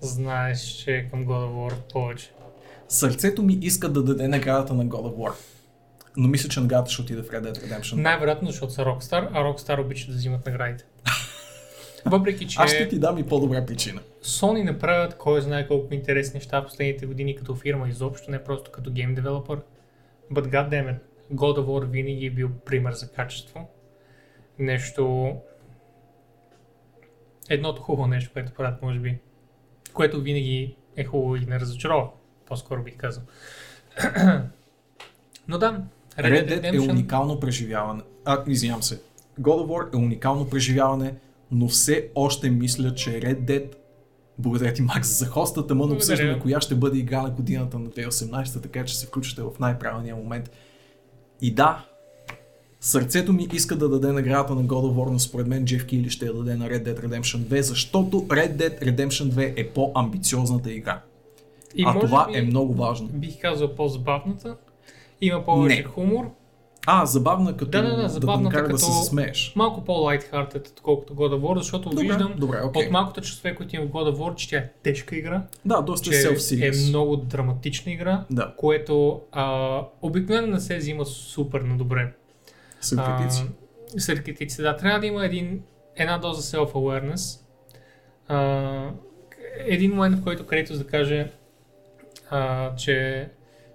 знаеш, че е към God of War повече. Сърцето ми иска да даде наградата на God of War. Но мисля, че наградата ще отиде в Red Dead Redemption. Най-вероятно, защото са Rockstar, а Rockstar обичат да взимат наградите. Въпреки, че Аз ще ти дам и по-добра причина. Sony не правят кой знае колко интересни неща последните години като фирма изобщо, не просто като гейм девелопър. But goddammit, God of War винаги е бил пример за качество. Нещо... Едното хубаво нещо, което правят, може би. Което винаги е хубаво и не разочарова. По-скоро бих казал. Но да, Red Dead е уникално преживяване. А, извинявам се. God of War е уникално преживяване, но все още мисля, че Red Dead благодаря ти, Макс, за хоста, тъмън Благодаря. обсъждаме коя ще бъде игра на годината на 2018, така че се включвате в най-правилния момент. И да, сърцето ми иска да даде наградата на God of War, но според мен Джеф Кили ще я даде на Red Dead Redemption 2, защото Red Dead Redemption 2 е по-амбициозната игра. И а това би, е много важно. Бих казал по-забавната. Има повече Не. хумор. А, забавна като Да, да, да, да, забавната накара да се като- засмееш. Малко по-light-hearted, отколкото God of War, защото Добре, виждам добре, окей. от малкото чувстве, които има в God of War, че тя е тежка игра, Да, доста че self-serious. е много драматична игра, Да, което а, обикновено не се взима супер на добре. са критици. Сред критици, да. Трябва да има един, една доза self-awareness. А, един момент, в който Кретос да каже, а, че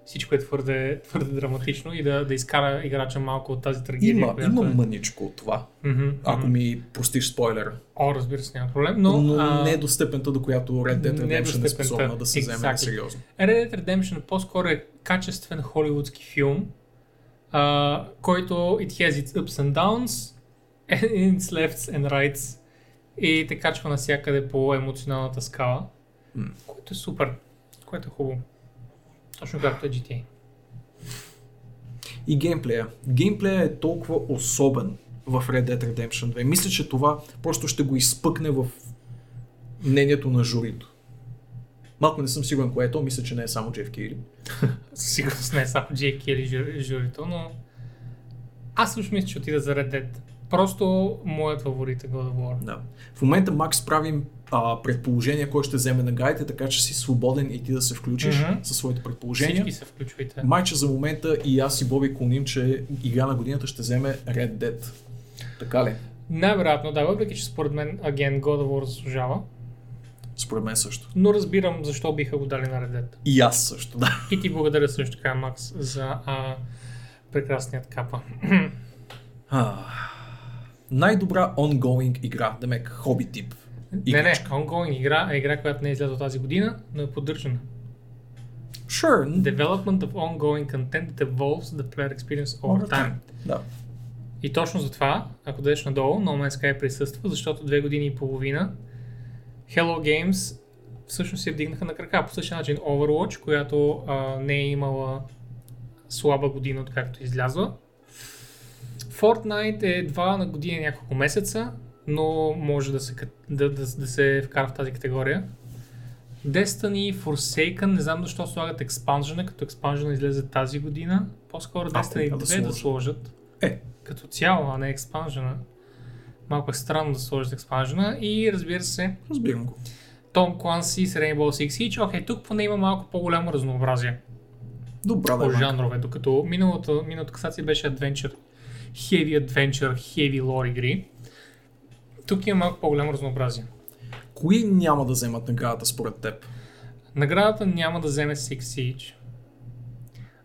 всичко е твърде, твърде драматично и да, да изкара играча малко от тази трагедия. Има, която има е. мъничко от това, Мгм, ако мгм. ми простиш спойлера. О, разбира се, няма проблем. Но, Но, а, не е до степента, до която Red Dead не е Redemption е способна да се вземе exactly. на сериозно. Red Dead Redemption по-скоро е качествен холивудски филм, а, който it has its ups and downs, and its lefts and rights и те качва навсякъде по емоционалната скала, М. което е супер, което е хубаво. Точно както е GTA. И геймплея. Геймплея е толкова особен в Red Dead Redemption 2. Мисля, че това просто ще го изпъкне в мнението на журито. Малко не съм сигурен кое е то, мисля, че не е само Джеф Кейли. Със сигурност не е само Джей Кели жури- журито, но аз също мисля, че отида за Red Dead. Просто моят фаворит е God of War. Да. В момента Макс правим а, предположения кой ще вземе наградите, така че си свободен и ти да се включиш Мгм. със своите предположения. Всички се включвайте. Майче за момента и аз и Боби клоним, че игра на годината ще вземе Red Dead. Така ли? Най-вероятно, да, въпреки че според мен аген God of War заслужава, Според мен също. но разбирам защо биха го дали на Red Dead. И аз също, да. И ти благодаря също така, Макс, за а, прекрасният капа. Най-добра ongoing игра, демек хоби тип. не, не, Игричка. ongoing игра е игра, която не е излязла тази година, но е поддържана. Sure. Development of ongoing content that evolves the player experience over Over time. Да. И точно за това, ако дадеш надолу, No Man's Sky присъства, защото две години и половина Hello Games всъщност се вдигнаха на крака. По същия начин Overwatch, която а, не е имала слаба година, откакто е излязла. Fortnite е едва на година няколко месеца, но може да се, да, да, да се вкара в тази категория. Destiny, Forsaken, не знам защо слагат експанжена, като експанжена излезе тази година. По-скоро А, Destiny кога да 2 да сложат? сложат Е, като цяло, а не експанжена. Малко е странно да сложиш експанжена. И разбира се, разбирам го. Tom Clancy с Rainbow Six Siege. Окей, тук поне има малко по-голямо разнообразие Добра да по е. Жанрове, докато миналата, миналата касация беше Adventure, Heavy Adventure, Heavy Lore игри. Тук има малко по-голямо разнообразие. Кои няма да вземат наградата според теб? Наградата няма да вземе Six Siege,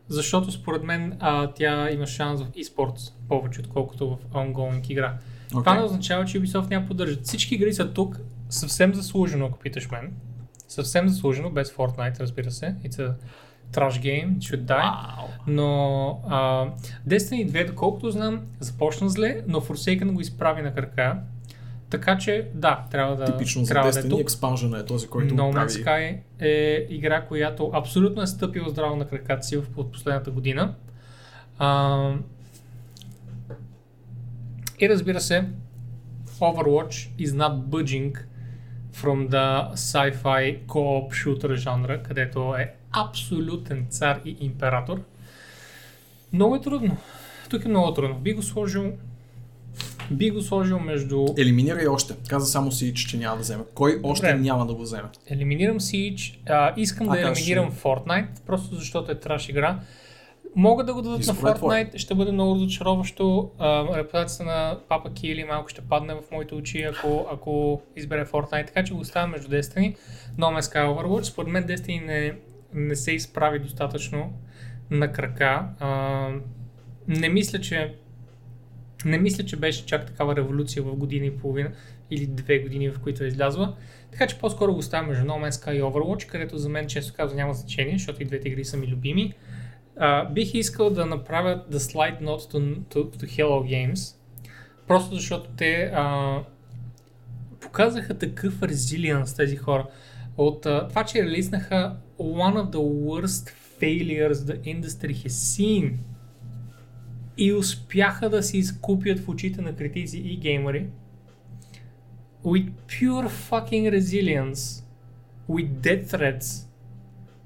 защото според мен а, тя има шанс в eSports повече, отколкото в ongoing игра. Okay. Това не означава, че Ubisoft няма поддържат. Всички игри са тук съвсем заслужено, ако питаш мен. Съвсем заслужено, без Fortnite, разбира се. It's a trash game, should die. Вау. Но а, Destiny 2, доколкото знам, започна зле, но Forsaken го изправи на крака. Така че, да, трябва да, Типично за е Destiny, тук. експанжена е този, който No Man's. Sky е игра, която абсолютно е стъпила здраво на краката си в от последната година. А, и разбира се, Overwatch is not budging from the sci-fi co-op shooter жанра, където е абсолютен цар и император. Много е трудно. Тук е много трудно. Би го сложил би го сложил между Елиминирай още. Каза само си, че няма да вземе. Кой още Добре. няма да го вземе? Елиминирам. А, искам А, да елиминирам Fortnite, просто защото е траш игра. Могат да го дадат на твой. Fortnite, ще бъде много разочароващо. А, репутацията на Папа Кили малко ще падне в моите очи, ако, ако избере Fortnite, така че го оставям между Destiny. No Man's Sky Overwatch. Според мен Destiny не, не се изправи достатъчно на крака. А, не мисля, че не мисля, че беше чак такава революция в година и половина или две години, в които е излязла. Така че по-скоро го оставям между No Man's Sky и Overwatch, където за мен често казвам няма значение, защото и двете игри са ми любими. А, бих искал да направя The Slide Note to, to, to Hello Games, просто защото те а, показаха такъв резилиенс тези хора. От а, това, че релизнаха one of the worst failures the industry has seen и успяха да се изкупят в очите на критици и геймери with pure fucking resilience, with death threats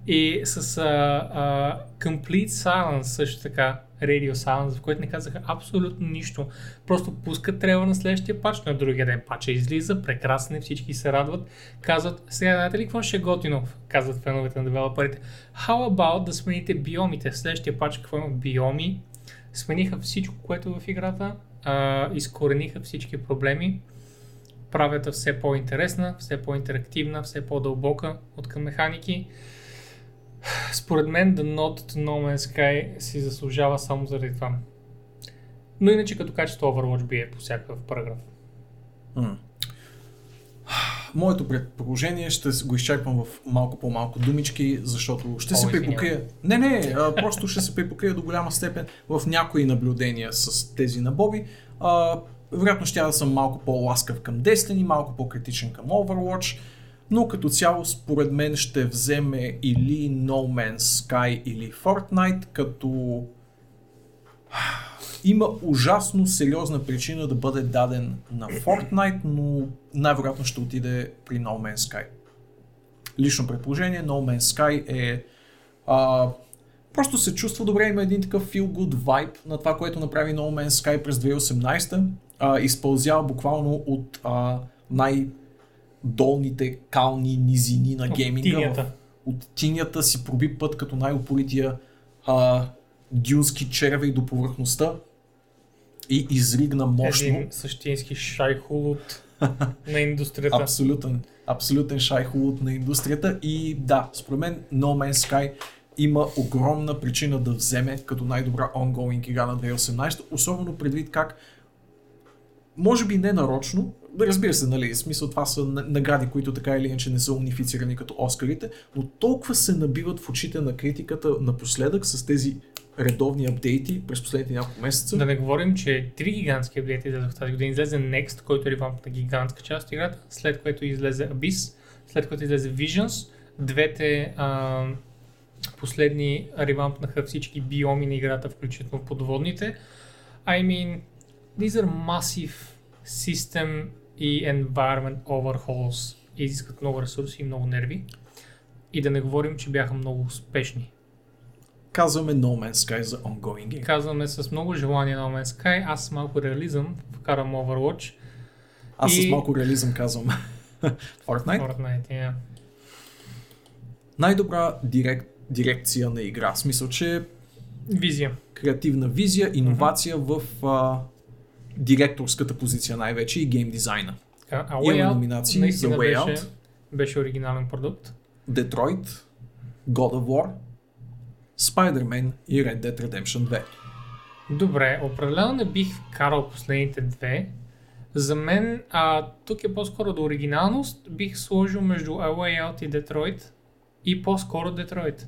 и с а, а, complete silence също така, radio silence, в който не казаха абсолютно нищо. Просто пускат трева на следващия пач, на другия ден пача излиза, прекрасен всички се радват. Казват, сега знаете ли какво ще е готино? Казват феновете на девелоперите. How about да смените биомите? В следващия пач какво има? Биоми. Смениха всичко, което е в играта, а, изкорениха всички проблеми, правят все по-интересна, все по-интерактивна, все по-дълбока от към механики. Според мен The Node to No Man's Sky си заслужава само заради това. Но иначе като качество Overwatch би е по всякакъв параграф. М. Моето предположение ще го изчерпвам в малко по-малко думички, защото ще се О, извинявай. припокрия. Не, не, а, просто ще се припокрия до голяма степен в някои наблюдения с тези на Боби. А, вероятно ще да съм малко по-ласкав към Destiny, малко по-критичен към Overwatch, но като цяло според мен ще вземе или No Man's Sky или Fortnite, като има ужасно сериозна причина да бъде даден на Fortnite, но най-вероятно ще отиде при No Man's Sky. Лично предположение, No Man's Sky е а, просто се чувства добре, има един такъв feel good vibe на това, което направи No Man's Sky през 2018. А, изпълзява буквално от а, най-долните кални низини на От гейминга. тинята. В, от тинята си проби път като най-упорития а, дюнски червей до повърхността и изригна мощно. Един същински шайхулут на индустрията. Абсолютен, абсолютен шайхолут на индустрията и да, според мен No Man's Sky има огромна причина да вземе като най-добра ongoing игра на 2018, особено предвид как може би не нарочно, разбира се, нали, смисъл това са на- награди, които така или иначе не са унифицирани като Оскарите, но толкова се набиват в очите на критиката напоследък с тези редовни апдейти през последните няколко месеца. Да не говорим, че три гигантски апдейти излезе в тази година. Излезе Next, който е ревамп на гигантска част от играта, след което излезе Abyss, след което излезе Visions. Двете а, последни ревампнаха всички биоми на играта, включително подводните. I mean, these are massive system и environment overhauls. Изискват много ресурси и много нерви. И да не говорим, че бяха много успешни. Казваме No Man's Sky за ongoing game. Казваме с много желание No Man's Sky. Аз с малко реализъм вкарам Overwatch. Аз с И- малко реализъм казвам Fortnite. Fortnite, yeah. Най-добра дирек, дирекция на игра. В смисъл, че Визия. креативна визия, иновация в а, директорската позиция най-вече и гейм дизайна. Така, А Имаме номинации за Way беше, Out. беше оригинален продукт. Detroit, God of War, Spider-Man и Red Dead Redemption 2. Добре, определено не бих карал последните две. За мен, а, тук е по-скоро до оригиналност, бих сложил между A Way Out и Detroit и по-скоро Detroit.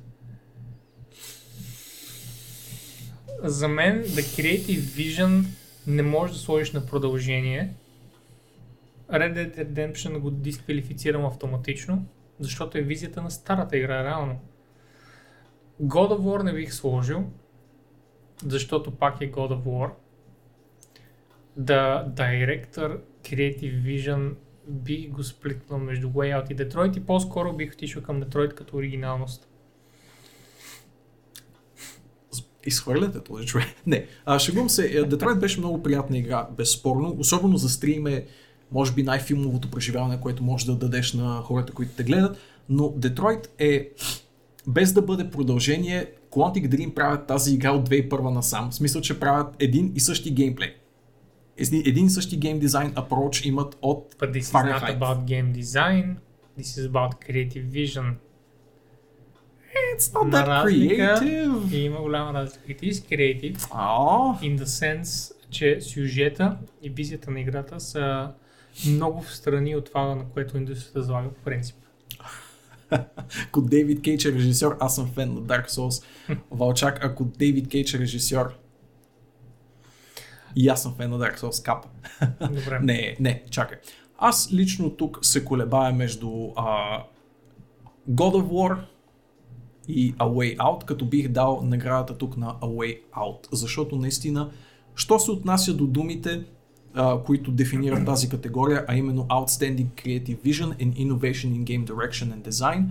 За мен The Creative Vision не можеш да сложиш на продължение. Red Dead Redemption го дисквалифицирам автоматично, защото е визията на старата игра, реално. God of War не бих сложил, защото пак е God of War. The Director Creative Vision бих го сплитнал между Way Out и Detroit и по-скоро бих отишъл към Detroit като оригиналност. Изхвърляте този човек. Не, а, шегувам се. Е, Детройт беше много приятна игра, безспорно. Особено за стрим е, може би, най-филмовото преживяване, което може да дадеш на хората, които те гледат. Но Детройт е, без да бъде продължение, Quantic Dream правят тази игра от 2001 насам. В смисъл, че правят един и същи геймплей. Един и същи гейм дизайн approach имат от But this is not about game design, this is about creative vision. It's not that разлика- creative. И има голяма разлика. It is creative А, in the sense, че сюжета и визията на играта са много в страни от това, на което индустрията залага по принцип. Ако Дейвид Кейдж е режисьор, аз съм фен на Dark Souls. Валчак, ако Дейвид Кейдж е режисьор, и аз съм фен на Dark Souls, капа. Добре. Не, не, чакай. Аз лично тук се колебая между а, God of War и A Way Out, като бих дал наградата тук на A Way Out, защото наистина, що се отнася до думите, а, които дефинират тази категория, а именно Outstanding Creative Vision and Innovation in Game Direction and Design,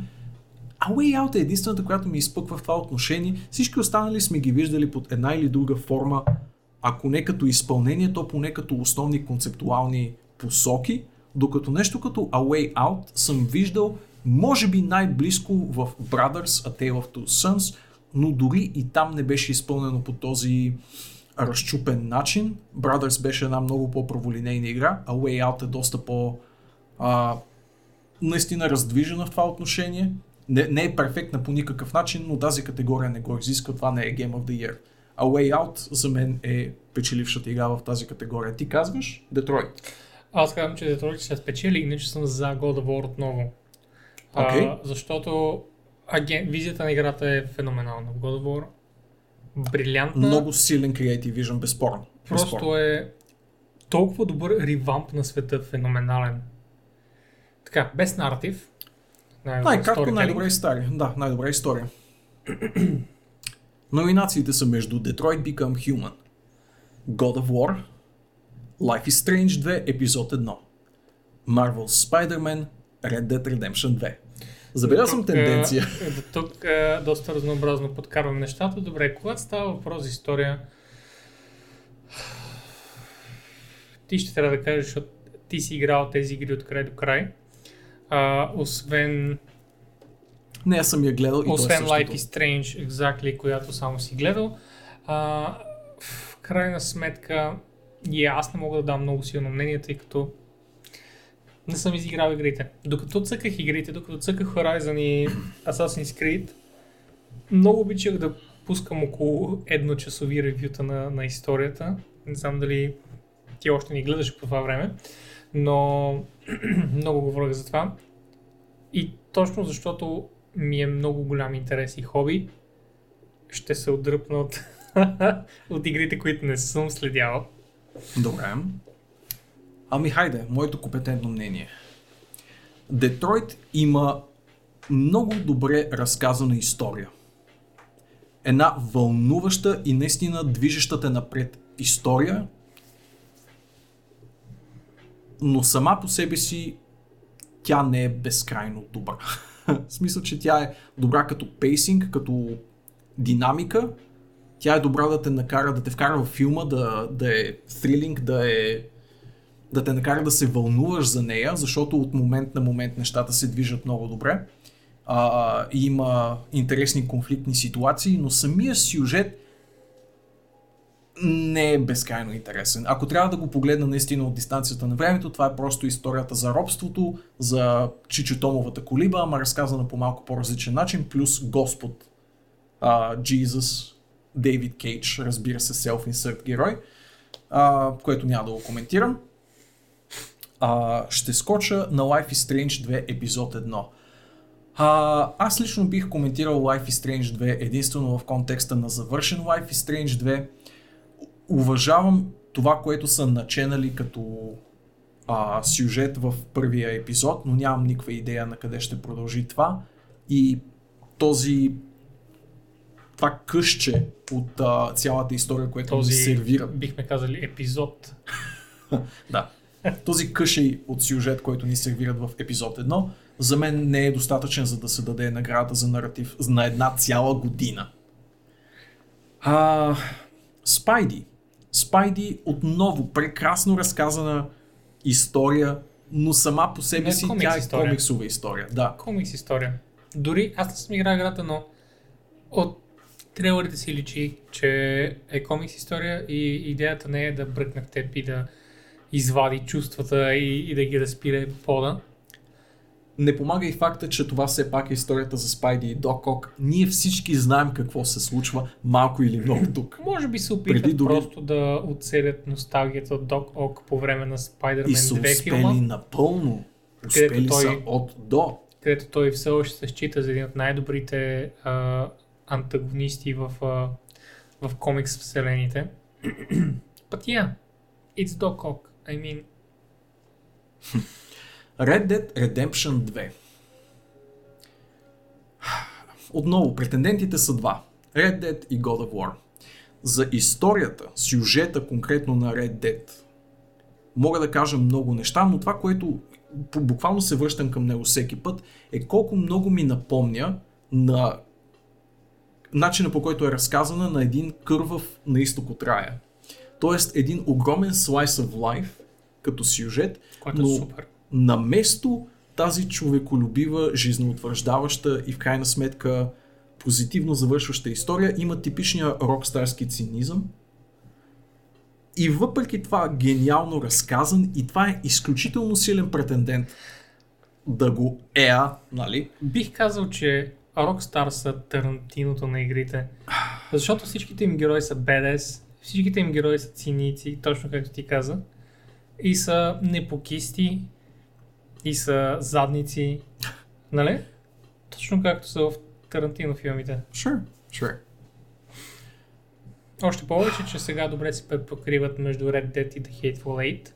A Way Out е единствената, която ми изпъква в това отношение. Всички останали сме ги виждали под една или друга форма, ако не като изпълнение, то поне като основни концептуални посоки, докато нещо като A Way Out съм виждал може би най-близко в Brothers A Tale of Two Sons, но дори и там не беше изпълнено по този разчупен начин. Brothers беше една много по-праволинейна игра, а Way Out е доста по а, наистина раздвижена в това отношение. Не, не е перфектна по никакъв начин, но тази категория не го изисква. Това не е Game of the Year. А Way Out за мен е печелившата игра в тази категория. Ти казваш Детройт. Аз казвам, че Детройт ще спечели, иначе съм за God of War отново. Окей. А, защото аген... визията на играта е феноменална. В God of War брилянтна. Много силен Creative Vision, безспорно. Просто безспорно. е толкова добър ревамп на света, феноменален. Така, без наратив. Най-кратко, storytelling. най-добра история. Да, най-добра история. Номинациите са между Detroit Become Human, God of War, Life is Strange 2, епизод 1, Marvel's Spider-Man, Red Dead Redemption 2. Забелязал съм Тук, тенденция. е, До тук е, доста разнообразно подкарвам нещата. Добре, когато става въпрос за история, ти ще трябва да кажеш, защото ти си играл тези игри от край до край. А, освен Не, аз съм я гледал и е освен същото. Life is Strange, exactly, която само си гледал. А, в крайна сметка, и аз не мога да дам много силно мнение, тъй като не съм изиграл игрите. Докато цъках игрите, докато цъках Horizon и Assassin's Creed, много обичах да пускам около едночасови ревюта на, на историята. Не знам дали ти още ни гледаш по това време, но много говорих за това. И точно защото ми е много голям интерес и хоби, ще се отдръпна от, от игрите, които не съм следявал. Добре. Ами хайде, моето компетентно мнение. Детройт има много добре разказана история. Една вълнуваща и наистина движеща те напред история, но сама по себе си тя не е безкрайно добра. В смисъл, че тя е добра като пейсинг, като динамика, тя е добра да те накара, да те вкара в филма, да, да е трилинг, да е да те накара да се вълнуваш за нея, защото от момент на момент нещата се движат много добре. А, има интересни конфликтни ситуации, но самия сюжет не е безкрайно интересен. Ако трябва да го погледна наистина от дистанцията на времето, това е просто историята за робството, за Чичо Томовата колиба, ама разказана по малко по-различен начин, плюс Господ, а, Jesus, Дейвид Кейдж, разбира се, self-insert герой, а, което няма да го коментирам. А, ще скоча на Life is Strange 2 епизод 1. А, аз лично бих коментирал Life is Strange 2 единствено в контекста на завършен Life is Strange 2. Уважавам това, което са начинали като а, сюжет в първия епизод, но нямам никаква идея на къде ще продължи това. И този това къще от а, цялата история, което Този, ни сервират. бихме казали, епизод. Да. Този къшей от сюжет, който ни сервират в епизод 1, за мен не е достатъчен, за да се даде награда за наратив на една цяла година. А, Спайди. Спайди отново прекрасно разказана история, но сама по себе Не, си комикс тя е история. комиксова история. Да. Комикс история. Дори аз не съм играл играта, но от трейлерите си личи, че е комикс история и идеята не е да бръкне в теб и да извади чувствата и, и да ги разпире по пода. Не помага и факта, че това все пак е историята за Спайди и Док Ок. Ние всички знаем какво се случва, малко или много тук. Може би се опитват Преди дори- просто да оцелят носталгията от Док Ок по време на Spider-Man И са 2 успели филма, напълно. Успели той- са от до. където той все още се счита за един от най-добрите а, антагонисти в, а, в комикс вселените. But yeah, it's Doc Ock. I mean, Red Dead Redemption 2. Отново, претендентите са два. Red Dead и God of War. За историята, сюжета конкретно на Red Dead, мога да кажа много неща, но това, което бу- буквално се връщам към него всеки път, е колко много ми напомня на начина по който е разказана на един кървав на изток от рая. Тоест един огромен slice of life като сюжет, което но е супер. на место тази човеколюбива, жизнеутвърждаваща и в крайна сметка позитивно завършваща история има типичния рокстарски цинизъм. И въпреки това гениално разказан и това е изключително силен претендент да го еа, нали? Бих казал, че Rockstar са Тарантиното на игрите. Защото всичките им герои са BDS, всичките им герои са циници, точно както ти каза. И са непокисти, и са задници. Нали? Точно както са в Тарантино филмите. Sure, sure. Още повече, че сега добре се покриват между Red Dead и The Hateful Eight,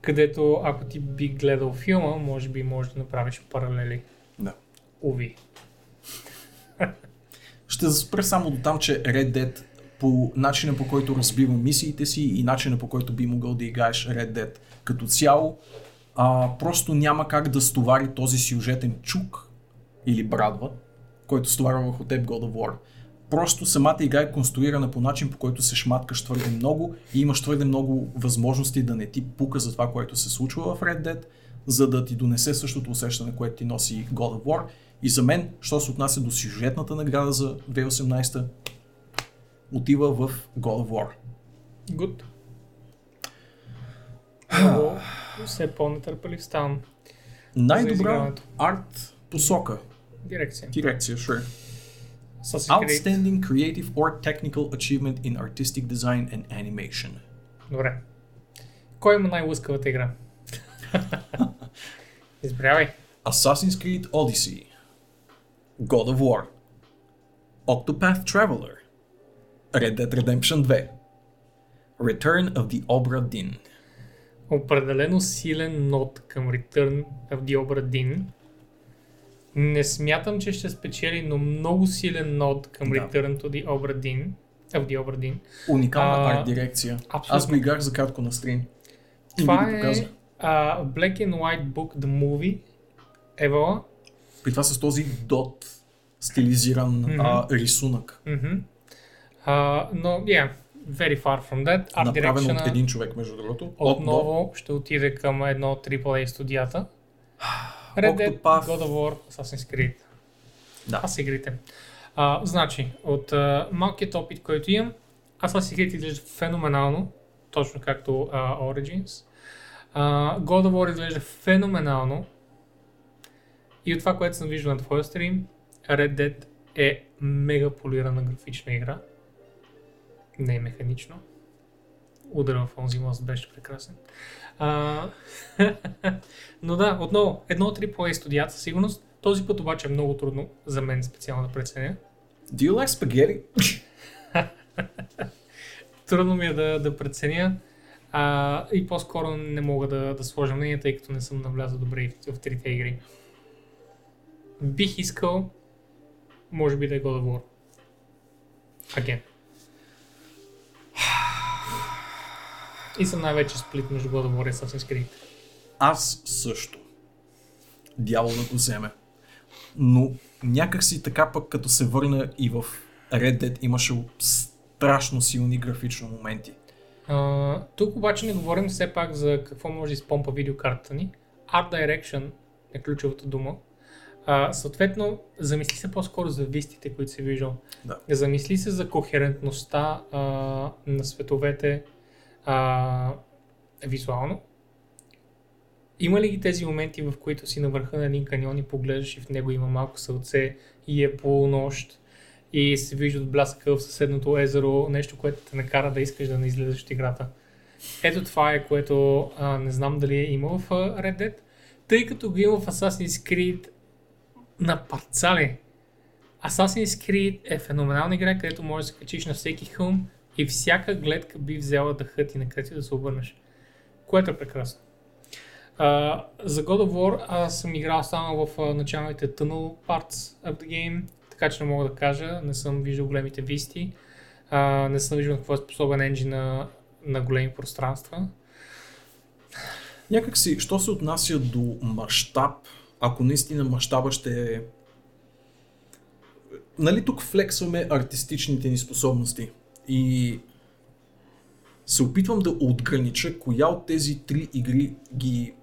където ако ти би гледал филма, може би можеш да направиш паралели. Да. Уви. Ще спра само до там, че Red Dead по начина по който разбива мисиите си и начина по който би могъл да играеш Red Dead. Като цяло, а, просто няма как да стовари този сюжетен чук или брадва, който стоварва върху теб God of War. Просто самата игра е конструирана по начин, по който се шматкаш твърде много и имаш твърде много възможности да не ти пука за това, което се случва в Red Dead, за да ти донесе същото усещане, което ти носи God of War. И за мен, що се отнася до сюжетната награда за 2018, отива в God of War. Good. Много все по-нетърпелив ставам. Най-добра изиграването. арт посока. Дирекция. Дирекция, sure. Assassin's Creed. Outstanding creative or technical achievement in artistic design and animation. Добре. Кой има най-лъскавата игра? Избрявай. Assassin's Creed Odyssey. God of War. Octopath Traveler. Red Dead Redemption 2. Return of the Obra Dinn. Определено силен нот към Return of the Obra Dinn. Не смятам, че ще спечели, но много силен нот към Да. Return to the Obra Dinn. Of the Obra Dinn. Уникална А, арт дирекция. абсолютно. Аз го играх за кратко на стрим. И Това е а, Black and White Book The Movie. Евала. При това с този дот стилизиран а, рисунък. Мгм. А, но, yeah, very far from that. Art направен от един човек, между другото. От отново ще отиде към едно от AAA студията. Red Dead, Octopath. God of War, Assassin's Creed. Да. Са игрите. А, значи, от а, малкият опит, който имам, Assassin's Creed изглежда феноменално, точно както а, Origins. А, God of War изглежда феноменално. И от това, което съм виждал на твоя стрим, Red Dead е мега полирана графична игра. Не е механично. Удара в онзи мост беше прекрасен. А, но да, отново, едно от AAA студията със сигурност. Този път обаче е много трудно за мен специално да преценя. Do you like spaghetti? Трудно ми е да, да преценя. А, и по-скоро не мога да, да сложа мнение, тъй като не съм навлязал добре в, в трите игри. Бих искал, може би да е God of War. Again. И съм най-вече сплит между God of War и Assassin's Creed. Аз също. Дявол да го вземе. Но някак си така пък като се върна и в Red Dead имаше страшно силни графични моменти. А, тук обаче не говорим все пак за какво може да изпомпа видеокартата ни. Art Direction е ключовата дума. А, съответно, замисли се по-скоро за вистите, които си виждал. Да. Замисли се за кохерентността а, на световете а, визуално. Има ли ги тези моменти, в които си на върха на един каньон и поглеждаш и в него има малко сълце и е полунощ и се вижда от блясъка в съседното езеро, нещо, което те накара да искаш да не излезеш от играта. Ето това е, което а, не знам дали е имал в Red Dead, тъй като го има в Assassin's Creed на парцали. Assassin's Creed е феноменална игра, където можеш да се качиш на всеки хълм и всяка гледка би взела дъха ти на където да се обърнеш. Което е прекрасно. А, за God of War аз съм играл само в а, началните tunnel parts of the game, така че не мога да кажа, не съм виждал големите висти, а, не съм виждал какво е способен енджин на, на големи пространства. Някак си, що се отнася до мащаб, ако наистина мащаба ще е... Нали тук флексваме артистичните ни способности? И се опитвам да отгранича коя от тези три игри ги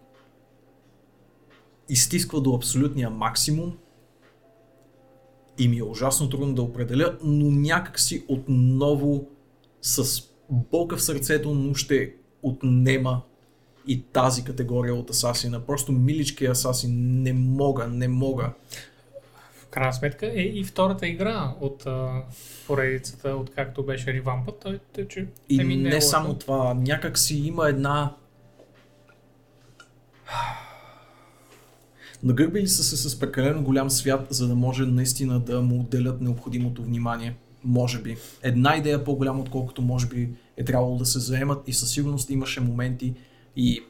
изтисква до абсолютния максимум. И ми е ужасно трудно да определя, но някак си отново с болка в сърцето, но ще отнема и тази категория от Асасина. Просто миличкия Асасин не мога, не мога. В крайна сметка е и втората игра от а, поредицата, откакто беше ревампът. Той, той, че, И еми, не, е лошо. само това, някак си има една... Нагърбили са се с прекалено голям свят, за да може наистина да му отделят необходимото внимание. Може би. Една идея по-голяма, отколкото може би е трябвало да се заемат и със сигурност имаше моменти и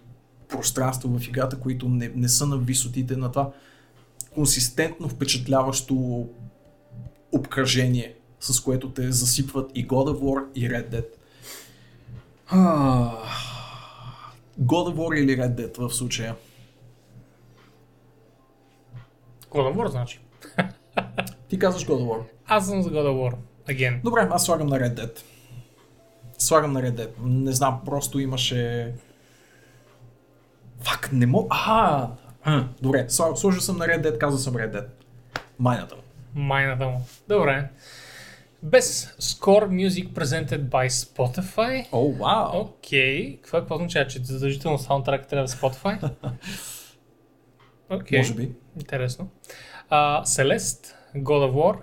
пространство в играта, които не, не са на висотите на това консистентно впечатляващо обкръжение с което те засипват и God of War и Red Dead. God of War или Red Dead в случая? God of War, значи. Ти казваш God of War. Аз съм за God of War. Again. Добре, аз слагам на Red Dead. Слагам на Red Dead. Не знам, просто имаше... Фак, не мога... А, добре, сложил съм на Red Dead, казал съм Red Dead. Майната му. Майната му. Добре. Без Score Music Presented by Spotify. О, вау! Окей. Какво, какво означава, че задължително саундтрак трябва е Spotify? Окей. Може би. Интересно. Uh, Celeste, God of War,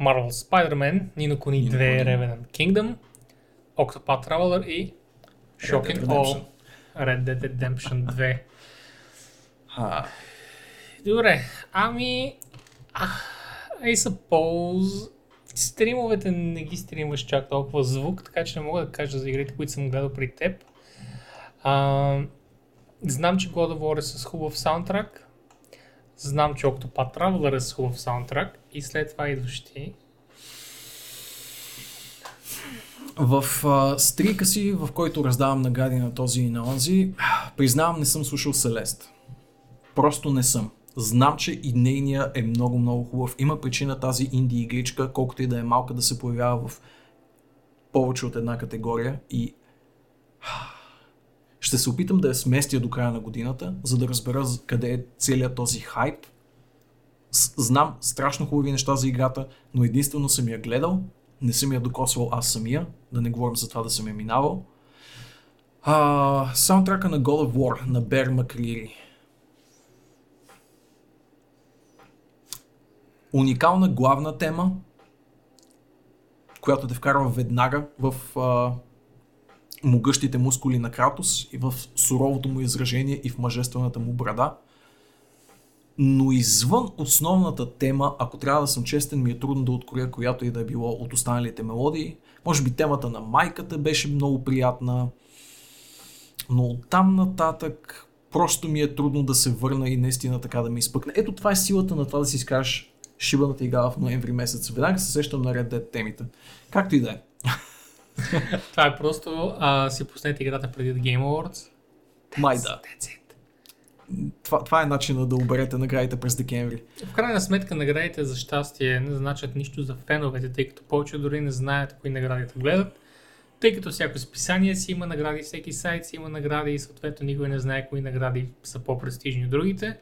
Marvel Spider-Man, Nino Kuni Ni no 2, Kuni. Revenant Kingdom, Octopath Traveler и Shocking All. Red Dead Redemption 2. А, Добре, ами... а, I suppose... Стримовете не ги стримваш чак толкова звук, така че не мога да кажа за игрите, които съм гледал при теб. А, знам, че God of War е с хубав саундтрак. Знам, че Octopath Traveler е с хубав саундтрак. И след това идваш ти. В а, стрика си, в който раздавам награди на този и на онзи, признавам, не съм слушал Селест. Просто не съм. Знам, че и нейния е много, много хубав. Има причина тази инди игричка, колкото и да е малка, да се появява в повече от една категория и ще се опитам да я сместя до края на годината, за да разбера къде е целият този хайп. Знам страшно хубави неща за играта, но единствено съм я гледал, не съм я докосвал аз самия, да не говорим за това да съм я минавал. А, саундтрака на God of War на Бер Макрири. Уникална главна тема, която те вкарва веднага в а, могъщите мускули на Кратос и в суровото му изражение и в мъжествената му брада. Но извън основната тема, ако трябва да съм честен, ми е трудно да откроя която и да е било от останалите мелодии. Може би темата на майката беше много приятна, но оттам нататък просто ми е трудно да се върна и наистина така да ми изпъкне. Ето това е силата на това да си изкажеш шибаната игра в ноември месец. Веднага се сещам на Red Dead темите. Както и да е. Това е просто а, си пуснете играта преди Game Awards. Май да. That's. Това, това е начинът да оберете наградите през декември. В крайна сметка наградите за щастие не значат нищо за феновете, тъй като повече дори не знаят кои награди да гледат. Тъй като всяко списание си има награди, всеки сайт си има награди и съответно никой не знае кои награди са по-престижни от другите.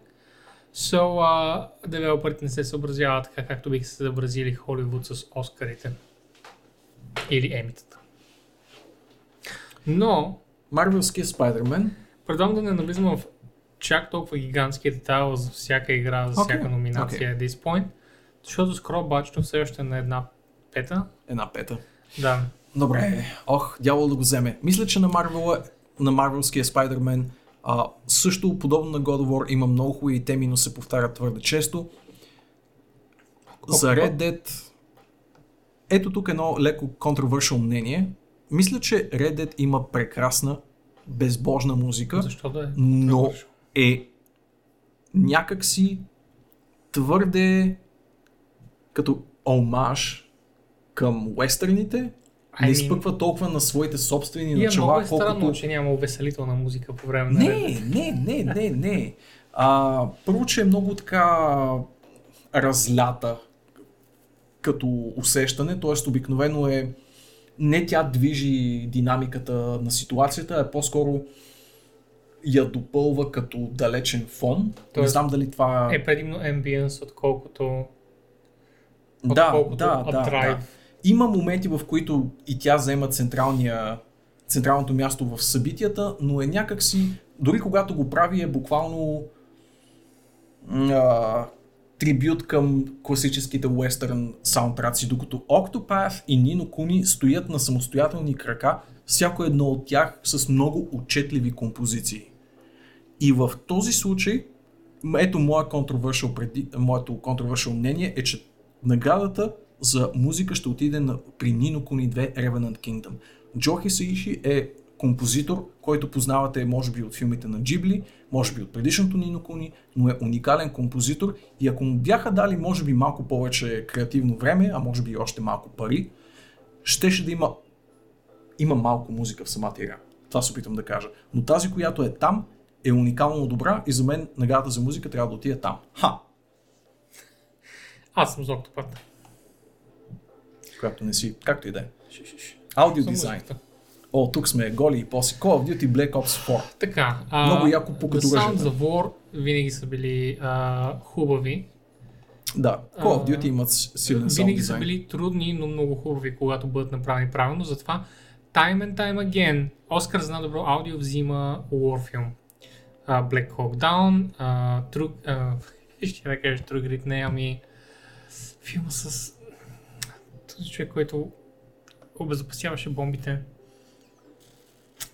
So, uh, девелоперите не се съобразяват така, както биха се съобразили Холивуд с Оскарите. Или Емитата. Но, Марвелския Спайдермен. предлагам да не навлизам в чак толкова гигантския детайл за всяка игра, за Окей, всяка номинация at this point, защото скоро бачето все още е на една пета. Една пета. Да. Добре, ох, дявол да го вземе. Мисля, че на Марвел, на Марвелския Спайдермен а, също подобно на God of War има много хубави теми, но се повтарят твърде често. За Red Dead, ето тук едно леко controversial мнение. Мисля, че Red Dead има прекрасна, безбожна музика, Защо да е? но е някакси твърде като омаж към уестърните, не I mean- изпъква толкова на своите собствени И е много начала, е странно, колкото... че няма увеселителна музика по време на. Не, не, не, не, не. А, първо, че е много така разлята като усещане, т.е. обикновено е не тя движи динамиката на ситуацията, а по-скоро я допълва като далечен фон. не Тоест, знам дали това... Е предимно ambience, отколкото, да, отколкото да, да, да. Има моменти, в които и тя заема централния, централното място в събитията, но е някакси, дори когато го прави, е буквално а, трибют към класическите уестърн саундтраци, докато Octopath и Нино Куни стоят на самостоятелни крака, всяко едно от тях с много отчетливи композиции. И в този случай, ето моя controversial преди, моето controversial мнение е, че наградата за музика ще отиде на, при Нино Куни 2 Revenant Kingdom. Джохи Саиши е композитор, който познавате може би от филмите на Джибли, може би от предишното Нино Куни, но е уникален композитор и ако му бяха дали може би малко повече креативно време, а може би още малко пари, щеше да има има малко музика в самата игра. Това се опитам да кажа. Но тази, която е там, е уникално добра и за мен наградата за музика трябва да отиде там. Ха! Аз съм за Octopath. Която не си, както и да е. Аудио дизайн. О, тук сме голи и после. Call of Duty Black Ops 4. Така. А, Много яко покато Sounds оръжията. of War винаги са били а, хубави. Да, Call of Duty имат силен саунд винаги са били трудни, но много хубави, когато бъдат направени правилно. Затова time and time again Оскар за най-добро аудио взима War филм. А, Black Hawk Down, а, True, а, ще да кажа True Grit, не, ами филма с този човек, който обезопасяваше бомбите.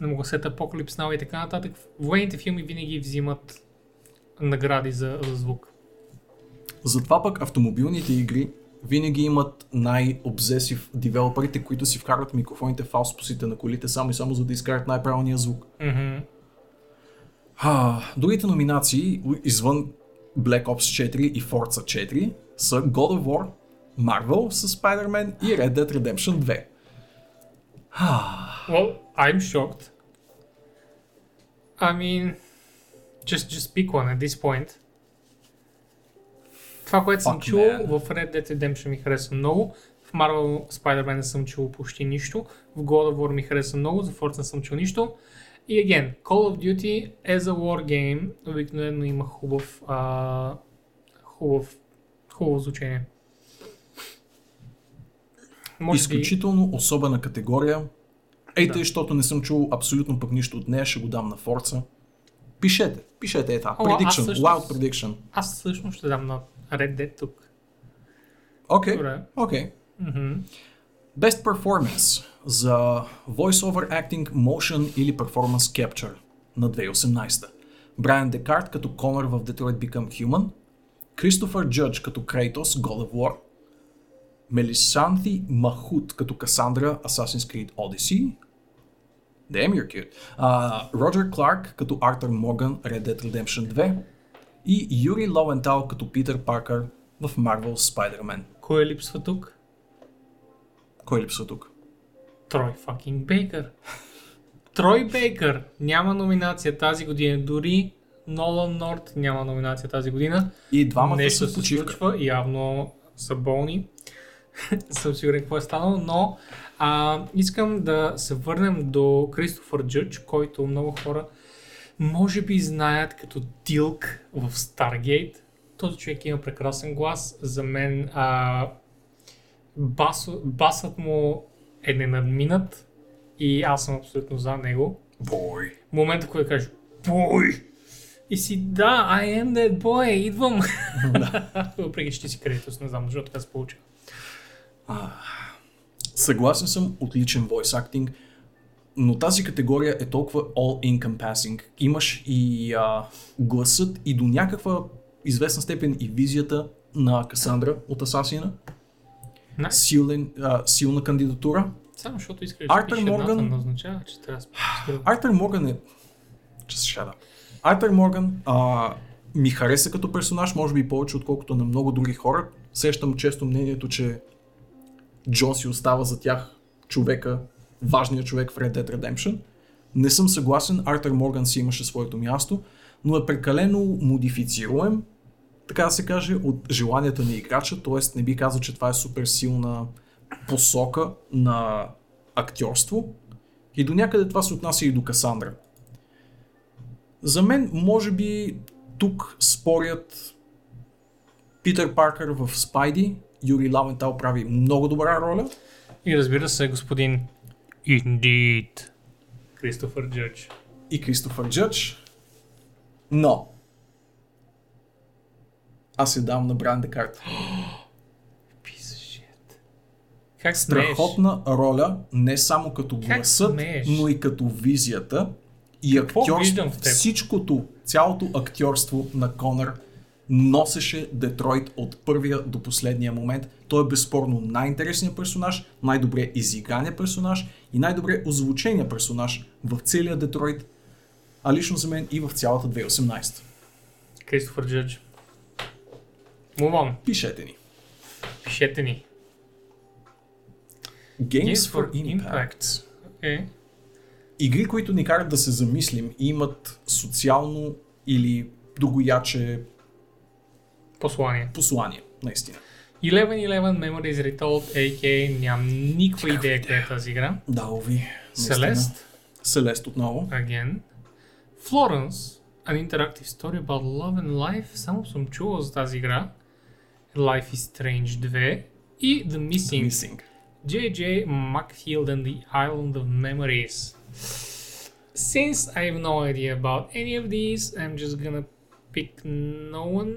Не мога сета Apocalypse Now и така нататък. Военните филми винаги взимат награди за, за звук. Затова пък автомобилните игри винаги имат най-обзесив девелоперите, които си вкарват микрофоните в ауспусите на колите само и само за да изкарат най-правилния звук. Мгм. А, другите номинации, извън Black Ops 4 и Forza 4, са God of War, Marvel с Spider-Man и Red Dead Redemption 2. А, Well, I'm shocked. I mean, just just pick one at this point. Това, което съм Fuck, чул man. в Red Dead Redemption ми хареса много. В Marvel Spider-Man не съм чул почти нищо. В God of War ми хареса много, за Forza не съм чул нищо. И again, Call of Duty as a war game обикновено има хубав, а, хубав, хубаво звучение. Може би, изключително особена категория. Ей, Да. тъй, защото не съм чул абсолютно пък нищо от нея, ще го дам на Forza. Пишете, пишете е това. Prediction, всъщност- wild prediction. аз всъщност ще дам на Red Dead тук. Окей, Добре. окей. Мгм. Best Performance за Voice Over Acting, Motion или Performance Capture на 2018. Брайан Декарт като Конър в Detroit Become Human, Кристофър Джъдж като Крейтос, God of War, Мелисанти Махут като Касандра, Assassin's Creed Odyssey, Damn, you're cute. А, Роджер Кларк като Артър Морган, Red Dead Redemption 2 и Юри Ловентал като Питър Паркър в Marvel Spider-Man. Кой липсва тук? Кой липсва тук? Трой факинг Бейкър. Трой Бейкър няма номинация тази година. Дори Нолан Норт няма номинация тази година. И двамата Нещо се почивка. случва, явно са болни. Съм сигурен какво е станало, но а, искам да се върнем до Кристофър Джъдж, който много хора може би знаят като Дилк в Stargate. Този човек има прекрасен глас. За мен а, басо, басът му е ненадминат и аз съм абсолютно за него. Бой. Момента, който кажеш Бой! И си, да, I am that boy, идвам. Въпреки, че ти си кредитус, не знам защо така се получи. Съгласен съм, отличен voice acting, но тази категория е толкова all-encompassing. Имаш и а, гласът и до някаква известна степен и визията на Касандра от Асасина. Не, Силен, а, силна кандидатура. само защото искаш Артър да едната, Морган- не означава, че трябва да. Артър Морган е... Just shut up. Артър Морган а, ми хареса като персонаж, може би повече отколкото на много други хора. Сещам често мнението, че Джон си остава за тях човека, важният човек в Red Dead Redemption. Не съм съгласен, Артър Морган си имаше своето място, но е прекалено модифицируем, така да се каже, от желанията на играча, т.е. не би казал, че това е супер силна посока на актьорство. И до някъде това се отнася и до Касандра. За мен, може би, тук спорят Питър Паркър в Спайди, Юри Лавентал прави много добра роля. И разбира се, господин Indeed. Кристофър Джъдж. и Кристофър Джъдж. Но аз я дам на Бран Декарт. Как? Страхотна роля, не само като гласът, но и като визията и Какво актьорство. виждам в теб? Всичкото, цялото актьорство на Конър носеше Детройт от първия до последния момент. Той е безспорно най-интересният персонаж, най-добре изиграният персонаж и най-добре озвучения персонаж в целия Детройт, а лично за мен и в цялата 2018. Кристофър Джъдж. On. Пишете ни. Пишете ни. Games, for Impact. Okay. Игри, които ни карат да се замислим и имат социално или другояче Послание. послание, наистина. 1111 Memories Retold, AK, нямам никаква идея къде е тази игра. Да, ови. Celeste, Селест отново. again. Florence, an interactive story about love and life. Само съм чувал за тази игра. Life is Strange 2. И The Missing. Missing. JJ Macfield and the Island of Memories. Since I have no idea about any of these, I'm just gonna pick no one.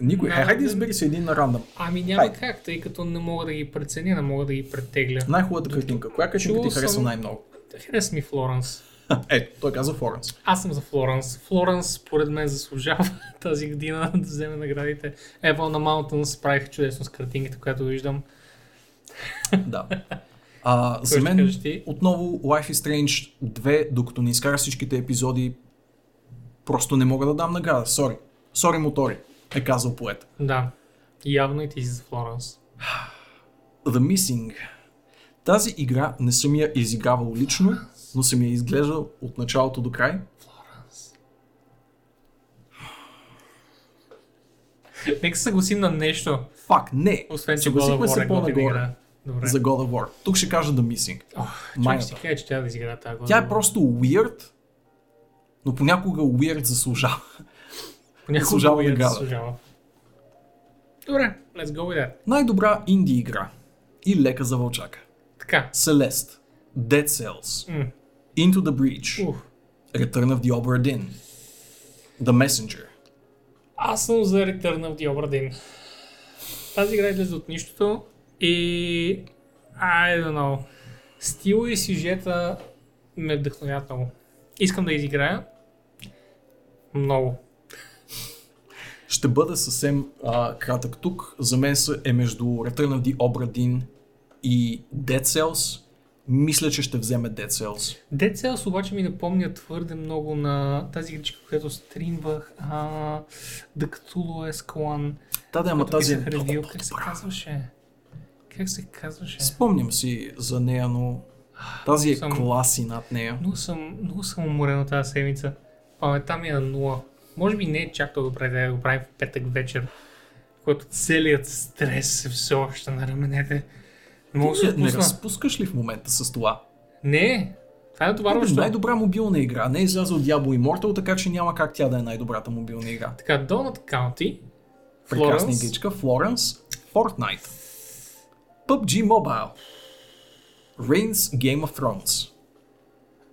Никой. Е, хайде избери си един на рандъм. Ами няма Хайде. как, тъй като не мога да ги преценя, не мога да ги претегля. Най-хубавата картинка. Коя картинка ти харесва съм- най-много? Хареса ми Флоренс. Ето, той каза Флоренс. Аз съм за Флоренс. Флоренс, според мен, заслужава тази година да вземе наградите. Ево на Mountain справих чудесно с картинките, която виждам. Да. А, за мен отново Life is Strange 2, докато не изкара всичките епизоди, просто не мога да дам награда. Сори. Сори мотори, е казал поет. Да. Явно и ти си за Флоренс. The Missing. Тази игра не съм я изигравал лично, но съм я изглеждал от началото до край. Флоренс. Нека се съгласим на нещо, Фак, не. освен че Съгласихме се е по-нагоре. Добре. за God of War. Тук ще кажа The Missing. Ох, Майната. ти кажа, че трябва да изигра тази Тя е просто weird, но понякога weird заслужава. Понякога заслужава weird заслужава. Добре, let's go with that. Най-добра инди игра и лека за вълчака. Така. Celeste, Dead Cells, М. Into the Breach, Уф. Return of the Obra Dinn, The Messenger. Аз съм за Return of the Obra Dinn. Тази игра излезе от нищото и... I don't know. Стила и сюжета ме вдъхновяват много. Искам да изиграя. Много. Ще бъда съвсем а, кратък тук. За мен е между Return of the Obra Dinn и Dead Cells. Мисля, че ще вземе Dead Cells. Dead Cells обаче ми напомня твърде много на тази игричка, която стримвах. А, The Cthulhu Escalan. Да, да, ама тази е много. Как се казваше? Как се казваше? Спомням си за нея, но тази е Съм- класи над нея. Много съм, много съм уморен от тази седмица. Паметта ми е на нула. Може би не е чак толкова добре да го правим в петък вечер, когато целият стрес е все още на раменете. Да се не, разпускаш ли в момента с това? Не, това е Това натоварващо. най-добра мобилна игра. Не е излязъл Diablo Immortal, така че няма как тя да е най-добрата мобилна игра. Така, Donut County, Прекрасна игричка. Florence, Fortnite, PUBG Mobile, Reigns Game of Thrones.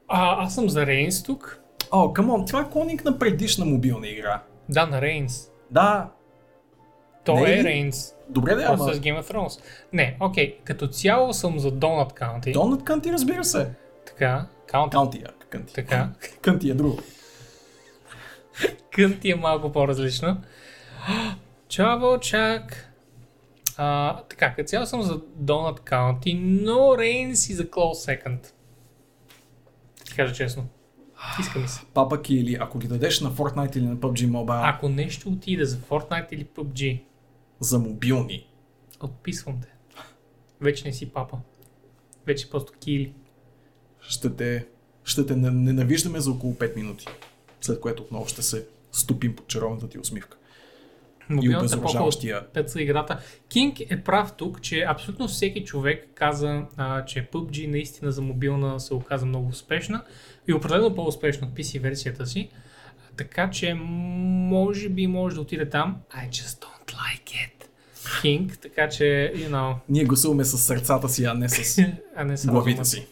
а, аз съм за Рейнс тук. О, камон, това е клоник на предишна мобилна игра. Да, на Рейнс. Да, То Не е е? Рейнс. Добре да, ама с Game of Thrones. Не, окей, като цяло съм за Donut County. Donut Кънти, разбира се. Така, County. County, кънти. Така. Кънти е друго. Кънти е малко по-различно. Чао, чак. А, така, като цяло съм за Donut County, но Рейнс и за Close Second. Ти кажа честно. Иска ми се. Папа Кили, ако ги дадеш на Fortnite или на PUBG Mobile Ако нещо отиде за Fortnite или PUBG, за мобилни, отписвам те. Вече не си папа. Вече просто кили. ще те, ще те не- ненавиждаме за около 5 минути. След което отново ще се ступим под чаровната ти усмивка. И Мобилната епоха от обезоръжаващия пеца играта. Кинг е прав тук, че абсолютно всеки човек каза, а, че PUBG наистина за мобилна се оказа много успешна и определено по-успешна от PC версията си. Така че може би може да отиде там. I just don't like it. Кинг, така че, you know, Ние гласуваме с сърцата си, а не с а не с главите си.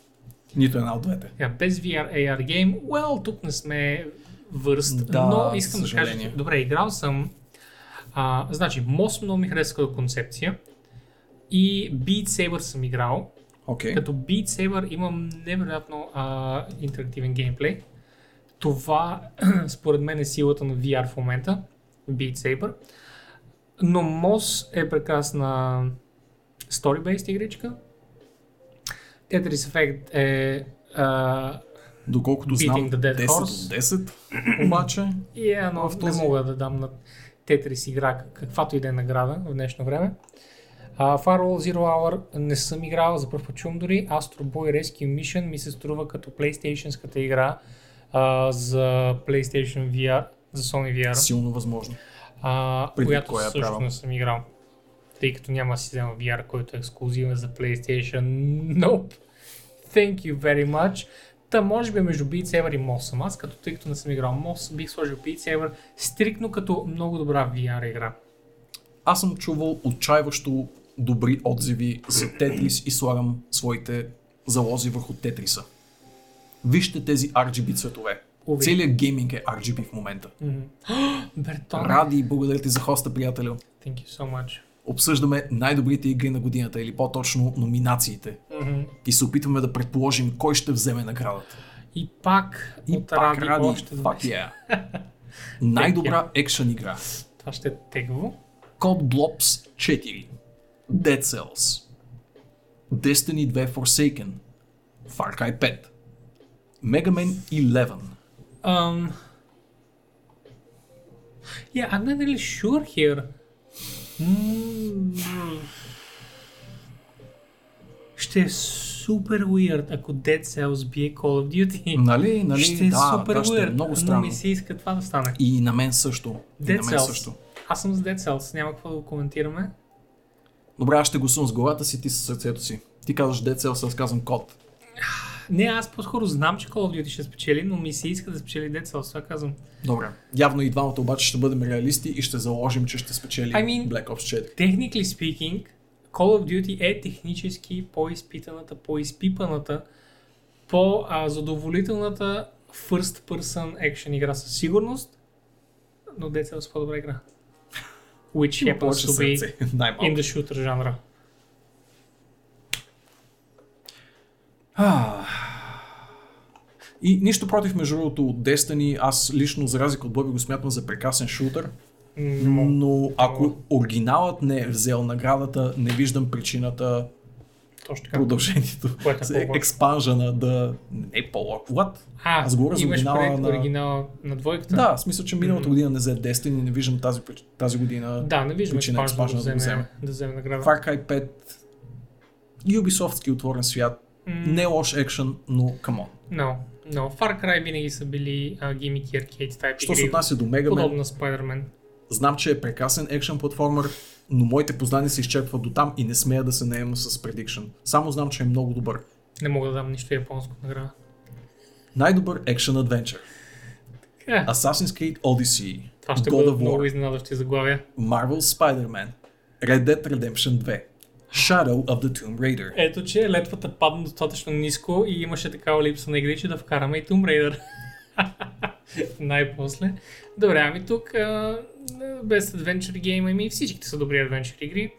Нито една от двете. Yeah, без VR AR гейм, well, тук не сме върст, Да, но искам да кажа, добре, играл съм, а, значи, Мост много ми хареса като концепция и Beat Saber съм играл, Окей. като Beat Saber имам невероятно а, интерактивен геймплей. Това, според мен, е силата на VR в момента. Beat Saber. Но Мос е прекрасна story-based игричка. Tetris Effect е а, Доколкото знам, the Dead 10 Horse. от 10, обаче и е, но В не този- мога да дам на Tetris игра каквато и да е награда в днешно време. Uh, Firewall Zero Hour не съм играл, за първ път дори. Astro Boy Rescue Mission ми се струва като PlayStation-ската игра а, за PlayStation VR, за Sony VR. силно възможно. А, Преди която кой е правил? не съм играл. Тъй като няма да си взема VR, който е ексклюзивен за PlayStation. Nope. Thank you very much. Та може би между Beat Saber и MOS съм аз, като тъй като не съм играл MOS, бих сложил Beat Saber стрикно като много добра VR игра. Аз съм чувал отчаиващо добри отзиви за Тетрис и слагам своите залози върху Тетриса. Вижте тези RGB цветове. Уви. Целият гейминг е RGB в момента. Бертон, Ради благодаря ти за хоста, приятелю. thank you so much. Обсъждаме най-добрите игри на годината или по-точно номинациите. Мгм. И се опитваме да предположим кой ще вземе наградата. И пак И от пак Ради, Ради, още 20. yeah. Най-добра екшън игра. Това ще е тегаво. Code Blobs 4, Dead Cells, Destiny 2 Forsaken, Far Cry 5, Mega Man 11, Um, yeah, I'm not really sure here. Mm. Ще е супер weird, ако Dead Cells бие Call of Duty. Нали, нали, ще е да, супер да, ще е много но странно. ми се иска това да стане. И на мен също. И Dead на мен Cells. също. Аз съм с Dead Cells, няма какво да го коментираме. Добре, аз ще гласувам с главата си, ти със сърцето си. Ти казваш Dead Cells, аз казвам код. Не, аз по-скоро знам, че Call of Duty ще спечели, но ми се иска да спечели Dead Cells, това казвам. Добре. Явно и двамата обаче ще бъдем реалисти и ще заложим, че ще спечели I mean- Black Ops 4. Technically speaking, Call of Duty е технически по-изпитаната, по-изпипаната, по-задоволителната first person action игра със сигурност, но Dead Cells е по-добра игра. Which happens to be in the shooter жанра. И нищо против, между другото, от Destiny, аз лично, за разлика от Боби, го смятам за прекрасен шутър, Но, ако оригиналът не е взел наградата, не виждам причината точно така. продължението, е експанжена да не е по-лошо. What? А, Аз говоря за оригинала на- оригинала на двойката? Да, в смисъл, че миналата година не взе Destiny, не виждам тази, тази година Да, не виждам причина експанжен да, експанжена да вземе, вземе. да вземе награда. Far Cry 5, Ubisoftски отворен свят, М, не лош екшен, но on. No, no. Far Cry винаги са били uh, гимики аркейд type Що се отнася до Man, Подобно Spider-Man. Знам, че е прекрасен екшен платформер, но моите познания се изчерпват до там и не смея да се наема с prediction. Само знам, че е много добър. Не мога да дам нищо японско награда. Най-добър екшен adventure. Е, Assassin's Creed Odyssey, това ще God бъдат of много изненадващи заглавия. Marvel Spider-Man, Red Dead Redemption 2, Shadow of the Tomb Raider. Ето, че летвата падна достатъчно ниско и имаше такава липса на игри, че да вкараме и Tomb Raider. Най-после. Добре, ами тук а, без Adventure Game, ами всичките са добри Adventure игри.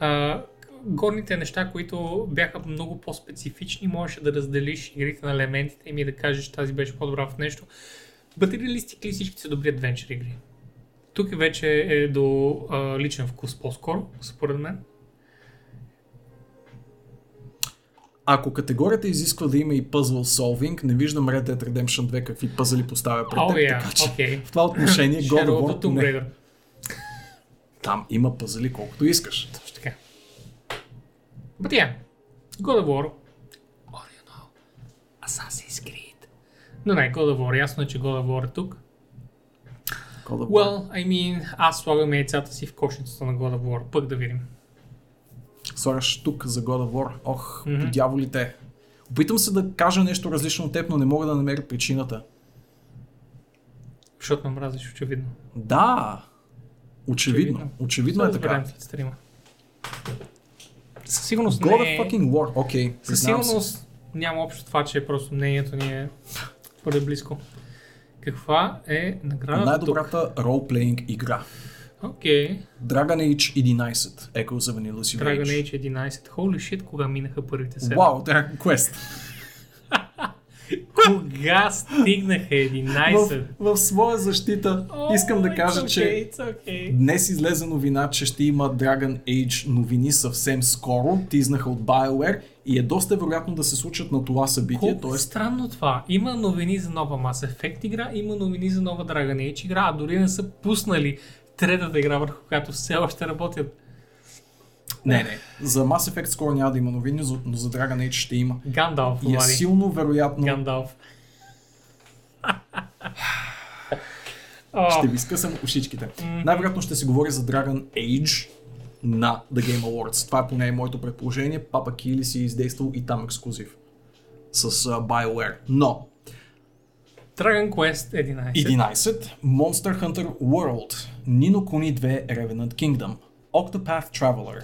А, горните неща, които бяха много по-специфични, можеше да разделиш игрите на елементите и да кажеш тази беше по-добра в нещо. But realistically всички са добри Adventure игри. Тук вече е до а, личен вкус по-скоро, според мен. Ако категорията изисква да има и puzzle solving, не виждам Red Dead Redemption 2 какви пъзели поставя пред теб, я, така че окей. в това отношение God of War Raider. там има пъзели колкото искаш. Точно така. But yeah, God of War. Know? Assassin's Creed. Но не, God of War. Ясно е, че God of War е тук. God of War. Well, I mean, аз слагам яйцата си в кошницата на God of War. Пък да видим. Слагаш тук за God of War. Ох, по дяволите. Опитам се да кажа нещо различно от теб, но не мога да намеря причината. Защото ме мразиш, очевидно. Да, очевидно. Очевидно. Очевидно, е така. Със сигурност God не of е... fucking War, окей. Със признавам се. сигурност няма общо това, че просто мнението ни е твърде близко. Каква е наградата? Най-добрата ролплейнг игра. Окей. Dragon Age 11. Echo за Vanilla Silver Dragon Age. Age 11. Holy shit, кога минаха първите седми. Вау, Dragon Quest. Кога стигнаха 11? В, в своя защита О, искам да кажа, okay, че okay. днес излезе новина, че ще има Dragon Age новини съвсем скоро. Тизнаха от BioWare и е доста вероятно да се случат на това събитие. Колко е Тоест, странно това. Има новини за нова Mass Effect игра, има новини за нова Dragon Age игра, а дори не са пуснали третата игра, върху която все още работят. не, не. За Mass Effect скоро няма да има новини, но за Dragon Age ще има. Гандалф, И е Влади. силно вероятно Гандалф. Ще ви скъсам ушичките. Най-вероятно ще се говори за Dragon Age на The Game Awards. Това е поне моето предположение. Папа Кили си е издействал и там ексклюзив с uh, BioWare. Но Dragon Quest 11. 11. Monster Hunter World. Nino Kuni 2 Revenant Kingdom. Octopath Traveler.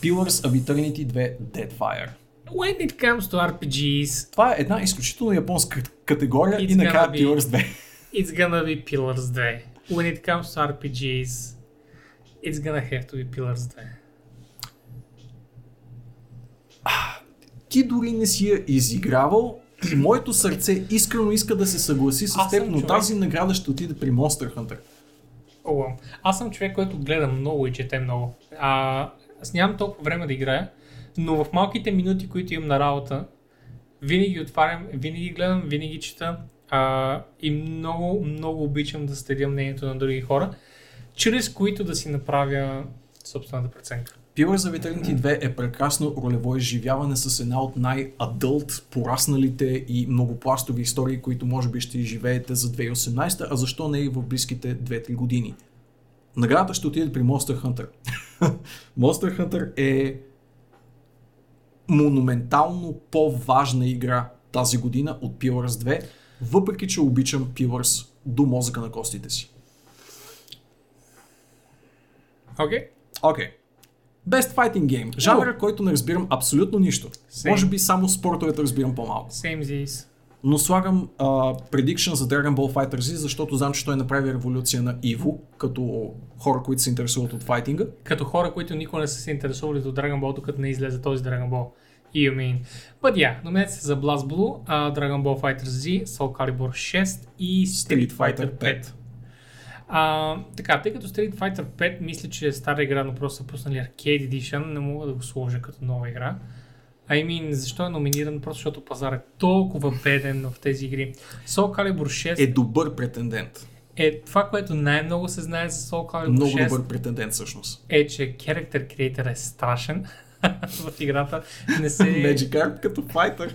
Pillars of Eternity 2 Deadfire. When it comes to RPGs, Това е една изключително японска категория и накрая be- Pillars 2. it's gonna be Pillars 2. When it comes to RPGs, it's gonna have to be Pillars 2. Ти дори не си я изигравал и моето сърце искрено иска да се съгласи с теб, но човек. тази награда ще отиде при Monster Hunter. О, аз съм човек, който гледа много и чете много. А, аз нямам толкова време да играя, но в малките минути, които имам на работа, винаги отварям, винаги гледам, винаги чета а, и много, много обичам да следя мнението на други хора, чрез които да си направя собствената преценка. Pillars of Eternity 2 е прекрасно ролево изживяване с една от най-адълт, порасналите и многопластови истории, които може би ще изживеете за 2018, а защо не и в близките 2-3 години. Наградата ще отиде при Monster Hunter. Monster Hunter е монументално по-важна игра тази година от Pillars 2, въпреки че обичам Pillars до мозъка на костите си. Окей? Okay? Окей. Okay. Best Fighting Game. Жанра, който не разбирам абсолютно нищо. Same. Може би само спортовете разбирам по-малко. Same this. Но слагам а, prediction за Dragon Ball FighterZ, защото знам, че той направи революция на Evo, като хора, които се интересуват от файтинга. Като хора, които никога не са се интересували до Dragon Ball, докато не излезе този Dragon Ball. You mean. But yeah, номинация за Blast Blue, uh, Dragon Ball Fighter Z, Soul Calibur 6 и Street, Fighter Fighter 5. 5. А, така, тъй като Street Fighter 5 мисля, че е стара игра, но просто са пуснали Arcade Edition, не мога да го сложа като нова игра. I mean, защо е номиниран? Просто защото пазар е толкова беден в тези игри. Soul Calibur 6 Е добър претендент. е това, което най-много се знае за Soul Calibur Много 6 добър претендент всъщност. е, че Character Creator е страшен в играта. Не се... Magic Art като файтър.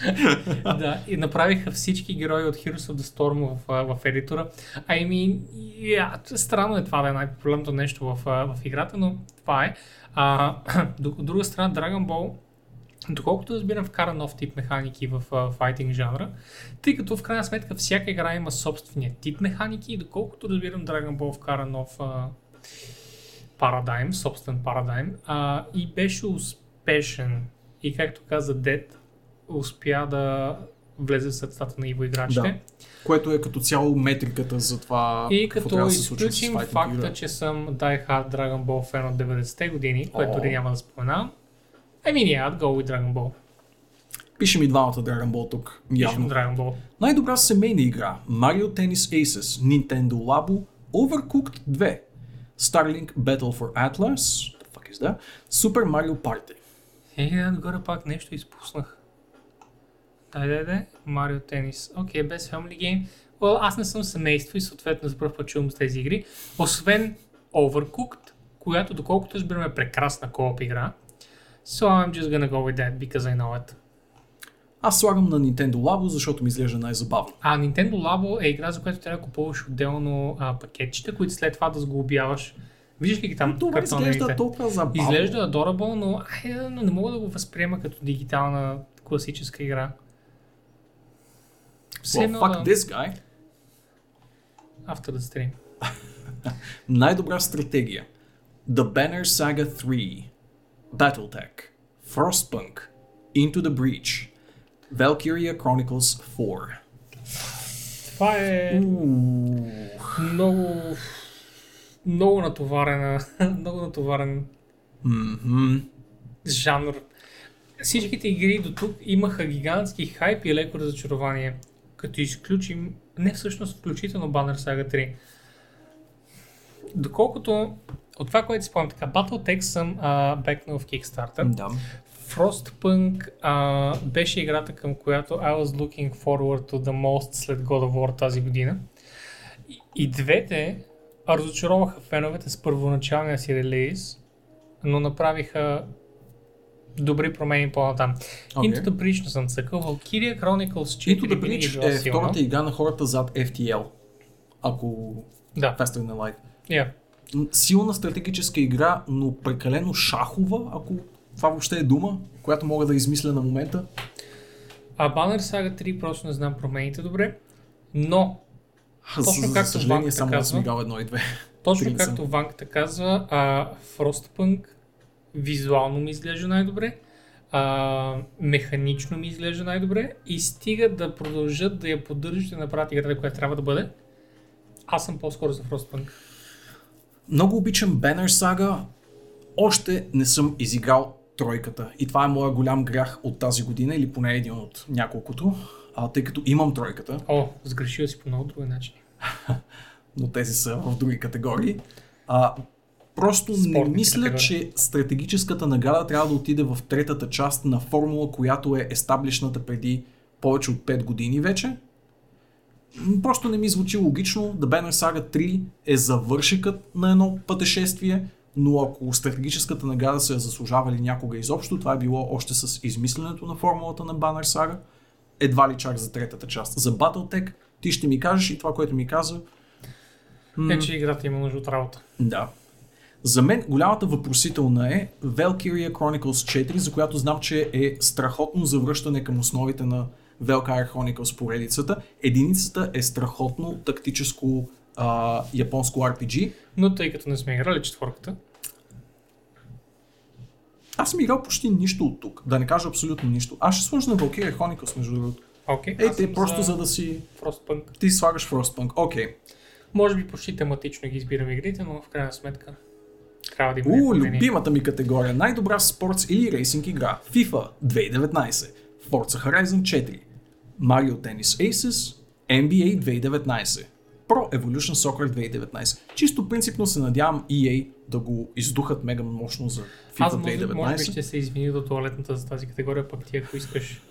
да, и направиха всички герои от Heroes of the Storm в, в едитора. I mean, yeah, странно е това да е най-проблемното нещо в, в играта, но това е. А, от друга страна, Dragon Ball Доколкото разбирам, вкара нов тип механики в файтинг жанра, тъй като в крайна сметка всяка игра има собствения тип механики и доколкото разбирам, Dragon Ball вкара нов uh, парадайм, собствен парадайм uh, и беше успешен. И както каза Дед, успя да влезе в сърцата на Иво играчите. Да. Което е като цяло метриката за това И какво като да изключим факта, игра. че съм Die Hard Dragon Ball фен от 90-те години, което дори няма да споменавам, I mean, yeah, I'd go with Dragon Ball. Пише ми двамата Dragon Ball тук. Пишем Явно. Dragon Ball. Най-добра семейна игра Mario Tennis Aces, Nintendo Labo, Overcooked 2, Starlink Battle for Atlas, the fuck is that? Super Mario Party. Е, да, отгоре пак нещо изпуснах. Дай, дай, дай. Марио Тенис. Окей, без Family Game. Well, аз не съм семейство и съответно за първ път чувам с тези игри. Освен Overcooked, която доколкото разбираме е прекрасна кооп игра. So I'm just gonna go with that because I know it. Аз слагам на Nintendo Labo, защото ми изглежда най-забавно. А Nintendo Labo е игра, за която трябва да купуваш отделно а, пакетчета, които след това да сглобяваш. Виждаш ли ги там Това изглежда толкова забавно. Изглежда adorable, но, ай, но не мога да го възприема като дигитална класическа игра. Well, fuck да- this guy. After the stream. Най-добра стратегия. The Banner Saga 3, Battletech, Frostpunk, Into the Breach, Valkyria Chronicles 4. Това е много, много натоварена, много натоварен Мгм. жанр. всичките игри до тук имаха гигантски хайп и леко разочарование. Като изключим, не всъщност включително Banner Saga 3. Доколкото от това, което си спомням така, Battletech съм а, бекнал в Kickstarter. Да. Frostpunk а, беше играта към която I was looking forward to the most след God of War тази година. И, и двете разочароваха феновете с първоначалния си релиз, но направиха добри промени по-натам. Окей. Into the Breach не съм цъкал, Valkyria Chronicles 4 Into the Breach е силна. втората игра на хората зад FTL. Ако Да, Faster Than Light. yeah. Силна стратегическа игра, но прекалено шахова, ако това въобще е дума, която мога да измисля на момента. А Banner Saga 3 просто не знам промените добре, но Точно за, за както съжаление, Ванката само казва. едно и две. Точно както. Ванката казва, а, Frostpunk визуално ми изглежда най-добре, а, механично ми изглежда най-добре и стига да продължат да я поддържат и направят играта, която трябва да бъде. Аз съм по-скоро за Frostpunk. Много обичам Banner Saga. Още не съм изиграл тройката. И това е моя голям грях от тази година, или поне един от няколкото. А, тъй като имам тройката, О, сгрешил си по много други начини. но тези са в други категории. А, просто не Спортни мисля, категории. че стратегическата награда трябва да отиде в третата част на формула, която е естаблишната преди повече от 5 години вече. Просто не ми звучи логично. The Banner Saga 3 е завършикът на едно пътешествие, но ако стратегическата награда се е заслужавали някога изобщо, това е било още с измисленето на формулата на Banner Saga, едва ли чак за третата част. За Battletech ти ще ми кажеш и това, което ми каза, Не, че играта има нужда от работа. да. За мен голямата въпросителна е Valkyria Chronicles 4, за която знам, че е страхотно завръщане към основите на Valkyria Chronicles поредицата. Единицата е страхотно тактическо а, японско RPG. Но тъй като не сме играли четворката, Аз съм играл почти нищо от тук, да не кажа абсолютно нищо. Аз ще сложа на Valkyria Chronicles, между другото. окей. Ей, те просто за... да си... Frostpunk. Ти слагаш Frostpunk. Окей. Може би почти тематично ги избирам игрите, но в крайна сметка трябва да има У, любимата ми категория. Най-добра спортс или рейсинг игра. FIFA 2019. Forza Horizon 4. Mario Tennis Aces. NBA 2019. Pro Evolution Soccer 2019. Чисто принципно се надявам EA да го издухат мега мощно за Аз FIFA може, 2019. може би ще се извини до туалетната за тази категория, пък ти ако искаш.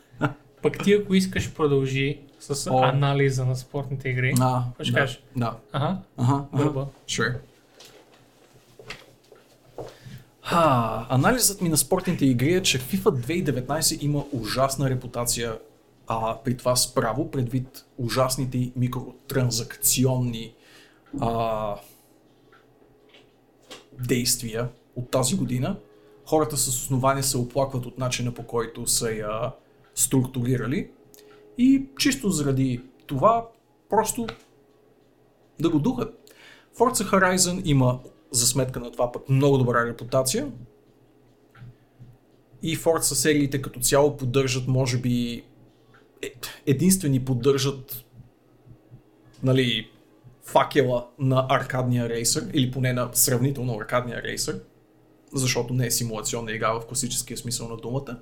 пък ти ако искаш продължи с О. анализа на спортните игри. А, ще да, кажеш? Да. Ага, Ага, ага. Sure. Ха, анализът ми на спортните игри е, че FIFA 2019 има ужасна репутация, а при това справо, предвид ужасните микротранзакционни а, действия от тази година. Хората с основание се оплакват от начина по който са я структурирали и чисто заради това просто да го духат. Forza Horizon има за сметка на това пък много добра репутация. И Forza сериите като цяло поддържат, може би, е- единствени поддържат нали, факела на аркадния рейсър, или поне на сравнително аркадния рейсър, защото не е симулационна игра в класическия смисъл на думата.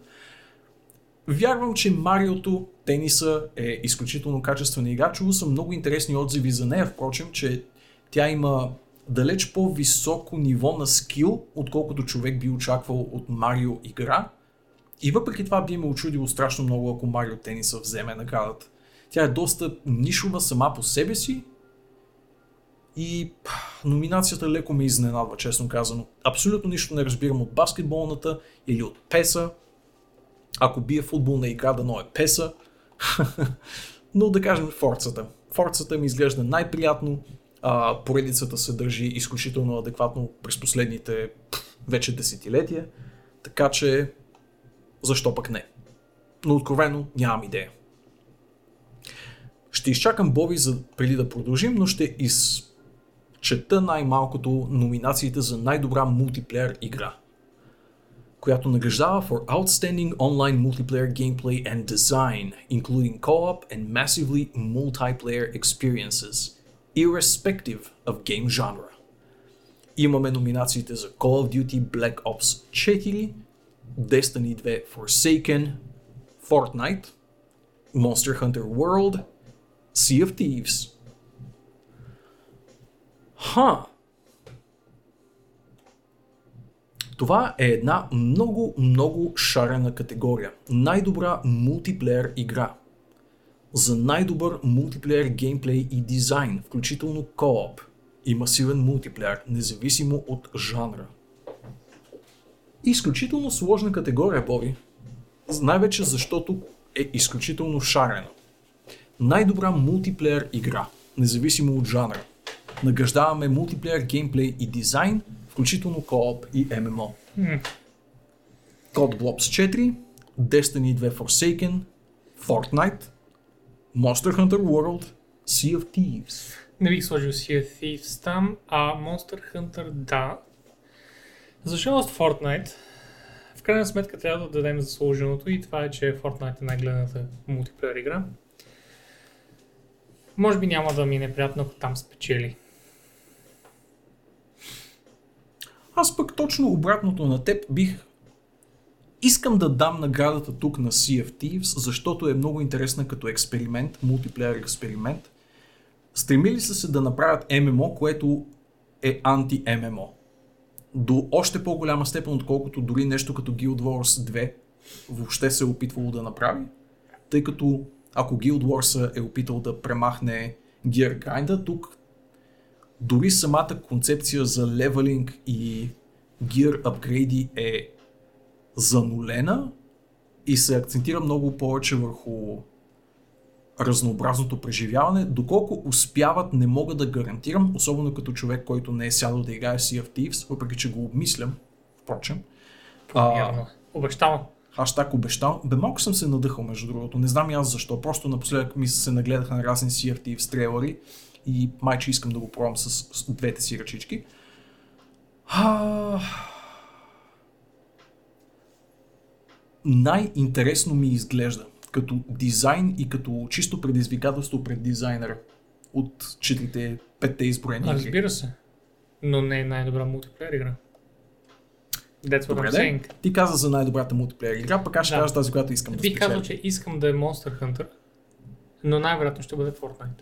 Вярвам, че Мариото, тениса е изключително качествена игра. Чувал съм много интересни отзиви за нея, впрочем, че тя има далеч по-високо ниво на скил, отколкото човек би очаквал от Марио игра. И въпреки това би ме очудило страшно много, ако Марио Тениса вземе наградата. Тя е доста нишова сама по себе си и номинацията леко ме изненадва, честно казано. Абсолютно нищо не разбирам от баскетболната или от песа. Ако бие футболна игра, дано е песа. Но да кажем форцата. Форцата ми изглежда най-приятно. А, поредицата се държи изключително адекватно през последните пф, вече десетилетия. Така че, защо пък не? Но откровено нямам идея. Ще изчакам Боби за, преди да продължим, но ще изчета най-малкото номинациите за най-добра мултиплеер игра която награждава for outstanding online multiplayer gameplay and design, including co-op and massively multiplayer experiences, irrespective of game genre. Имаме номинациите за Call of Duty Black Ops 4, Destiny 2 Forsaken, Fortnite, Monster Hunter World, Sea of Thieves. Ха! Това е една много, много шарена категория. Най-добра мултиплеер игра. За най-добър мултиплеер геймплей и дизайн, включително кооп и масивен мултиплеер, независимо от жанра. Изключително сложна категория, Боби. Най-вече защото е изключително шарена. Най-добра мултиплеер игра, независимо от жанра. Награждаваме мултиплеер геймплей и дизайн, включително кооп и ММО. Code Blobs 4, Destiny 2 Forsaken, Fortnite, Monster Hunter World, Sea of Thieves. Не бих сложил Sea of Thieves там, а Monster Hunter да. За жалост Fortnite, в крайна сметка трябва да дадем заслуженото и това е, че Fortnite е най-гледаната мултиплеер игра. Може би няма да ми е неприятно, ако там спечели. Аз пък точно обратното на теб бих... Искам да дам наградата тук на Sea of Thieves, защото е много интересна като експеримент, мултиплеер експеримент. Стремили са се да направят ММО, което е анти-ММО. До още по-голяма степен, отколкото дори нещо като Guild Wars 2 въобще се е опитвало да направи. Тъй като ако Guild Wars е опитал да премахне Gear Grind, тук дори самата концепция за левелинг и гир апгрейди е занулена и се акцентира много повече върху разнообразното преживяване. Доколко успяват, не мога да гарантирам, особено като човек, който не е сядал да играе Sea of Thieves, въпреки че го обмислям, впрочем. Вярно. Обещавам. Хаштаг обещал. Бе, малко съм се надъхал, между другото. Не знам и аз защо. Просто напоследък ми се нагледаха на разни of Thieves трейлери и майче искам да го пробвам с, с двете си ръчички. А... Най-интересно ми изглежда като дизайн и като чисто предизвикателство пред дизайнера от четирите, петте изброени игри. Разбира се. Но не е най-добра мултиплеер игра. That's what Добре, I'm де. saying. Ти каза за най-добрата мултиплеер игра, пък аз ще Да. кажа тази, която искам да Бих казал, спечеля. че искам да е Monster Hunter, но най-вероятно ще бъде Fortnite.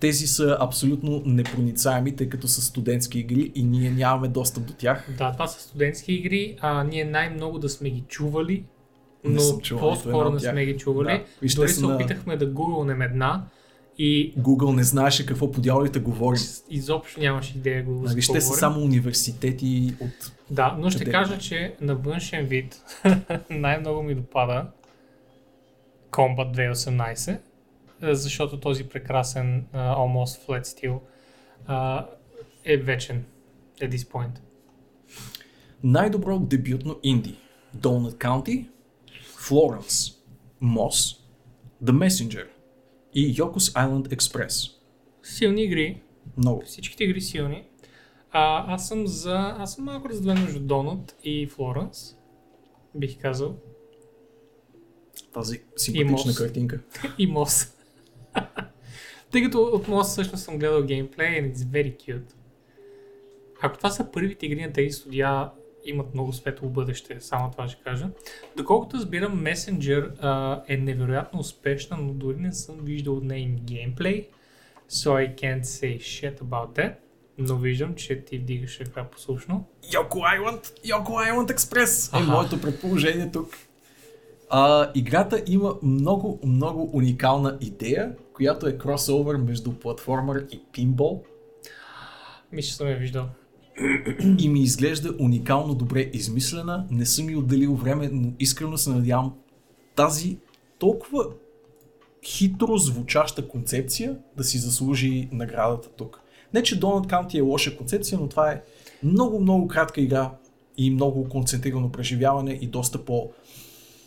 Тези са абсолютно непроницаеми, тъй като са студентски игри и ние нямаме достъп до тях. Да, това са студентски игри, а ние най-много да сме ги чували, но по-скоро не сме ги чували. Да. Вижте Дори се на- опитахме да гугълнем една и Google не знаеше какво по дяволите говорим. изобщо нямаш идея го Нали, ще са само университети от... Да, но ще Къде? кажа, че на външен вид най-много ми допада Combat 2018, е, защото този прекрасен uh, almost flat steel uh, е вечен at this point. Най-добро дебютно инди. Donut County, Florence, Moss, The Messenger и Yoko's Island Express. Силни игри, Много. всичките игри силни. А, аз съм за... Аз съм малко разделен между Donut и Florence, бих казал. Тази симпатична Moss. картинка. и Мос. Тъй като от Мос всъщност съм гледал геймплей and it's very cute. Ако това са първите игри на тези студия, имат много светло бъдеще, само това ще кажа. Доколкото разбирам, Messenger а, е невероятно успешна, но дори не съм виждал от нейн геймплей, so I can't say shit about that. Но виждам, че ти вдигаш ръка послушно. Yoko Island, Yoko Island Express е моето предположение тук. А, играта има много, много уникална идея, която е кросовър между платформер и пинбол Мисля, съм я виждал. и ми изглежда уникално добре измислена. Не съм и отделил време, но искрено се надявам тази толкова хитро звучаща концепция да си заслужи наградата тук. Не, че Donut County е лоша концепция, но това е много, много кратка игра и много концентрирано преживяване и доста по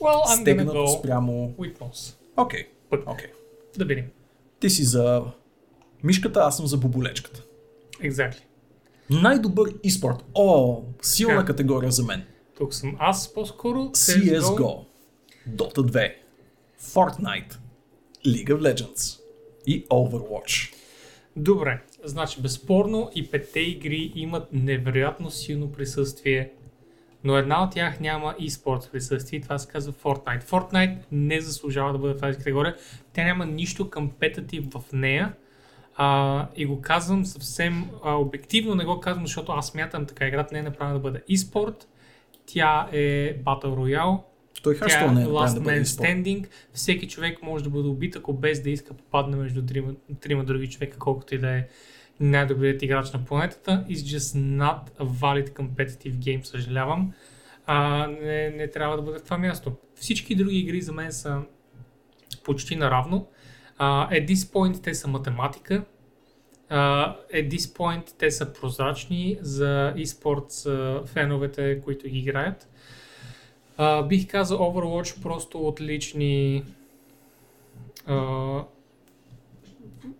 Well, I'm gonna стегнато go спрямо... Moss. Окей, да видим. Ти си за мишката, аз съм за боболечката. Exactly. Най-добър e-спорт. О, силна Така. категория за мен. Тук съм аз по-скоро. CSGO, Dota 2, Fortnite, League of Legends и Overwatch. Но една от тях няма e-sports присъствие това се казва Fortnite. Fortnite не заслужава да бъде в тази категория. Тя няма нищо компетитив в нея. А, и го казвам съвсем а, обективно, не го казвам, защото аз смятам така, играта не е направена да бъде e-sport. Тя е Battle Royale. Той Тя е не е Last да Man. Standing. Всеки човек може да бъде убит, ако без да иска попадне между трима, трима други човека, колкото и да е най-добрият играч на планетата. It's just not a valid competitive game, съжалявам. А, не, не трябва да бъде в това място. Всички други игри за мен са почти наравно. Uh, at this point те са математика. Uh, at this point те са прозрачни за e-sports uh, феновете, които ги играят. Uh, бих казал Overwatch просто от лични uh,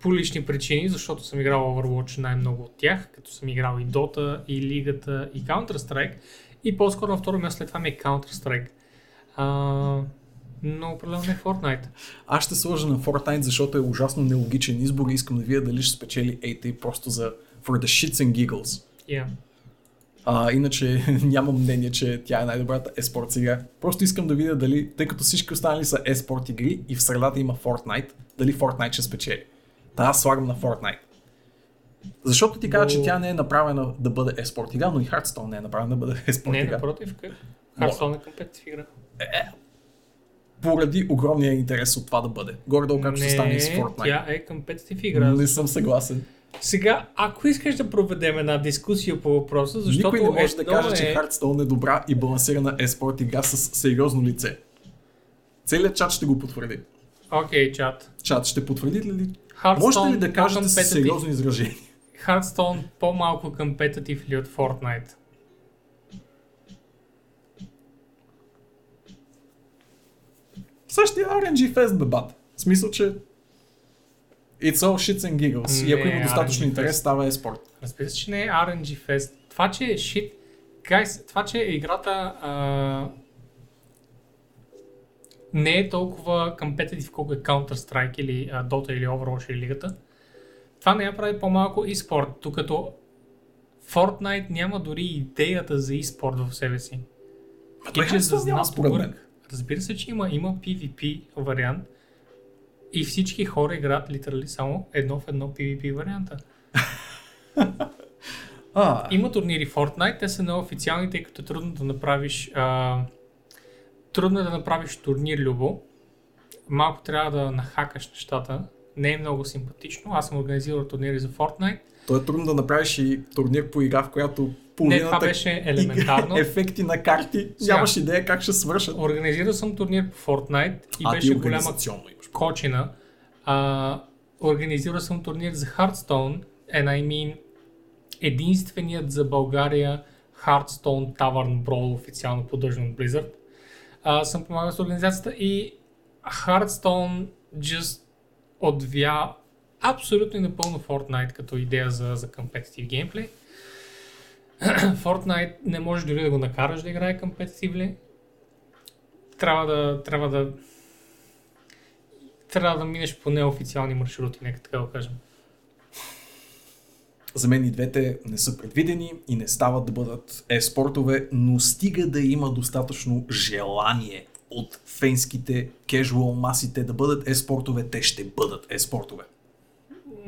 по лични причини, защото съм играл Overwatch най-много от тях, като съм играл и Dota, и Лигата, и Counter-Strike. И по-скоро на второ място след това ми е Counter-Strike. Uh, но определено не Fortnite. Аз ще сложа на Fortnite, защото е ужасно нелогичен избор и искам да видя дали ще спечели AT просто за for the shits and giggles. Yeah. А, иначе нямам мнение, че тя е най-добрата еспорт игра. Просто искам да видя дали, тъй като всички останали са еспорт игри и в средата има Fortnite, дали Fortnite ще спечели. Та аз слагам на Fortnite. Защото ти каза, Но- че тя не е направена да бъде еспорт игра, но и Hearthstone не е направена да бъде еспорт Не, игра. напротив, как? Hearthstone е компетитив игра. Поради огромния интерес от това да бъде. Горе-долу както ще стане и с Fortnite. тя е компетитив игра. Не съм съгласен. Сега, ако искаш да проведем една дискусия по въпроса, защото Никой не може да каже, че е... Hearthstone е добра и балансирана еспорт игра с сериозно лице. Целият чат ще го потвърди. Окей, чат. Чат, ще потвърдите ли? Можете ли да кажете с сериозно изражение? Hearthstone по-малко компетитив ли от Fortnite? Същия RNG Fest, бе, бат. В смисъл, че It's all shits and giggles. и ако Не, има достатъчно RNG интерес, Fest. става еспорт. Разбира се, че не е RNG Fest. Това, че е shit... Guys, това, че играта а... не е толкова компетитив, колко е Counter-Strike или а, Dota или Overwatch или лигата, това не я прави по-малко e-спорт, докато Fortnite няма дори идеята за e-спорт в себе си. Ма той work. мен. Разбира се, че има, има PvP вариант и всички хора играят литерали само едно в едно PvP варианта. А, Има турнири Fortnite, те са неофициални, тъй като е трудно да направиш а, трудно е да направиш турнир любо. Малко трябва да нахакаш нещата. Не е много симпатично. Аз съм организирал турнири за Fortnite. то е трудно да направиш и турнир по игра, в която Не, половината това беше елементарно. ефекти на карти, Сега. нямаш идея как ще свършат. Организирал съм турнир по Fortnite и а беше голяма кочина. А, организирал съм турнир за Hearthstone and I mean единственият за България Hearthstone Tavern Brawl, официално поддържан от Blizzard. А, съм помагал с организацията и Hearthstone just отвя абсолютно и напълно Fortnite като идея за, за competitive геймплей. Fortnite не може дори да го накараш да играе competitively. Трябва да, трябва да трябва да минеш по неофициални маршрути, нека така го кажем. За мен и двете не са предвидени и не стават да бъдат е-спортове, но стига да има достатъчно желание от фенските кежуал масите да бъдат е-спортове, те ще бъдат е-спортове.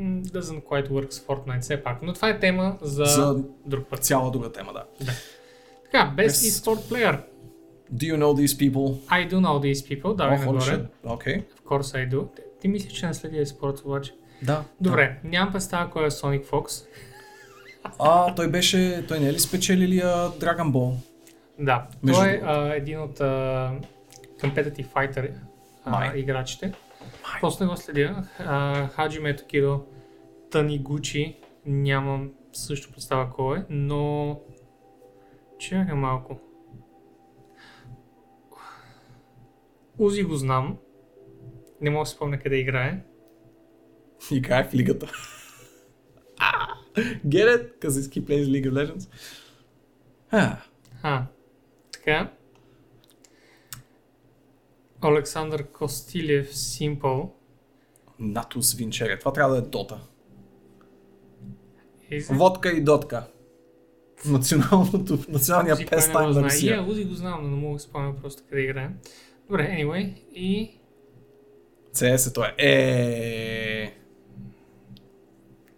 Doesn't quite work с Fortnite все пак, но това е тема за, За друг път. цяла друга тема, да. Така, Best Yes. eSport Player. Do you know these people? I do know these people, давай Oh, нагоре. Okay. Of course I do. Ти, ти мислиш, че не следи eSports обаче? Да. Добре, нямам представа кой е Sonic Fox. А, той беше, той не е ли спечелилия Dragon Ball? Да, Между той е а, един от а, competitive fighter а, Май. играчите. Просто не го следя. А, Хаджиме Токидо Танигучи, нямам също представа кой е, но чакай малко. Узи го знам. Не мога да спомня къде играе. Играе в лигата. Get it? Because he plays League of Legends. А, А, така. Александър Костилев Simple. Натус Винчере. Това трябва да е Дота. Is it? Водка и дотка. Националното, националния пестайм на. Русия. Я, Узи го знам, но не мога да спомня просто къде играе. Добре, anyway. И CS е това. Е.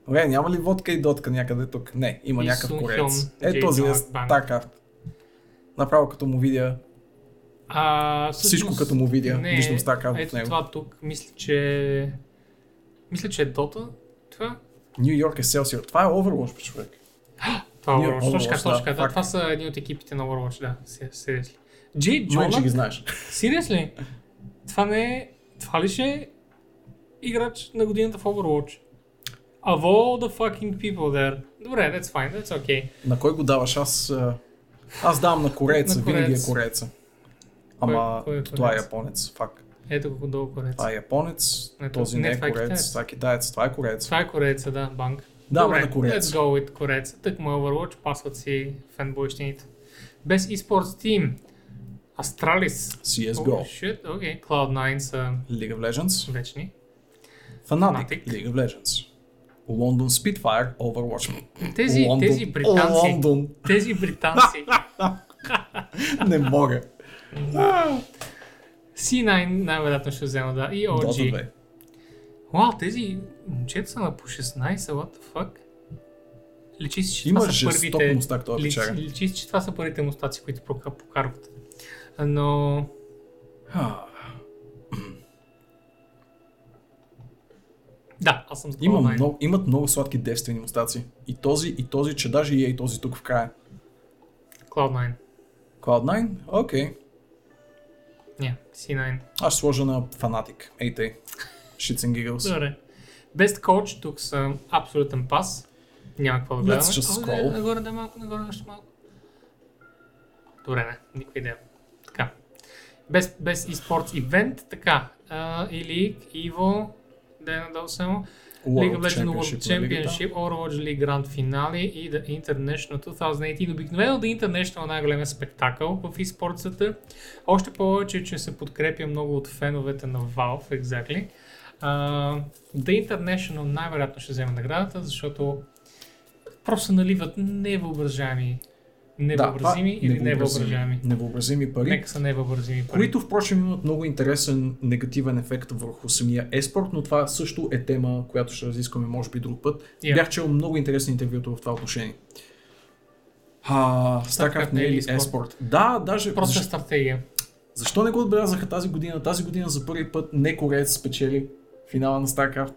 Добре, няма ли водка и дотка някъде тук? Не, има И някакъв корец. Е, този е. StarCraft. Направо като му видя, А, всичко всъщност, като му видя, не, виждам в Ето него. това тук, мисля, че... Мисля, че е Dota. Това? Нью Йорк Excelsior. Това е Overwatch, човек. Това е Ние- Overwatch. Точка, Overwatch, да, точка. Да, това са едни от екипите на Overwatch, да. Сериозно. Джей Май, че Джолак? ги знаеш. Сериозно? Това не е... Това ли ще е играч на годината в Overwatch? Of all the fucking people there. Добре, that's fine, that's okay. На кой го даваш? Аз, аз давам на кореца, На винаги е корец. кореца. Ама кой е това е корец? японец, фак. Ето го долу корец. Това е японец, Не, този не, не е това е корец, китаец. това е китаец, това е корец. Това е кореца, да, банк. Даваме Добре, на корец. let's go with кореца. Тък му Overwatch, пасват си фенбойщините. Без eSports Team. Astralis. CSGO, Oh, shit, окей. Cloud9 са League of Legends, вечни. Fnatic, Fnatic. League of Legends. London Spitfire, Overwatch. Тези, Лондон. тези британци. Лондон. Тези британци. Не мога. C9 най-вероятно ще взема, да. И OG. 2. Вау, тези момчета са на по 16, what the fuck? Личи си, че Има това са първите... мустак този Личи, личи си, че това са първите мустаци, които покарват. Но... Да, аз съм за Има Cloud9. много, имат много сладки девствени мустаци. И този, и този, че даже и ей този тук в края. Cloud9. Cloud9? Окей. Не, C9. Аз ще сложа на Fanatic. Ей тъй. Shits and giggles. Добре. Best Coach, тук са абсолютен пас. Няма какво да гледаме. Let's just О, не, scroll. Нагоре, да, малко, нагоре, още малко. Добре, не, никаква идея. Така. Best, best eSports Event, така. Uh, и League, EVO, да е надолу само. League of Legends World. Championship, Overwatch League Grand Finale и The International 2018. Обикновено The International е най-големия спектакъл в eSportsата. Още повече, че се подкрепя много от феновете на Valve, exactly. Uh, The International най-вероятно ще вземе наградата, защото просто наливат невъображаеми, невъобразими това- или невъображаеми. Невъобразими пари. Нека са невъобразими пари. Които, впрочем, имат много интересен негативен ефект върху самия еспорт, но това също е тема, която ще разискваме може би друг път. Yeah. Бях чел много интересни интервюта в това отношение. А, StarCraft не е ли еспорт? Да, даже... Просто защо, стратегия. защо не го отбелязаха тази година? Тази година за първи път не корец спечели финала на StarCraft.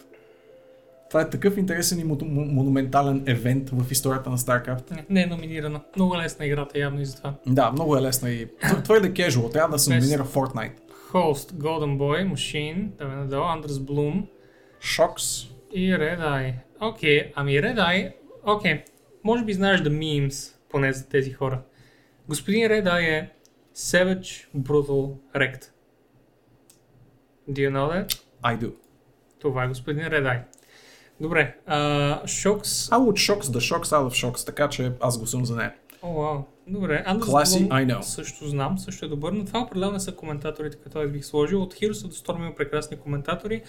Това е такъв интересен и мо- мо- монументален евент в историята на StarCraft. Не, не е номинирана. Много лесна играта явно и за това. Да, много е лесна и твър- твърде кежуал. Трябва да се номинира Fortnite. Host, Golden Boy, Machine, да надолу, Андерс Bloom Shocks. и Red Eye. Окей, ами Red Eye, окей, може би знаеш да memes, поне за тези хора. Господин Red Eye е Savage Brutal Rect. Do you know that? I do. Това е господин Red Eye. Добре, Shocks, I would shocks the shocks out of shocks, така че аз го съм за нея. О, вау. Добре, Андерс Classy, I know. също знам, също е добър, но това определено са коментаторите, които аз бих сложил. От Heroes the Storm има прекрасни коментатори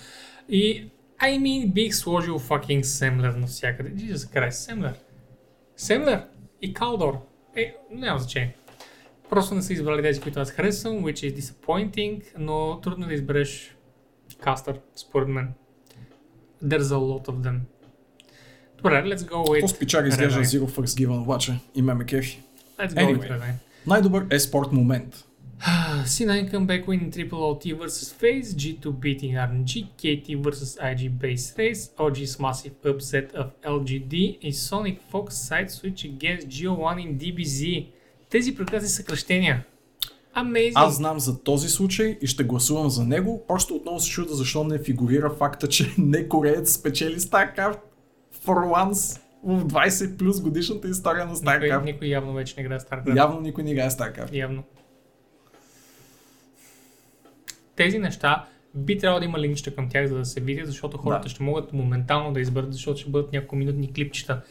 и I mean бих сложил fucking Семлер навсякъде. Jesus Christ, Семлер. Семлер и Калдор. Е, няма значение. Просто не са избрали тези, които аз харесвам, which is disappointing, но трудно е да избереш кастър, според мен. There's a lot of them. Добре, let's go with... Пичак изглежда. Zero First Given, обаче и ме ме кефи. Let's go with Anyway. Eye. Най-добър еспорт момент. C9 comeback win Triple OT vs FaZe, G2 beating RNG, KT vs IG base race, OG's massive upset of LGD и Sonic Fox side switch against GO1 in DBZ. Тези прекрасни съкръщения. Amazing. Аз знам за този случай и ще гласувам за него. Просто отново се чуда защо не фигурира факта, че не кореец спечели StarCraft for once в 20 плюс годишната история на никой, StarCraft. никой явно вече не играе StarCraft. Явно никой не играе StarCraft. Явно. Тези неща би трябвало да има линкчета към тях, за да се видят, защото хората Да. ще могат моментално да изберат, защото ще бъдат няколко минутни клипчета.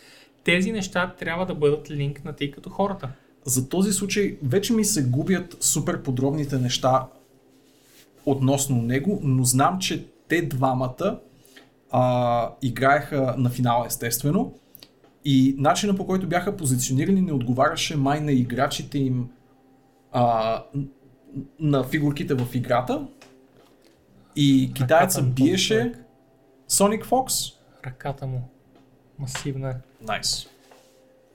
Тези неща трябва да бъдат линкнати като хората. За този случай вече ми се губят супер подробните неща относно него, но знам, че те двамата а, играеха на финала естествено и начина по който бяха позиционирани не отговаряше май на играчите им а, на фигурките в играта. И този биеше. Sonic Fox. Ръката му. Масивна е. Найс.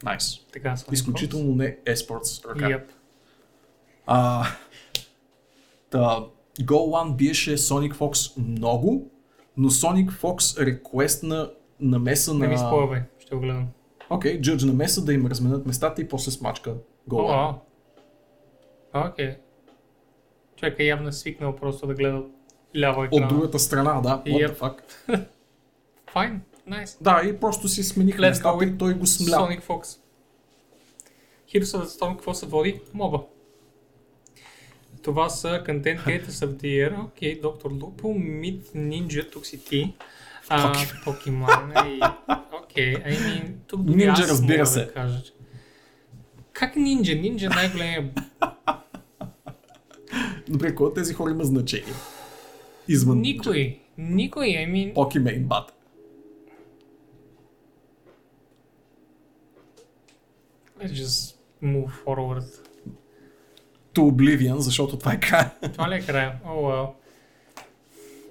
Найс. Така, Изключително не esports ръка. Yep. А, та, Go One биеше Sonic Fox много, но Sonic Fox реквестна намеса Не ми на... спойвай, ще го гледам. Окей, okay, джъдж намеса да им разменят местата и после смачка Go One. О, Окей. Човек е явно свикнал просто да гледа ляво От екрана. другата страна, да. What Yep. the fuck? Файн, найс. Да, и просто си смениха Let's местата и той го смля. Sonic Fox. Heroes of the Storm, какво се води? Моба. Това са Content Creators of the Year, окей, Доктор Лупо, Mid Ninja, тук си ти. А, Покемон и... Окей, I mean, тук дори Ninja, аз разбира се. да кажа. Как Ninja? Ninja е най-големия... Добре, кой от тези хора има значение? Извън Никой. Никой, I mean... Покемейн бат. Let's just move forward. To Oblivion, защото това е края. Това ли е края? О, oh, well.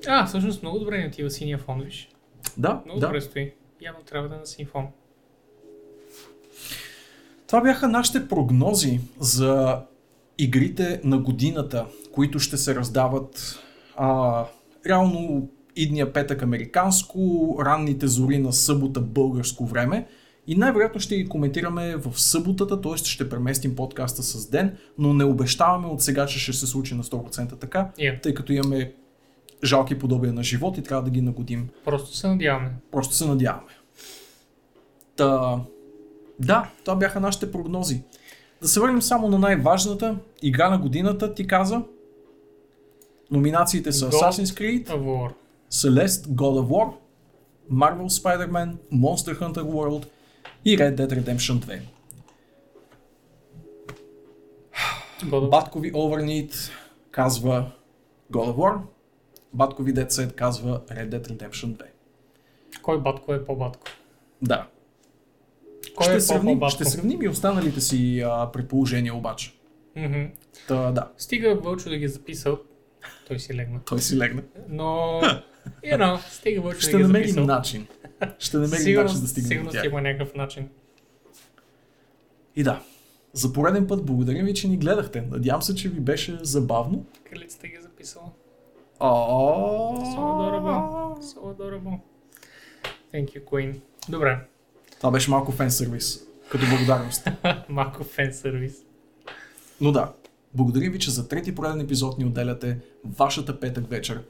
А, всъщност много добре ни отива синия фон, виж. да, Много да. добре стои. Явно трябва да е на син фон. Това бяха нашите прогнози за игрите на годината, които ще се раздават а, реално идния петък американско, ранните зори на събота българско време. И най-вероятно ще ги коментираме в съботата, т.е. ще преместим подкаста с ден, но не обещаваме от сега, че ще се случи на 100% така, Yeah. тъй като имаме жалки подобия на живот и трябва да ги нагодим Просто се надяваме. Просто се надяваме. Та, да, това бяха нашите прогнози. Да се върнем само на най-важната игра на годината, ти каза. Номинациите са God Assassin's Creed, of War. Celeste, God of War, Marvel Spider-Man, Monster Hunter World и Red Dead Redemption 2. God of... Баткови Overneat казва God of War, Баткови Dead Set казва Red Dead Redemption 2. Кой батко е по-батко? Да, Кой ще, е сравним, ще сравним и останалите си а, предположения обаче. Мгм. Та, да, Стига Вълчо да ги е записал. Той си легна. той си легна. Но, you know, стига Вълчо Ще да ги е намерим записал. начин. Ще намерим Сигурно, начин да стигнем до сигурно тях. ще има някакъв начин. И да, за пореден път благодарим ви, че ни гледахте. Надявам се, че ви беше забавно. Кралицата ги е записала. О, So adorable. So adorable. Thank you, Queen. Добре. Това беше малко фен сервис, като благодарност. Малко фен сервис. Но да, благодарим ви, че за трети пореден епизод ни отделяте вашата петък вечер.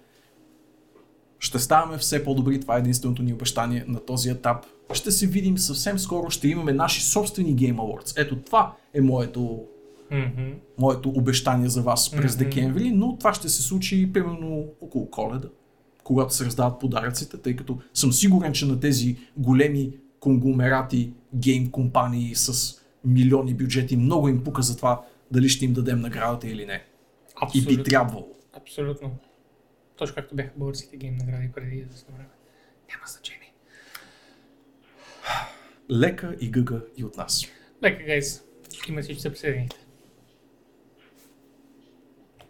Ще ставаме все по-добри, това е единственото ни обещание на този етап. Ще се видим съвсем скоро, ще имаме наши собствени Game Awards. Ето това е моето, Мгм. моето обещание за вас през Мгм. декември, но това ще се случи примерно около коледа, когато се раздават подаръците, тъй като съм сигурен, че на тези големи конгломерати, гейм компании с милиони бюджети, много им пука за това дали ще им дадем наградата или не. И Абсолютно. би трябвало. Абсолютно. Точно както бяха българските гейм награди преди известно време. Няма значение. Лека и гъга и от нас. Лека. Всички ме всички се присъедините.